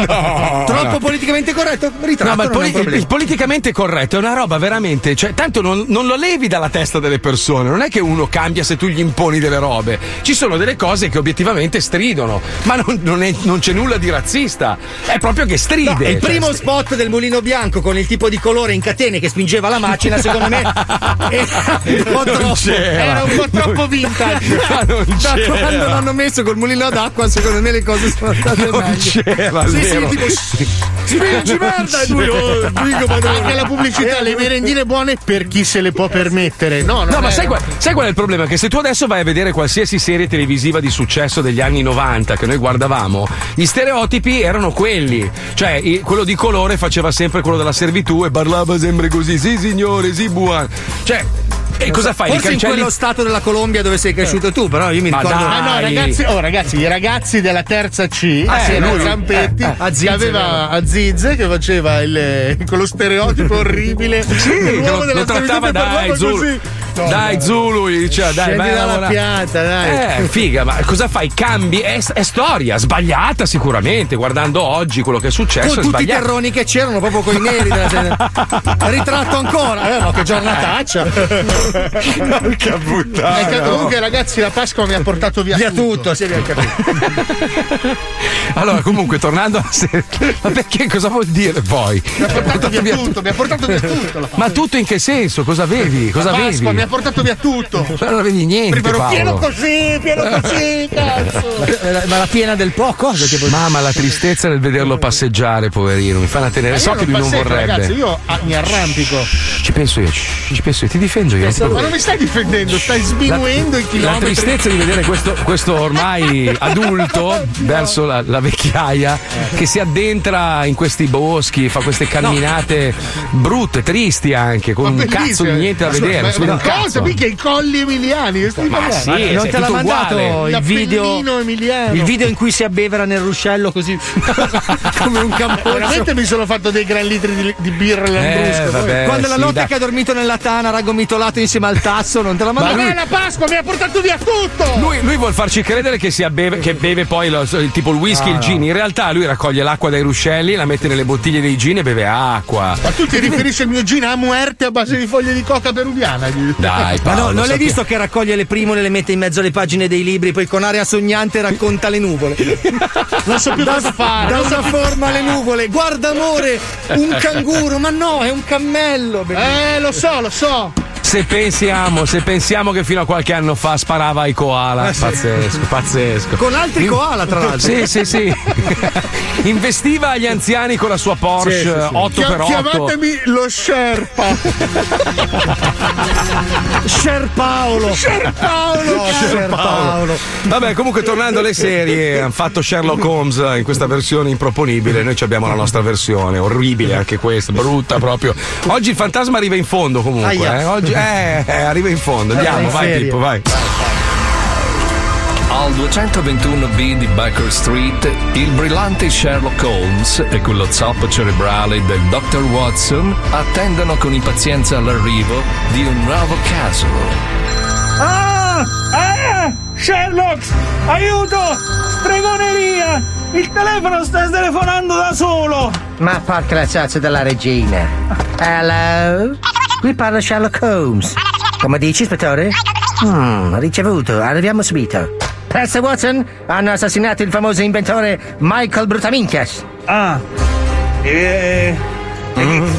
Speaker 6: Troppo politicamente corretto? Ritratto,
Speaker 3: No, ma il, poli- il politicamente corretto è una roba veramente. Cioè, tanto non, non lo levi dalla testa delle persone. Non è che uno cambia se tu gli imponi delle robe. Ci sono delle cose che obiettivamente stridono, ma non, non è- non c'è nulla di razzista, è proprio che stride.
Speaker 6: No, il
Speaker 3: cioè,
Speaker 6: primo
Speaker 3: st-
Speaker 6: spot del mulino bianco con il tipo di colore in catene che spingeva la macina, secondo me era un po' troppo. Era un po' troppo vintage.
Speaker 3: Ma non
Speaker 6: da
Speaker 3: c'era.
Speaker 6: quando l'hanno messo col mulino d'acqua, secondo me le cose sono state
Speaker 3: Non
Speaker 6: meglio.
Speaker 3: c'era,
Speaker 6: sì,
Speaker 3: vero.
Speaker 6: sì, tipo spingi merda e lui oh.
Speaker 1: Anche la pubblicità, le merendine buone per chi se le può permettere. No, non
Speaker 3: No, ma sai qual, sai qual è il problema? Che se tu adesso vai a vedere qualsiasi serie televisiva di successo degli anni 90 che noi guardavamo, gli stereotipi erano quelli. Cioè, quello di colore faceva sempre quello della servitù e parlava sempre così. Sì, signore, sì, buon. Cioè, e cosa fai?
Speaker 6: Forse in quello stato della Colombia dove sei cresciuto tu, però io mi
Speaker 3: Ma
Speaker 6: ricordo.
Speaker 3: dai.
Speaker 1: Ah no, ragazzi, oh, ragazzi, i ragazzi della terza C,
Speaker 6: Ah, sì, lui.
Speaker 1: Zampetti,
Speaker 6: Eh, eh,
Speaker 1: che aveva Aziz che faceva il, quello stereotipo orribile.
Speaker 3: Sì, lo,
Speaker 1: della
Speaker 3: lo trattava dai Zulu.
Speaker 1: No,
Speaker 3: dai
Speaker 1: no.
Speaker 3: Zulu, gli diceva dai, vai
Speaker 1: dalla pianta, dai.
Speaker 3: Eh, figa, ma cosa fai? Cambi? È, è storia, sbagliata sicuramente. Guardando oggi quello che è successo,
Speaker 6: con
Speaker 3: è
Speaker 6: tutti i terroni che c'erano, proprio con i neri della. Ritratto ancora, eh, ma che giornataccia!
Speaker 3: Porca puttana.
Speaker 1: Ecco, comunque, ragazzi, la Pasqua mi ha portato via,
Speaker 6: Via tutto, sì, abbiamo capito.
Speaker 3: Allora, comunque, tornando a serie. Ma perché cosa vuol dire poi?
Speaker 1: Mi ha portato via tutto, mi ha portato via tutto. la
Speaker 3: Ma tutto in che senso? Cosa avevi? Cosa
Speaker 1: La
Speaker 3: avevi?
Speaker 1: Pasqua mi ha portato via tutto.
Speaker 3: Ma non avevi niente.
Speaker 1: Ero pieno così, pieno così, cazzo.
Speaker 6: Ma la piena del po', cosa? Che vuol-
Speaker 3: Mamma, la tristezza nel vederlo passeggiare, poverino. Mi fa una tenere.
Speaker 1: Ma
Speaker 3: So che lui non vorrebbe.
Speaker 1: Ragazzi, io ah, mi arrampico.
Speaker 3: Ci penso io, ci penso io, ti difendo io. Ti
Speaker 1: Ma non mi stai difendendo, stai sminuendo i
Speaker 3: La
Speaker 1: chilometri.
Speaker 3: tristezza di vedere questo, questo ormai adulto verso la, la vecchiaia che si addentra in questi boschi, fa queste camminate brutte, tristi anche, con un cazzo di niente da
Speaker 1: Ma
Speaker 3: vedere.
Speaker 1: ma-
Speaker 3: non
Speaker 1: ma
Speaker 3: un
Speaker 1: cosa? Mica i colli emiliani. che stai
Speaker 3: Ma sì,
Speaker 6: non
Speaker 3: sei
Speaker 6: te l'ha mandato
Speaker 3: uguale.
Speaker 6: il video,
Speaker 1: emiliano.
Speaker 6: il video in cui si abbevera nel ruscello così come un campozzo.
Speaker 1: Veramente mi sono fatto dei gran litri di, di birra
Speaker 3: Eh, vabbè,
Speaker 6: Quando la notte
Speaker 3: dai.
Speaker 6: che ha dormito nella tana raggomitolato insieme al tasso, non te l'ha
Speaker 1: Ma
Speaker 6: mandato?
Speaker 1: me la Pasqua mi ha portato via tutto!
Speaker 3: Lui, lui vuol farci credere che, sia beve, che beve poi lo- il- tipo il whisky,
Speaker 6: Ah,
Speaker 3: il gin. In realtà lui raccoglie l'acqua dai ruscelli, la mette nelle bottiglie dei gin e beve acqua.
Speaker 1: Ma tu ti riferisci al mio gin a muerte a base di foglie di coca peruviana?
Speaker 3: Dai,
Speaker 6: Ma
Speaker 3: Paolo,
Speaker 6: no, non l'hai visto che raccoglie le primole, le mette in mezzo alle pagine dei libri, poi con aria sognante racconta le nuvole.
Speaker 1: Non so più
Speaker 6: da,
Speaker 1: cosa fare.
Speaker 6: Da una forma alle nuvole. Guarda amore, un canguro, ma no, è un cammello.
Speaker 1: Eh, lo so, lo so.
Speaker 3: Se pensiamo, se pensiamo che fino a qualche anno fa sparava ai koala,
Speaker 6: Eh sì.
Speaker 3: pazzesco, pazzesco.
Speaker 6: Con altri koala, tra l'altro.
Speaker 3: Sì, sì, sì. Investiva agli anziani con la sua Porsche
Speaker 6: Sì, sì, sì.
Speaker 3: 8x8.
Speaker 1: Chiamatemi lo Sherpa.
Speaker 6: Sher Paolo.
Speaker 1: Sher Paolo.
Speaker 6: No, Sher Paolo.
Speaker 3: Vabbè, comunque tornando alle serie, hanno fatto Sherlock Holmes in questa versione improponibile. Noi abbiamo la nostra versione, orribile anche questa, brutta proprio. Oggi il fantasma arriva in fondo comunque. Eh. Oggi eh, eh, arriva in fondo. Andiamo, vai
Speaker 6: serie.
Speaker 3: Pippo, vai.
Speaker 2: Al 221B di Baker Street, il brillante Sherlock Holmes e quello zoppo cerebrale del Dr. Watson attendono con impazienza l'arrivo di un nuovo caso.
Speaker 5: Ah! Ah! Sherlock! Aiuto! Stregoneria! Il telefono sta telefonando da solo!
Speaker 12: Ma porca la cazzo della regina. Hello? Qui parla Sherlock Holmes. Come dici, ispettore? Hmm, ricevuto, arriviamo subito. Presto Watson, hanno assassinato il famoso inventore Michael Brutaminchias.
Speaker 5: Ah! Eh,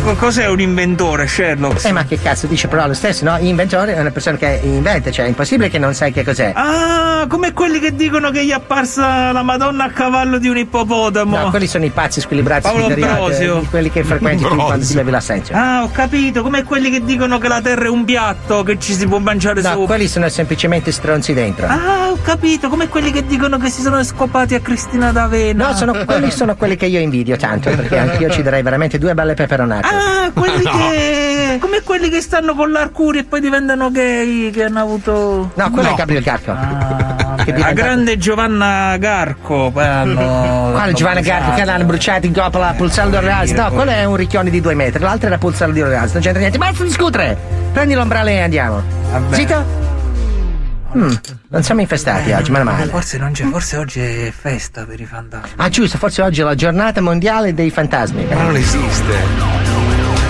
Speaker 5: co- cos'è un inventore, Sherlock?
Speaker 12: Eh ma che cazzo dice però lo stesso, no? Inventore è una persona che inventa, cioè è impossibile che non sai che cos'è.
Speaker 5: Ah, come quelli che dicono che gli è apparsa la Madonna a cavallo di un ippopotamo.
Speaker 12: No, quelli sono i pazzi squilibrati
Speaker 5: Paolo Ambrosio.
Speaker 12: quelli che frequenti tu quando ti bevi l'assenzio.
Speaker 5: Ah, ho capito, come quelli che dicono che la terra è un piatto che ci si può mangiare
Speaker 12: No,
Speaker 5: sopra.
Speaker 12: quelli sono semplicemente stronzi dentro.
Speaker 5: Ah, ho capito, come quelli che dicono che si sono scopati a Cristina d'Avena.
Speaker 12: No, sono, quelli sono quelli che io invidio tanto, perché anch'io ci darei veramente due belle peperonate.
Speaker 5: Ah, quelli che. come quelli che stanno con l'Arcuri e poi diventano gay, che hanno avuto.
Speaker 12: No, quello è Gabriel Garco. Che
Speaker 5: La grande Giovanna Garco, hanno.
Speaker 12: Quale Giovanni Garco che l'hanno bruciato in coppa la pulsare di Orleans? No, quello è un ricchione di due metri, l'altro è la pulsare di Orleans, non c'entra niente. Ma discutere! Prendi l'ombrello e andiamo. Zitto? Mm, non siamo infestati oggi, meno male.
Speaker 5: Forse non c'è, forse oggi è festa per i fantasmi.
Speaker 12: Ah, giusto, forse oggi è la giornata mondiale dei fantasmi.
Speaker 3: Ma non esiste.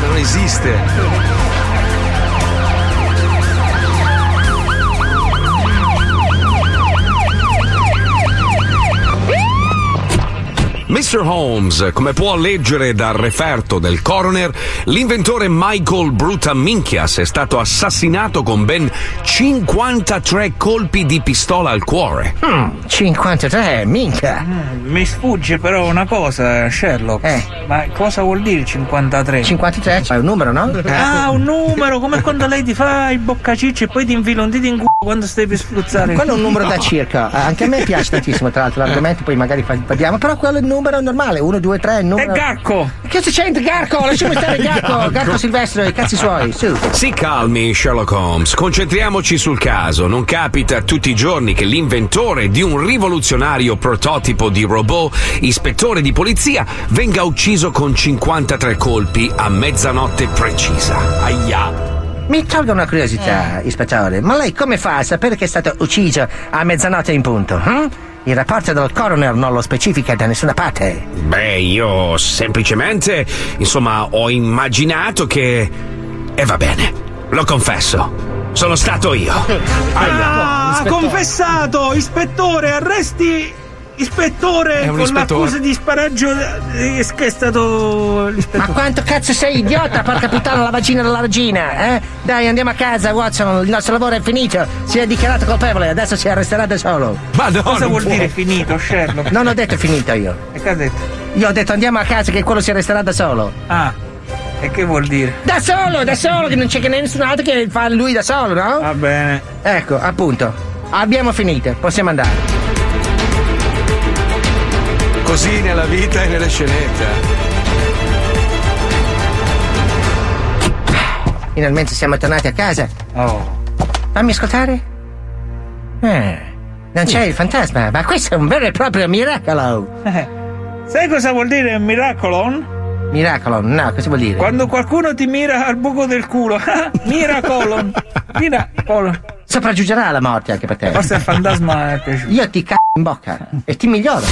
Speaker 3: Non esiste. Mr. Holmes, come può leggere dal referto del coroner, l'inventore Michael Bruta Minchias è stato assassinato con ben 53 colpi di pistola al cuore.
Speaker 22: 53, minchia.
Speaker 5: Mi sfugge però una cosa, Sherlock. Ma cosa vuol dire 53?
Speaker 22: 53, c'è un numero, no?
Speaker 5: Ah, un numero, come quando lei ti fa il boccaciccio e poi ti infila un dito in culo quando stai per spruzzare.
Speaker 22: Quello è un numero da
Speaker 5: No.
Speaker 22: circa. Eh, Anche a me piace tantissimo, tra l'altro, l'argomento, poi magari parliamo. Però quello è il numero normale: 1, 2, 3, il numero.
Speaker 5: È Garco!
Speaker 22: Che c'entra Garco? Lasciamo stare Garco!
Speaker 3: Garco.
Speaker 22: Garco Silvestro, i cazzi suoi, su.
Speaker 3: Si calmi, Sherlock Holmes. Concentriamoci sul caso. Non capita tutti i giorni che l'inventore di un rivoluzionario prototipo di robot, ispettore di polizia, venga ucciso con 53 colpi a mezzanotte precisa. Aia.
Speaker 22: Mi tolgo una curiosità, ispettore, ma lei come fa a sapere che è stato ucciso a mezzanotte in punto? hm? Il rapporto del coroner non lo specifica da nessuna parte.
Speaker 3: Beh, io semplicemente, insomma, ho immaginato che. E va bene, lo confesso. Sono stato io.
Speaker 5: Ah, ha
Speaker 3: Ispettore.
Speaker 5: confessato! Ispettore, arresti! Ispettore
Speaker 3: È un
Speaker 5: con
Speaker 3: ispettore.
Speaker 5: l'accusa di sparaggio eh, che è stato
Speaker 22: Ma
Speaker 5: l'ispettore.
Speaker 22: quanto cazzo sei idiota, porca puttana, la vagina della regina, eh? Dai, andiamo a casa, Watson, il nostro lavoro è finito. Si è dichiarato colpevole, adesso si arresterà da solo.
Speaker 3: Ma no,
Speaker 5: Cosa vuol
Speaker 3: può.
Speaker 5: dire finito, Sherlock?
Speaker 22: Non ho detto finito io.
Speaker 5: E che ha detto?
Speaker 22: Io ho detto andiamo a casa che quello si arresterà da solo.
Speaker 5: Ah, e che vuol dire?
Speaker 22: Da solo, da solo, che non c'è che nessun altro che fa lui da solo, no?
Speaker 5: Va bene.
Speaker 22: Ecco, appunto. Abbiamo finito, possiamo andare.
Speaker 3: Così nella vita e nelle scenette.
Speaker 22: Finalmente siamo tornati a casa.
Speaker 5: Oh.
Speaker 22: Fammi ascoltare. Eh, non c'è il fantasma, ma questo è un vero e proprio miracolo.
Speaker 5: Eh, Sai cosa vuol dire miracolo?
Speaker 22: Miracolo, no, cosa vuol dire?
Speaker 5: Quando qualcuno ti mira al buco del culo. Ah, Miracolon. Miracolon.
Speaker 22: Sopraggiungerà la morte anche per te.
Speaker 5: Forse il fantasma è piaciuto.
Speaker 22: Io ti c***o in bocca e ti miglioro.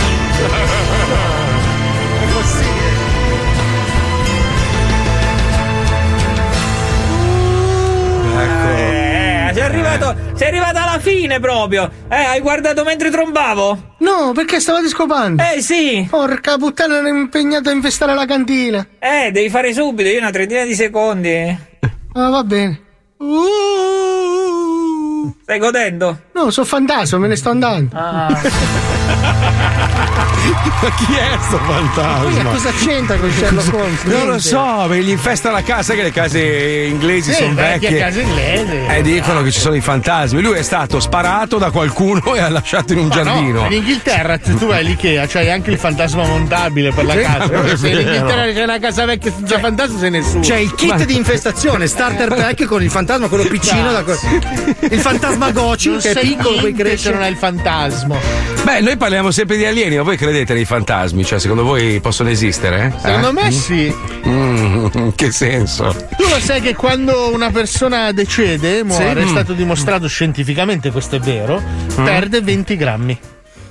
Speaker 5: Eh, sei arrivato, sei arrivato alla fine proprio. Eh, hai guardato mentre trombavo?
Speaker 6: No, perché stavate scopando?
Speaker 5: Eh sì.
Speaker 6: Porca puttana, ero impegnato a infestare la cantina.
Speaker 5: Eh, devi fare subito, io una trentina di secondi.
Speaker 6: Ah, va bene.
Speaker 5: Stai godendo?
Speaker 6: No, sono fantasma, me ne sto andando.
Speaker 3: Ma chi è sto fantasma?
Speaker 6: cosa c'entra con Sherlock Holmes?
Speaker 3: Non lo so, gli infesta la casa che le case inglesi
Speaker 1: Sì,
Speaker 3: sono
Speaker 1: vecchie
Speaker 3: vecchie.
Speaker 1: case inglesi.
Speaker 3: E dicono che ci sono i fantasmi. Lui è stato sparato da qualcuno e ha lasciato in un
Speaker 1: Ma
Speaker 3: giardino.
Speaker 1: No, in Inghilterra se tu vai all'Ikea c'hai anche il fantasma montabile per la
Speaker 3: Sì,
Speaker 1: casa. Se in. Inghilterra c'è una casa vecchia senza fantasma sei nessuno.
Speaker 6: Cioè,
Speaker 22: C'è il kit di infestazione, starter pack con il fantasma, quello piccino. Da co- il fantasma Goci,
Speaker 1: non
Speaker 22: che è piccolo, poi
Speaker 1: non è il fantasma.
Speaker 3: Beh, noi parliamo sempre di alieni, ma voi credete nei fantasmi? Cioè, secondo voi possono esistere? eh?
Speaker 1: Secondo
Speaker 3: Eh?
Speaker 1: me sì.
Speaker 3: Mm, in che senso?
Speaker 1: Tu lo sai che quando una persona decede, muore, è
Speaker 3: Sì.
Speaker 1: stato dimostrato scientificamente, questo è vero, perde 20 grammi.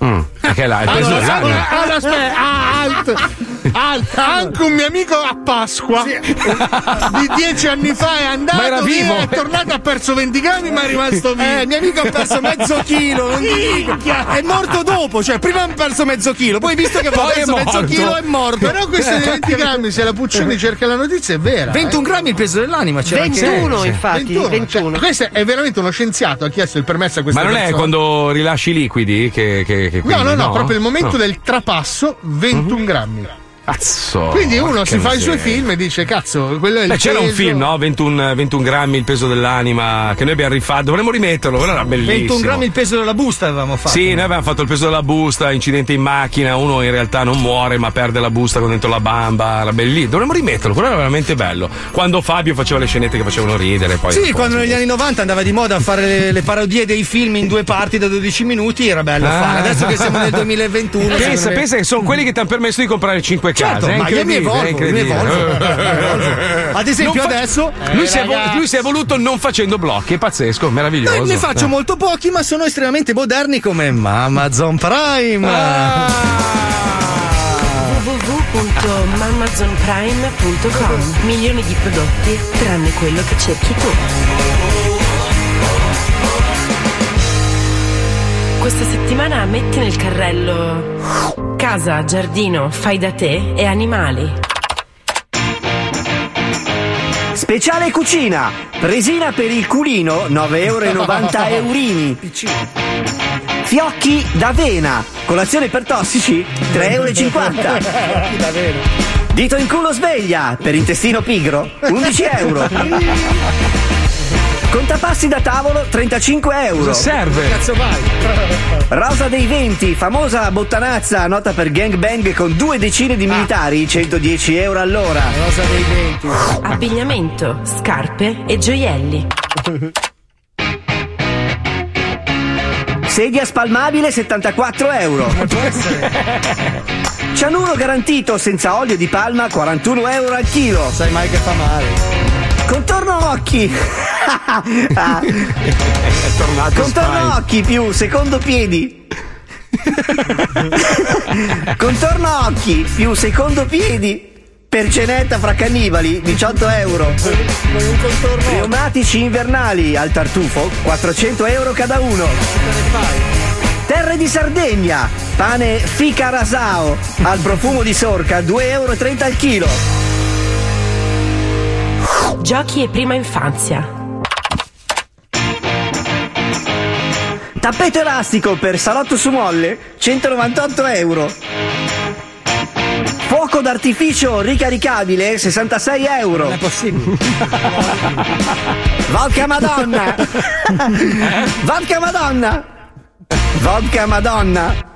Speaker 3: Mm, perché là, peso
Speaker 1: Allora,
Speaker 3: dell'anima.
Speaker 1: allora, allora, aspetta, ah, alt, alt, anche un mio amico a Pasqua di dieci anni fa è andato
Speaker 3: Ma era vivo.
Speaker 1: è tornato, ha perso 20 grammi, ma è rimasto vivo.
Speaker 6: Eh, mio amico ha perso mezzo chilo, non. È morto dopo, cioè prima ha perso mezzo chilo, poi visto che
Speaker 3: Poi è
Speaker 6: perso mezzo chilo è morto.
Speaker 1: Però questo dei 20 grammi, se la Puccioni cerca la notizia, è vera.
Speaker 6: 21 grammi il peso dell'anima, c'era anche
Speaker 8: 21
Speaker 6: Sì.
Speaker 8: infatti,
Speaker 1: 21.
Speaker 8: 21.
Speaker 1: Cioè, questo è veramente uno scienziato, ha chiesto il permesso a questa
Speaker 3: Ma non è
Speaker 1: persona.
Speaker 3: quando rilasci i liquidi che. che, che
Speaker 1: No,
Speaker 3: quindi-
Speaker 1: no, no, proprio il momento
Speaker 3: No.
Speaker 1: del trapasso, 21 grammi.
Speaker 3: Cazzo.
Speaker 1: Quindi uno si fa i suoi film e dice, cazzo, quello è il
Speaker 3: Beh, c'era un film, no? 21, 21 grammi il peso dell'anima che noi abbiamo rifatto. Dovremmo rimetterlo, quello era bellissimo.
Speaker 6: 21 grammi il peso della busta avevamo fatto.
Speaker 3: Sì, noi abbiamo fatto il peso della busta, incidente in macchina, uno in realtà non muore ma perde la busta con dentro la bamba, era bellissimo. Dovremmo rimetterlo, quello era veramente bello. Quando Fabio faceva le scenette che facevano ridere, poi
Speaker 6: Sì, quando negli anni 90 andava di moda a fare le, le parodie dei film in due parti da 12 minuti, era bello
Speaker 3: Ah.
Speaker 6: fare. Adesso che siamo nel 2021.
Speaker 3: Pensa,
Speaker 6: me-
Speaker 3: pensa che sono quelli che ti hanno permesso di comprare 5
Speaker 6: Certo,
Speaker 3: case. è
Speaker 6: ma io mi evolvo, mi evolvo. Ad esempio
Speaker 3: fa-
Speaker 6: adesso-
Speaker 3: lui,
Speaker 6: Eh,
Speaker 3: si è evol-
Speaker 6: ragazzi.
Speaker 3: lui si è evoluto non facendo blocchi, è pazzesco, meraviglioso.
Speaker 6: Ne faccio
Speaker 3: Eh.
Speaker 6: molto pochi, ma sono estremamente moderni come Amazon Prime.
Speaker 3: Ah.
Speaker 21: www.mamazonprime.com Milioni di prodotti tranne quello che cerchi tu. Questa settimana metti nel carrello Casa, giardino, fai da te e animali.
Speaker 23: Speciale cucina, resina per il culino, 9,90 euro eurini. Fiocchi d'avena, colazione per tossici, 3,50 euro. Dito in culo sveglia, per intestino pigro, 11 euro. Contapassi da tavolo, 35 euro.
Speaker 3: Cosa serve?
Speaker 6: Cazzo vai?
Speaker 23: Rosa dei Venti, famosa bottanazza nota per gangbang con due decine di militari, 110 euro all'ora.
Speaker 6: Rosa dei Venti.
Speaker 21: Abbigliamento, scarpe e gioielli.
Speaker 23: Sedia spalmabile 74 euro. Cianuro garantito senza olio di palma 41 euro al chilo.
Speaker 6: Sai mai che fa male.
Speaker 23: Contorno occhi. Ah.
Speaker 3: tornato
Speaker 23: Contorno
Speaker 3: Spike.
Speaker 23: occhi più secondo piedi. Contorno occhi più secondo piedi. Per cenetta fra cannibali 18 euro. Pneumatici invernali al tartufo 400 euro cada uno. Terre di Sardegna, pane fica rasao al profumo di sorca 2,30 euro al chilo.
Speaker 21: Giochi e prima infanzia.
Speaker 23: Tappeto elastico per salotto su molle 198 euro. Fuoco d'artificio ricaricabile 66 euro. Non è
Speaker 6: possibile.
Speaker 23: Vodka Madonna. Vodka Madonna. Vodka Madonna.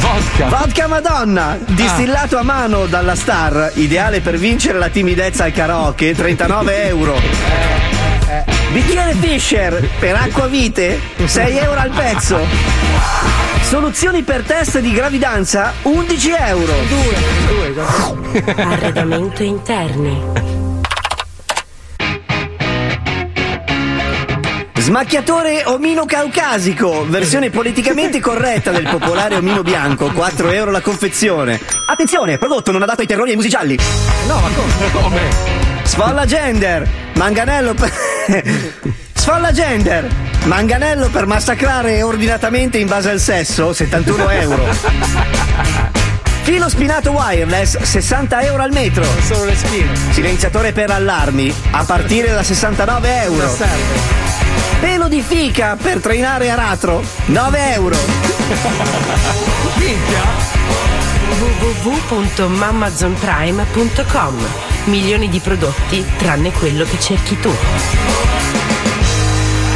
Speaker 3: Vodka.
Speaker 23: Vodka Madonna, distillato a mano dalla Star, ideale per vincere la timidezza al karaoke, 39 euro. Bicchiere Fisher per acquavite, 6 euro al pezzo. Soluzioni per test di gravidanza, 11 euro.
Speaker 21: Arredamento interni.
Speaker 23: Smacchiatore omino caucasico, versione politicamente corretta del popolare omino bianco, 4 euro la confezione. Attenzione, prodotto non adatto ai terrori e ai musi gialli.
Speaker 6: No, ma come?
Speaker 3: Come?
Speaker 23: Sfolla gender, manganello per... Sfolla gender, manganello per massacrare ordinatamente in base al sesso, 71 euro. Filo spinato wireless, 60 euro al metro.
Speaker 6: Solo le spine.
Speaker 23: Silenziatore per allarmi, a partire da 69 euro.
Speaker 6: Cosa serve?
Speaker 23: Pelo di fica per trainare aratro, 9 euro.
Speaker 21: www.mamazonprime.com Milioni di prodotti tranne quello che cerchi tu.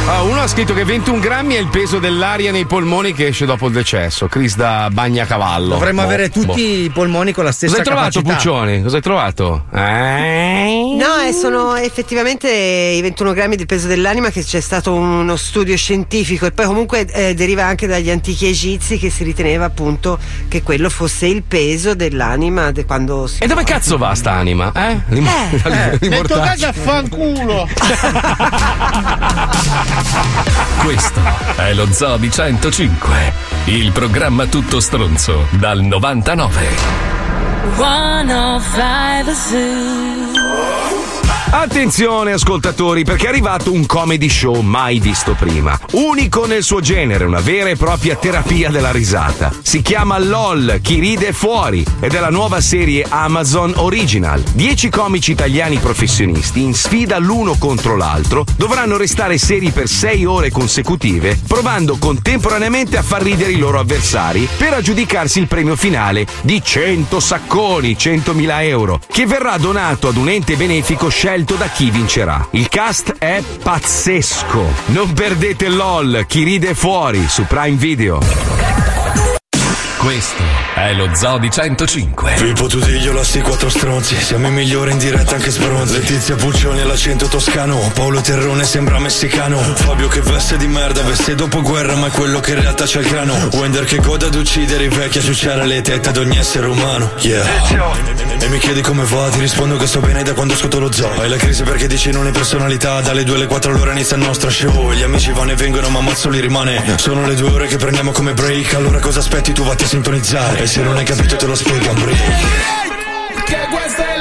Speaker 3: Ah, uno ha scritto che 21 grammi è il peso dell'aria nei polmoni che esce dopo il decesso. Chris da Bagnacavallo.
Speaker 6: Dovremmo
Speaker 3: Boh,
Speaker 6: avere tutti
Speaker 3: boh.
Speaker 6: i polmoni con la stessa
Speaker 3: Cosa hai trovato,
Speaker 6: capacità.
Speaker 3: Puccioni? Cosa hai trovato? Eh?
Speaker 8: No, e sono effettivamente i 21 grammi del peso dell'anima che c'è stato uno studio scientifico e poi comunque eh, deriva anche dagli antichi egizi che si riteneva appunto che quello fosse il peso dell'anima de- quando si
Speaker 3: E dove cazzo va sta anima? Eh? L'im-
Speaker 1: Nel tuo caso affanculo.
Speaker 2: Questo è lo Zoo di 105, il programma tutto stronzo dal 99.
Speaker 15: 105 Zoo.
Speaker 3: Attenzione ascoltatori perché è arrivato un comedy show mai visto prima. Unico nel suo genere, una vera e propria terapia della risata. Si chiama LOL, chi ride fuori ed è la nuova serie Amazon Original. Dieci comici italiani professionisti in sfida l'uno contro l'altro dovranno restare seri per sei ore consecutive provando contemporaneamente a far ridere i loro avversari per aggiudicarsi il premio finale di 100 sacconi, 100.000 euro, che verrà donato ad un ente benefico scelto da chi vincerà. Il cast è pazzesco. Non perdete LOL, chi ride fuori su Prime Video.
Speaker 2: Questo è lo Zoo di 105.
Speaker 24: Pippo Tusiglio, la sti quattro stronzi. Siamo i migliori in diretta anche sbronzi. Letizia Puccioni all'accento toscano. Paolo Terrone sembra messicano. Fabio che veste di merda Veste dopo guerra ma è quello che in realtà c'ha il grano. Wender che goda ad uccidere i vecchi A ciucciare le tette ad ogni essere umano. Yeah. E mi chiedi come va Ti rispondo che sto bene da quando ascolto lo zoo. Hai la crisi perché dici non hai personalità. Dalle 2 alle 4 all'ora inizia il nostro show. Gli amici vanno e vengono ma mazzo li rimane. Sono le due ore che prendiamo come break. Allora cosa aspetti tu? Vatti a sintonizzare. E se non hai capito te lo spiega un break
Speaker 15: Che questa è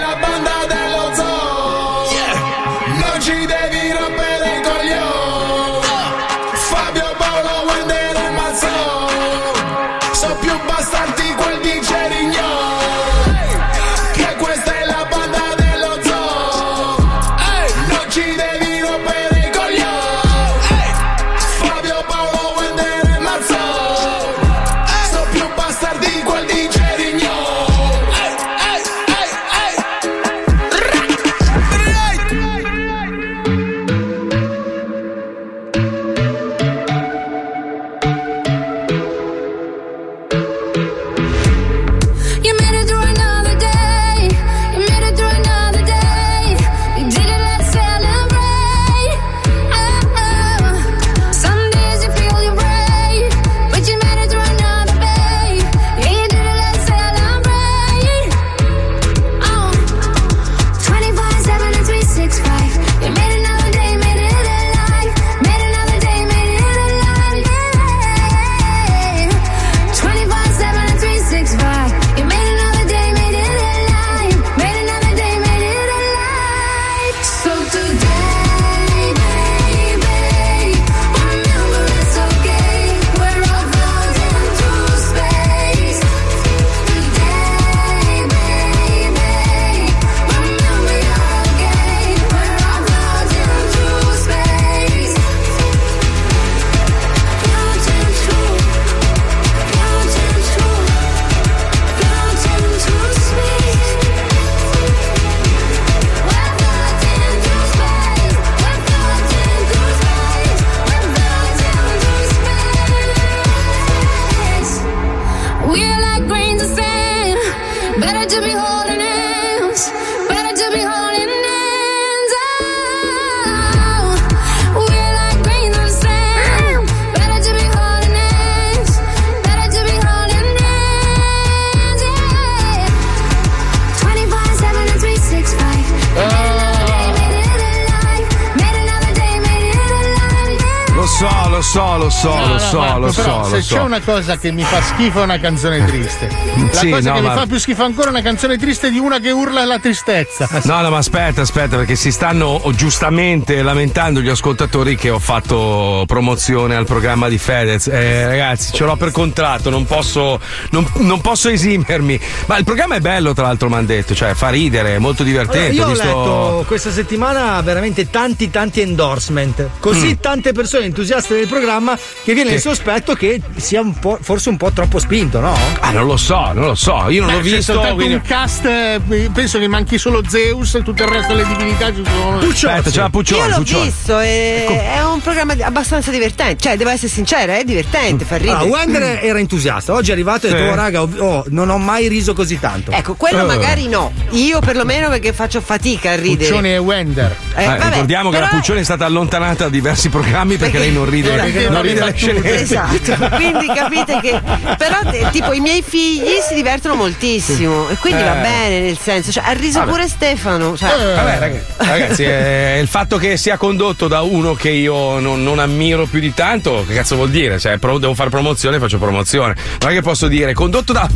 Speaker 3: so, lo so,
Speaker 1: No,
Speaker 3: lo
Speaker 1: no,
Speaker 3: so,
Speaker 1: Marco,
Speaker 3: lo
Speaker 1: però
Speaker 3: so,
Speaker 1: se
Speaker 3: lo so.
Speaker 1: c'è una cosa che mi fa schifo è una canzone triste. La
Speaker 3: Sì,
Speaker 1: cosa
Speaker 3: no,
Speaker 1: che
Speaker 3: ma-
Speaker 1: mi fa più schifo ancora è una canzone triste di una che urla la tristezza.
Speaker 3: No, no, ma aspetta, aspetta, perché si stanno giustamente lamentando gli ascoltatori che ho fatto promozione al programma di Fedez. Eh, ragazzi, ce l'ho per contratto, non posso, non, non posso esimermi. Ma il programma è bello, tra l'altro, mi hanno detto, cioè fa ridere, è molto
Speaker 25: Allora,
Speaker 3: divertente.
Speaker 25: io ho
Speaker 3: visto-
Speaker 25: letto questa settimana veramente tanti tanti endorsement, così
Speaker 3: Mm.
Speaker 25: tante persone entusiaste del programma che viene il
Speaker 3: Che-
Speaker 25: sospetto che sia un po', forse un po' troppo spinto, no?
Speaker 3: Ah, non lo so, non lo so, io non
Speaker 1: Beh,
Speaker 3: l'ho visto. quindi-
Speaker 1: un cast, eh, penso che manchi solo Zeus e tutto il resto delle divinità ci sono.
Speaker 3: Aspetta, c'è la Puccioni,
Speaker 8: Io l'ho
Speaker 3: Puccioni.
Speaker 8: visto, è, è un programma abbastanza divertente. Cioè, devo essere sincera, è divertente, fa ridere.
Speaker 25: Ah, Wender era entusiasta, oggi è arrivato e ha detto, oh raga, oh, non ho mai riso così tanto.
Speaker 8: Ecco, quello magari no. Io perlomeno perché faccio fatica a ridere.
Speaker 1: Puccioni e Wender.
Speaker 8: Eh,
Speaker 3: Eh,
Speaker 8: vabbè,
Speaker 3: ricordiamo che la Puccioni è stata allontanata da diversi programmi perché, lei non ride,
Speaker 8: Perché
Speaker 3: non ride le scenette.
Speaker 8: Esatto, quindi capite che. Però, eh, tipo, i miei figli si divertono moltissimo. E quindi va
Speaker 3: Eh.
Speaker 8: bene, nel senso. Cioè, ha riso
Speaker 3: Vabbè.
Speaker 8: pure Stefano. Cioè,
Speaker 3: Vabbè, rag- ragazzi, eh, il fatto che sia condotto da uno che io non, non ammiro più di tanto, che cazzo vuol dire? Cioè, pro- devo fare promozione, faccio promozione. Non è che posso dire condotto da.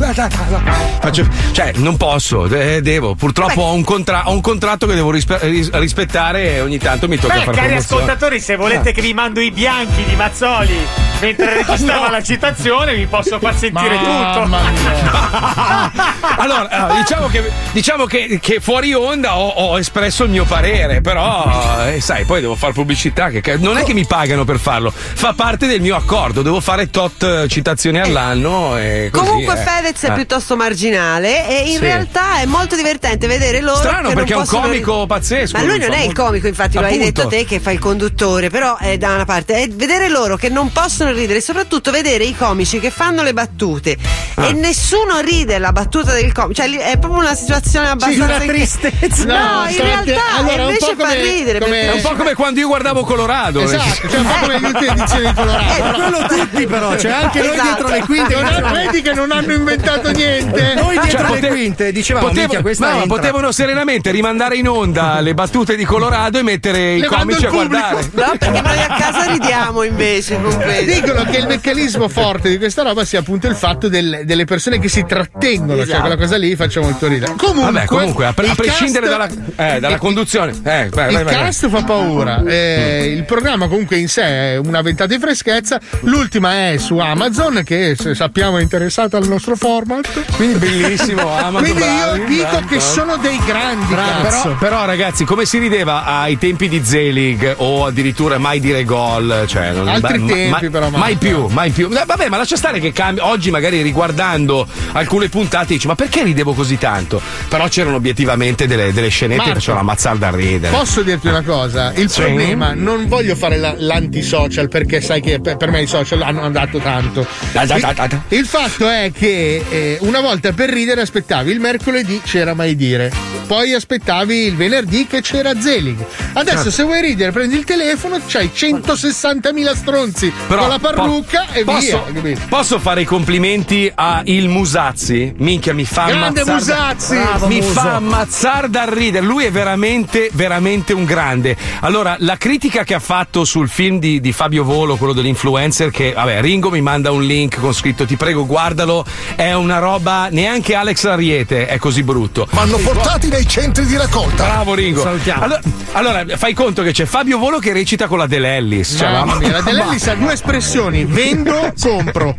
Speaker 3: Faccio- cioè, non posso, eh, devo. Purtroppo ho un, contra- ho un contratto che devo rispe- ris- rispettare e ogni tanto mi tocca
Speaker 26: Beh,
Speaker 3: fare
Speaker 26: cari
Speaker 3: promozione.
Speaker 26: ascoltatori, se volete
Speaker 3: Ah.
Speaker 26: che vi mando i bianchi di Mazzoli mentre registrava la citazione, vi posso far sentire tutto.
Speaker 3: Allora, allora, diciamo che, diciamo che, che fuori onda ho, ho espresso il mio parere, però, eh, sai, poi devo fare pubblicità. Che, non è che mi pagano per farlo, fa parte del mio accordo. Devo fare tot eh, citazioni all'anno. E così,
Speaker 8: Comunque
Speaker 3: eh.
Speaker 8: Fedez è
Speaker 3: Eh.
Speaker 8: piuttosto marginale e in
Speaker 3: Sì.
Speaker 8: realtà è molto divertente vedere loro.
Speaker 3: Strano,
Speaker 8: che
Speaker 3: perché è
Speaker 8: non
Speaker 3: un comico pazzesco,
Speaker 8: Ma lui
Speaker 3: lui
Speaker 8: non è il comico, infatti, lo hai detto te che fa il conduttore, però è da una parte. È vedere loro che non possono ridere, e soprattutto vedere i comici che fanno le battute
Speaker 3: Ah.
Speaker 8: e nessuno ride la battuta del comico. Cioè è proprio una situazione abbastanza.
Speaker 25: una tristezza.
Speaker 8: No,
Speaker 1: No,
Speaker 8: in
Speaker 1: stavo-
Speaker 8: realtà
Speaker 1: allora,
Speaker 8: invece fa
Speaker 1: come-
Speaker 8: ridere.
Speaker 1: come-
Speaker 3: È un po' come quando io guardavo Colorado.
Speaker 1: Esatto, cioè un po' come le ultime edizioni di Colorado.
Speaker 25: Eh, quello tutti però, c'è anche noi
Speaker 8: Esatto.
Speaker 25: dietro le quinte.
Speaker 1: Non vedi che non hanno inventato niente.
Speaker 25: Noi dietro
Speaker 3: Cioè,
Speaker 25: le
Speaker 3: pote-
Speaker 25: quinte dicevamo,
Speaker 3: potevo- no, potevano serenamente rimandare in onda le battute di Colorado e mettere i
Speaker 1: Levando
Speaker 3: comici a guardare.
Speaker 8: No, perché noi a casa ridiamo invece con questo.
Speaker 1: Dicono che il meccanismo forte di questa roba sia appunto il fatto del- delle persone che si trattengono, cioè
Speaker 8: Esatto.
Speaker 1: quella cosa lì faccia molto ridere. Comunque,
Speaker 3: Vabbè, comunque, a, pre- a prescindere
Speaker 1: cast-
Speaker 3: dalla, eh, dalla conduzione. Eh, vai,
Speaker 1: il
Speaker 3: vai, vai, vai.
Speaker 1: cast fa paura, eh, il programma comunque in sé è una ventata di freschezza. L'ultima è su Amazon, che sappiamo è interessata al nostro format.
Speaker 3: Quindi bellissimo, Amazon,
Speaker 1: Quindi io
Speaker 3: bravi,
Speaker 1: dico
Speaker 3: bravi,
Speaker 1: che
Speaker 3: bravi.
Speaker 1: sono dei grandi.
Speaker 3: Però, però, ragazzi, come si rideva ai tempi di Zelig o addirittura mai dire gol? Cioè, non-
Speaker 1: Altri
Speaker 3: ma-
Speaker 1: tempi,
Speaker 3: ma-
Speaker 1: però,
Speaker 3: Mai
Speaker 1: Marco.
Speaker 3: più, mai più. Eh, Vabbè, ma lascia stare che cambia. Oggi, magari riguardando alcune puntate, dici: Ma perché ridevo così tanto? Però c'erano obiettivamente delle, delle scenette
Speaker 1: Marco,
Speaker 3: che facevano ammazzare da ridere.
Speaker 1: Posso dirti una cosa? Il
Speaker 3: Sì.
Speaker 1: problema, non voglio fare la- l'antisocial perché sai che per, me i social hanno dato tanto.
Speaker 3: Da, da,
Speaker 1: Il,
Speaker 3: da, da.
Speaker 1: il fatto è che eh, una volta per ridere aspettavi il mercoledì c'era mai dire, poi aspettavi il venerdì che c'era Zelig. Adesso
Speaker 3: Certo.
Speaker 1: se vuoi ridere prendi il telefono, c'hai 160.000 stronzi
Speaker 3: Però,
Speaker 1: con la parrucca
Speaker 3: po-
Speaker 1: e
Speaker 3: posso,
Speaker 1: via.
Speaker 3: Posso fare i complimenti a il Musazzi? Minchia, mi fa
Speaker 1: Grande
Speaker 3: ammazzare.
Speaker 1: Musazzi!
Speaker 3: da-
Speaker 1: Bravo,
Speaker 3: mi
Speaker 1: Muso.
Speaker 3: fa ammazzare dal ridere. Lui è veramente, veramente un grande. Allora, la critica che ha fatto sul film di, di Fabio Volo, quello dell'influencer, che vabbè, Ringo mi manda un link con scritto ti prego guardalo, è una roba, neanche Alex Ariete è così brutto.
Speaker 27: Vanno portati nei centri di raccolta.
Speaker 3: Bravo Ringo.
Speaker 25: Salutiamo.
Speaker 3: Allora, allora, fai conto che c'è Fabio Volo che recita con la Delellis. Cioè,
Speaker 1: Mamma
Speaker 3: la-
Speaker 1: mia, la Delellis ha due espressioni: vendo, compro.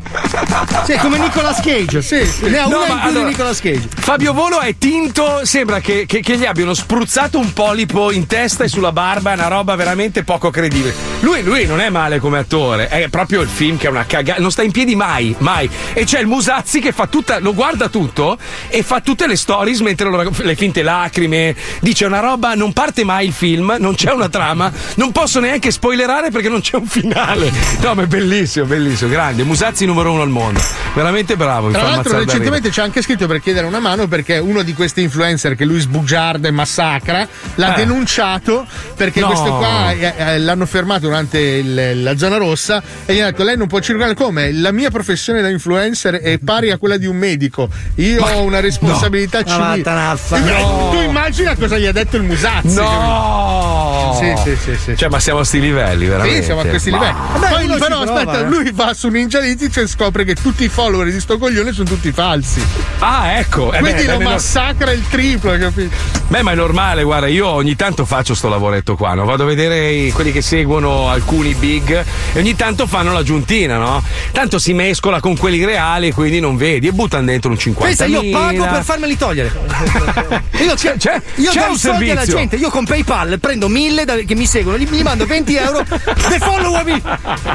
Speaker 25: Sì, come Nicolas Cage.
Speaker 1: Sì, sì.
Speaker 25: Ne ha
Speaker 3: No,
Speaker 25: una
Speaker 3: ma
Speaker 25: in più
Speaker 3: allora-
Speaker 25: di Nicolas Cage.
Speaker 3: Fabio Volo è tinto, sembra che, che- che gli abbiano spruzzato un polipo in testa e sulla barba, è una roba veramente poco credibile. Lui, lui non è male come attore, è proprio il film che è una cagata, non sta in piedi mai, mai. E c'è il Musazzi che fa tutta, lo guarda tutto e fa tutte le stories mentre lo le finte lacrime, dice una roba, non parte mai il film, non c'è una trama, non posso neanche spoilerare perché non c'è un finale. No, ma è bellissimo, bellissimo, grande, Musazzi numero uno al mondo, veramente bravo.
Speaker 1: Tra l'altro, recentemente ci ha anche scritto per chiedere una mano perché uno di questi influencer che lui sbugiarda e massacra l'ha
Speaker 3: Eh.
Speaker 1: denunciato perché
Speaker 3: No.
Speaker 1: questo qua eh, eh, l'hanno fermato durante il- la zona rossa e gli ha detto: Lei non può circolare come? La mia professione da influencer è pari a quella di un medico. Io ho una responsabilità
Speaker 25: no.
Speaker 1: civile.
Speaker 25: Ma vattene a
Speaker 1: E
Speaker 25: fa-
Speaker 1: Tu immagina cosa gli ha detto il Musazzi.
Speaker 3: No!
Speaker 1: Sì, sì, sì, sì.
Speaker 3: Cioè, ma siamo a sti livelli, veramente.
Speaker 1: Sì, siamo a questi
Speaker 3: Ma-
Speaker 1: livelli.
Speaker 25: Vabbè,
Speaker 1: Poi però No, aspetta,
Speaker 3: eh.
Speaker 1: lui va su Ninja Litic e scopre che tutti i follower di sto coglione sono tutti falsi.
Speaker 3: Ah, ecco. Eh
Speaker 1: Quindi
Speaker 3: beh,
Speaker 1: lo
Speaker 3: beh,
Speaker 1: massacra il triplo, capito?
Speaker 3: Beh, ma è normale, guarda, io ogni tanto faccio sto lavoretto qua, no? Vado a vedere i- quelli che seguono alcuni big e ogni tanto fanno l'aggiuntina, no? Tanto si mescola con quelli reali, quindi non vedi e buttano dentro un 50.
Speaker 6: Pensa, io pago per farmeli togliere. Io,
Speaker 3: C'è- c'è-
Speaker 6: io
Speaker 3: c'è
Speaker 6: do
Speaker 3: un
Speaker 6: i soldi alla
Speaker 3: servizio.
Speaker 6: gente, io con PayPal prendo mille da- che mi seguono, gli, gli mando 20 euro, defollowami!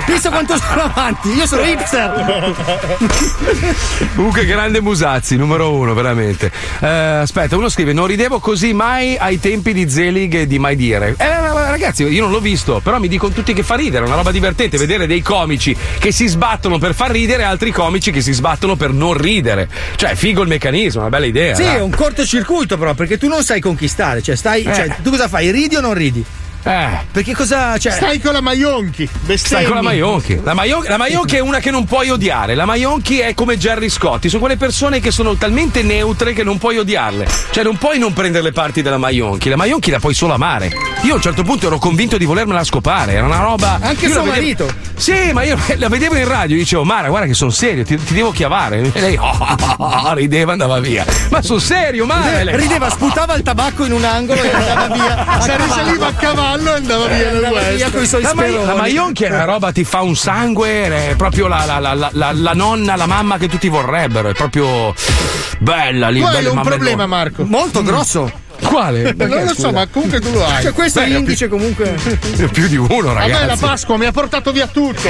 Speaker 6: Pensa quanto sono avanti, io sono hipster!
Speaker 3: Comunque, grande Musazzi, numero uno, veramente. Eh, aspetta, uno scrive: Non ridevo così mai ai tempi di Zelig e di Mai Dire. Eh, ragazzi, io non l'ho visto, però mi dicono tutti che fa ridere. È una roba divertente vedere dei comici che si sbattono per far ridere e altri comici che si sbattono per non ridere. Cioè, figo il meccanismo, una bella idea.
Speaker 6: Sì, è un cortocircuito però, perché tu non sai conquistare, cioè stai.
Speaker 3: Eh.
Speaker 6: Cioè, tu cosa fai? Ridi o non ridi?
Speaker 3: Eh.
Speaker 6: Perché cosa. Cioè...
Speaker 1: Stai con la Maionchi.
Speaker 3: Stai con la Maionchi. La, Maionchi. la Maionchi è una che non puoi odiare. La Maionchi è come Gerry Scotti. Sono quelle persone che sono talmente neutre che non puoi odiarle. Cioè, non puoi non prendere le parti della Maionchi. La Maionchi la puoi solo amare. Io a un certo punto ero convinto di volermela scopare. Era una roba.
Speaker 6: Anche
Speaker 3: io
Speaker 6: suo
Speaker 3: vedevo-
Speaker 6: marito.
Speaker 3: Sì, ma io la vedevo in radio. Dicevo, Mara, guarda che sono serio, ti, ti devo chiavare. E lei oh, oh, oh, oh, rideva e andava via. Ma sul serio, Mara? Lei,
Speaker 6: Rideva, sputava il tabacco in un angolo e andava via.
Speaker 1: Se risaliva a cavallo e andava via nel
Speaker 6: Andava via con i suoi
Speaker 3: La, Ma- la Maionchi è una roba, ti fa un sangue, è proprio la, la- la- la- nonna, la mamma che tutti vorrebbero. È proprio bella lì.
Speaker 1: Tu hai
Speaker 3: belle
Speaker 1: un problema,
Speaker 3: nuove.
Speaker 1: Marco.
Speaker 6: Molto grosso.
Speaker 3: Quale? Perché,
Speaker 1: non lo
Speaker 3: scusa?
Speaker 1: so, ma comunque tu lo hai.
Speaker 6: Cioè, questo
Speaker 3: Beh,
Speaker 6: è l'indice comunque.
Speaker 3: Ne ho più di uno,
Speaker 1: A me la
Speaker 3: ragazzi.
Speaker 1: Pasqua mi ha portato via tutto.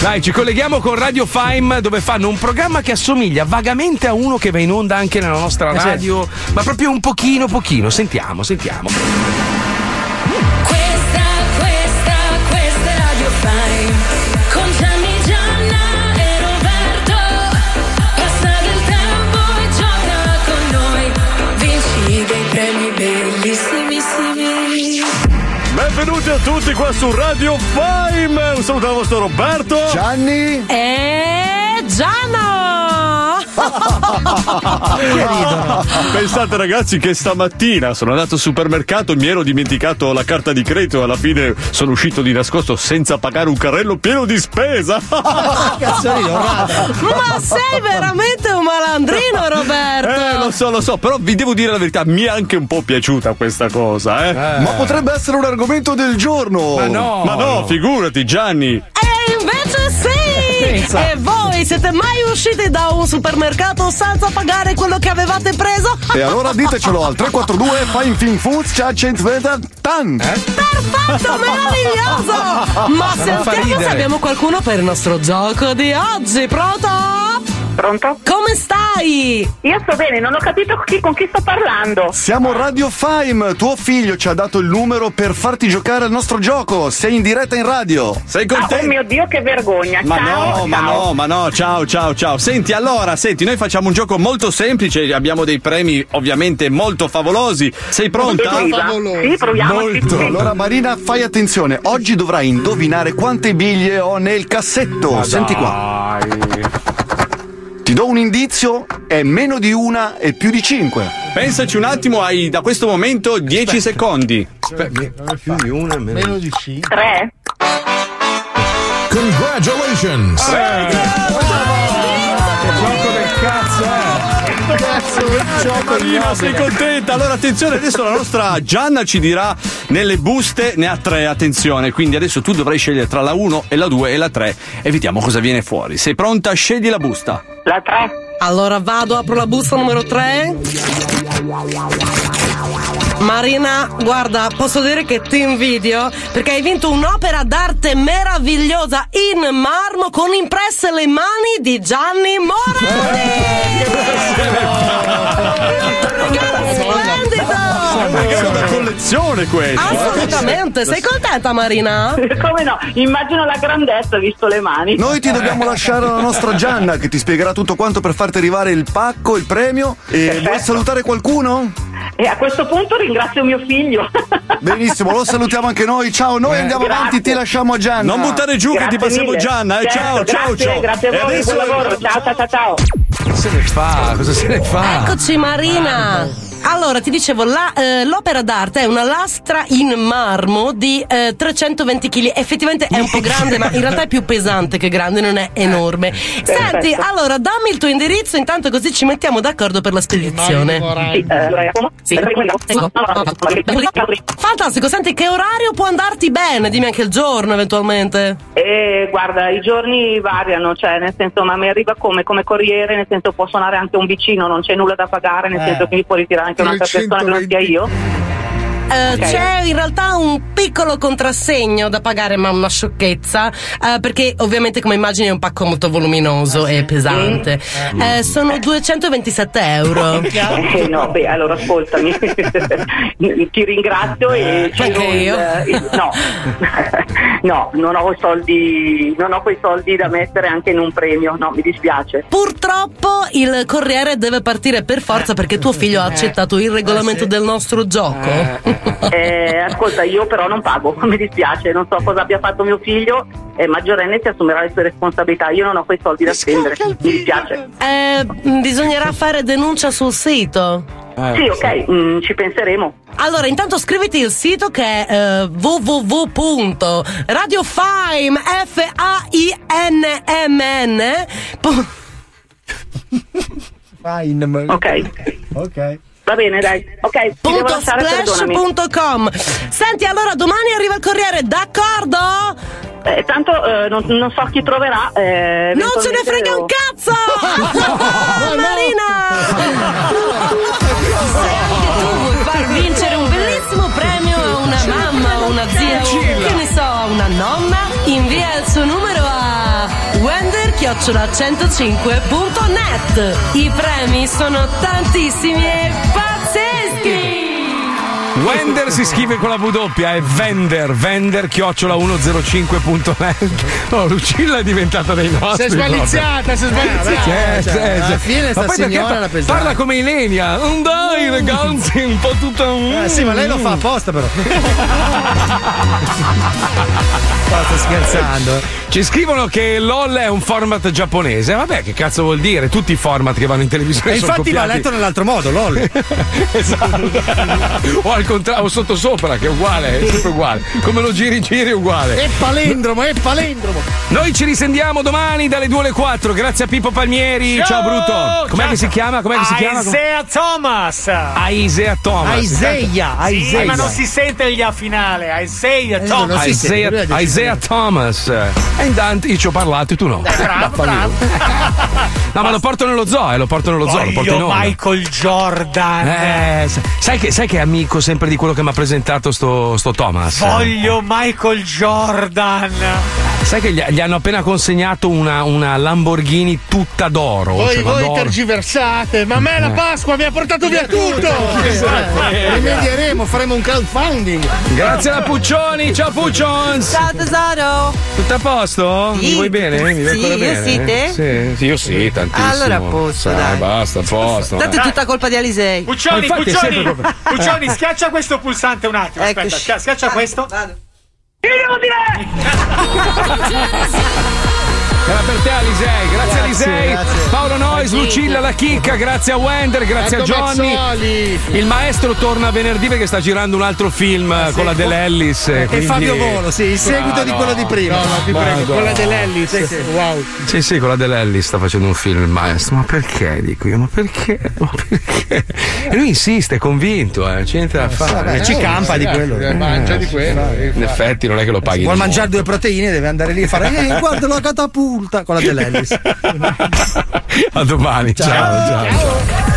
Speaker 3: Dai, ci colleghiamo con Radio Fime dove fanno un programma che assomiglia vagamente a uno che va in onda anche nella nostra
Speaker 6: Eh sì.
Speaker 3: radio, ma proprio un pochino, pochino. Sentiamo, sentiamo.
Speaker 28: Tutti qua su Radio Fime. Un saluto dal vostro Roberto.
Speaker 27: Gianni.
Speaker 21: E Giano!
Speaker 28: Pensate ragazzi che stamattina sono andato al supermercato e mi ero dimenticato la carta di credito e alla fine sono uscito di nascosto senza pagare un carrello pieno di spesa.
Speaker 21: Ma sei veramente un malandrino, Roberto!
Speaker 28: Eh, lo so, lo so, però vi devo dire la verità, mi è anche un po' piaciuta questa cosa, eh.
Speaker 27: Ma potrebbe essere un argomento del giorno.
Speaker 28: Ma no, ma no, figurati, Gianni.
Speaker 21: E invece sì!
Speaker 28: Pensa.
Speaker 21: E voi siete mai usciti da un supermercato senza pagare quello che avevate preso?
Speaker 27: E allora ditecelo al 342 Fine Fin Foods Tan.
Speaker 21: Perfetto, meraviglioso! Ma sentiamo se abbiamo qualcuno per il nostro gioco di oggi. Pronto?
Speaker 14: Pronto?
Speaker 21: Come stai?
Speaker 14: Io sto bene, non ho capito chi- con chi sto parlando.
Speaker 27: Siamo Radio Fime, tuo figlio ci ha dato il numero per farti giocare al nostro gioco. Sei in diretta in radio.
Speaker 28: Sei
Speaker 14: Ah, oh mio Dio, che vergogna.
Speaker 28: Ma
Speaker 14: ciao,
Speaker 28: no, ma
Speaker 14: ciao.
Speaker 28: no, ma no, ciao, ciao, ciao. Senti, allora, senti, noi facciamo un gioco molto semplice, abbiamo dei premi ovviamente molto favolosi. Sei pronta?
Speaker 14: Sì, proviamo.
Speaker 27: Molto. Allora Marina, fai attenzione. Oggi dovrai indovinare quante biglie ho nel cassetto.
Speaker 28: Ma
Speaker 27: Senti qua. Ti do un indizio, è meno di una e più di cinque.
Speaker 28: Pensaci un attimo, hai da questo momento 10 secondi.
Speaker 3: più di una,
Speaker 1: Meno di 5.
Speaker 14: Tre.
Speaker 29: Congratulations!
Speaker 3: gioco del cazzo, eh!
Speaker 28: Cazzo, Marina, sei contenta? Allora attenzione, adesso la nostra Gianna ci dirà nelle buste, ne ha tre, attenzione, quindi adesso tu dovrai scegliere tra la 1 e la 2 e la 3 e vediamo cosa viene fuori. Sei pronta? Scegli la busta.
Speaker 14: La 3.
Speaker 21: Allora vado, apro la busta numero 3. Marina, guarda, posso dire che ti invidio perché hai vinto un'opera d'arte meravigliosa in marmo con impresse le mani di Gianni
Speaker 28: Un regalo da collezione questo. eh?
Speaker 21: Assolutamente, sei contenta Marina?
Speaker 14: Come no? Immagino la grandezza visto le mani.
Speaker 27: Noi ti dobbiamo lasciare alla nostra Gianna che ti spiegherà tutto quanto per farti arrivare il pacco, il premio. E vuoi salutare qualcuno?
Speaker 14: E a questo punto ringrazio mio figlio.
Speaker 27: Benissimo, lo salutiamo anche noi. Ciao, noi andiamo
Speaker 14: Grazie.
Speaker 27: avanti, ti lasciamo a Gianna.
Speaker 28: Non buttare giù che ti
Speaker 14: Grazie
Speaker 28: passiamo
Speaker 14: mille.
Speaker 28: Gianna, eh?
Speaker 14: Certo,
Speaker 28: ciao, ciao,
Speaker 14: grazie,
Speaker 28: ciao.
Speaker 14: Grazie a voi, buon lavoro. Ciao, ciao, ciao, ciao.
Speaker 3: Cosa se ne fa? Cosa se ne fa?
Speaker 21: Eccoci Marina. Allora, ti dicevo, la, eh, l'opera d'arte è una lastra in marmo di eh, 320 kg. Effettivamente è un po' grande, ma in realtà è più pesante che grande, non è enorme. Senti,
Speaker 27: Perfetto.
Speaker 21: allora dammi il tuo indirizzo, intanto così ci mettiamo d'accordo per la spedizione.
Speaker 27: Sì, eh,
Speaker 21: Sì. Fantastico, senti che orario può andarti bene? Dimmi anche il giorno eventualmente.
Speaker 27: E guarda, i giorni variano, cioè nel senso, ma mi arriva come, come corriere, nel senso può suonare anche un vicino, non c'è nulla da pagare, nel
Speaker 21: Eh.
Speaker 27: senso che mi può ritirare anche un'altra persona che non sia io.
Speaker 21: Eh,
Speaker 27: Ok.
Speaker 21: C'è in realtà un piccolo contrassegno da pagare, ma una sciocchezza, eh, perché ovviamente come immagini è un pacco molto voluminoso e pesante. Eh, sono 227 euro.
Speaker 27: Eh, no, beh, allora ascoltami, ti ringrazio e giro il-
Speaker 21: io?
Speaker 27: il- no. no, non ho, i soldi, non ho quei soldi da mettere anche in un premio, no, mi dispiace.
Speaker 21: Purtroppo il corriere deve partire per forza perché tuo figlio ha accettato il regolamento del nostro gioco.
Speaker 27: Eh, ascolta, io però non pago, mi dispiace, non so cosa abbia fatto mio figlio, è maggiorenne si assumerà le sue responsabilità, io non ho quei soldi da spendere, mi dispiace.
Speaker 21: Eh, bisognerà fare denuncia sul sito.
Speaker 27: Sì, ok, mm, ci penseremo.
Speaker 21: Allora, intanto scriviti il sito che è eh, www.radiofime f a i n m n
Speaker 6: Fine.
Speaker 27: Ok.
Speaker 6: Ok.
Speaker 27: Va bene, dai. Ok,
Speaker 21: Punto splash.com Senti, allora domani arriva il corriere, d'accordo?
Speaker 27: Eh, tanto eh, non, non so chi troverà. eh,
Speaker 21: Non ce ne frega
Speaker 27: devo-
Speaker 21: un cazzo! Marina! tu vuoi far vincere un bellissimo premio a una mamma, a una zia, o che ne so, a una nonna? Invia il suo numero a wender-105.net I premi sono tantissimi e pazzeschi!
Speaker 3: Wender si scrive con la W, è Vender, Vender chiocciola 105.net. Oh, Lucilla è diventata dei nostri.
Speaker 1: Si è sbaliziata, si è sbaliziata.
Speaker 3: Eh,
Speaker 1: Cioè,
Speaker 3: eh,
Speaker 1: alla
Speaker 3: cioè.
Speaker 1: fine sta signora era pesante.
Speaker 3: Parla come Ilenia. Non dai, ragazzi, un po' tutta.
Speaker 6: Eh, sì, ma lei lo fa apposta però. Sto scherzando.
Speaker 3: Ci scrivono che LOL è un format giapponese. Vabbè, che cazzo vuol dire? Tutti i format che vanno in televisione
Speaker 6: E infatti
Speaker 3: copiati.
Speaker 6: letto nell'altro modo, lol.
Speaker 3: esatto. o al contrario, o sottosopra, che è uguale, è sempre uguale. Come lo giri, giri è uguale.
Speaker 1: È palendromo, è palendromo.
Speaker 3: Noi ci risentiamo domani dalle 2 alle 4. Grazie a Pippo Palmieri. Ciao, Bruto. Com'è che si chiama? Com'è che si chiama?
Speaker 26: Isaiah Thomas.
Speaker 3: Isaiah Thomas.
Speaker 26: Isaiah,
Speaker 3: Sì,
Speaker 26: Isaiah. ma non si sente il finale. Isaiah Thomas.
Speaker 3: Isaiah, Isaiah Thomas. E intanto io ci ho parlato e tu no.
Speaker 26: bravo,
Speaker 3: Fammi- No, ma lo porto nello zoo, eh, lo porto nello zoo, lo porto in
Speaker 26: Voglio
Speaker 3: onda.
Speaker 26: Michael Jordan.
Speaker 3: Eh, sa- sai, che, sai che è amico sempre di quello che mi ha presentato sto, sto Thomas?
Speaker 26: Voglio Michael Jordan.
Speaker 3: Sai che gli, gli hanno appena consegnato una, una Lamborghini tutta d'oro.
Speaker 1: Voi,
Speaker 3: cioè,
Speaker 1: voi
Speaker 3: d'oro.
Speaker 1: tergiversate, ma a me la
Speaker 3: Eh.
Speaker 1: Pasqua mi ha portato via tutto!
Speaker 3: Esatto.
Speaker 1: Eh, Rimedieremo, faremo un crowdfunding.
Speaker 3: Grazie alla Puccioni, ciao Puccions!
Speaker 21: Ciao tesoro!
Speaker 3: Tutto a posto?
Speaker 21: Sì.
Speaker 3: Mi vuoi bene? Mi vuoi
Speaker 21: Sì,
Speaker 3: ancora
Speaker 21: io
Speaker 3: bene?
Speaker 21: sì, te?
Speaker 3: Sì, sì, io sì, tantissimo.
Speaker 21: Allora a posto,
Speaker 3: Sai,
Speaker 21: dai.
Speaker 3: Basta, a posto.
Speaker 21: Tanto è tutta colpa di Alisei.
Speaker 26: Puccioni, Puccioni, Puccioni, schiaccia questo pulsante un attimo. Aspetta, schia- schiaccia questo. Io devo dire!
Speaker 3: Era per te Alisei, grazie,
Speaker 1: Grazie,
Speaker 3: Alisei,
Speaker 1: grazie.
Speaker 3: Paolo Nois, Lucilla La Chicca, grazie a Wender, grazie
Speaker 1: Ecco
Speaker 3: a Johnny.
Speaker 1: Mazzoli.
Speaker 3: Il maestro torna venerdì perché sta girando un altro film eh, con la Dell'Ellis.
Speaker 6: E
Speaker 3: quindi-
Speaker 6: Fabio Volo, sì, il seguito
Speaker 3: Ah,
Speaker 6: di
Speaker 3: no.
Speaker 6: quello di prima.
Speaker 1: No, no, ti prego,
Speaker 3: Madonna.
Speaker 1: quella dell'Ellis. Wow.
Speaker 3: Sì, sì, con la Dell'Ellis sta facendo un film il maestro. Ma perché? Dico io, ma perché? Ma perché? E lui insiste, è convinto, eh, c'è niente da fare.
Speaker 6: vabbè, ci campa di quello.
Speaker 1: Eh, Mangia di quello.
Speaker 3: In effetti non è che lo paghi.
Speaker 6: Vuol mangiare due proteine, deve andare lì e fare Eh, guarda la catapulta con la dell'Ellis.
Speaker 3: A domani, ciao, ciao. ciao.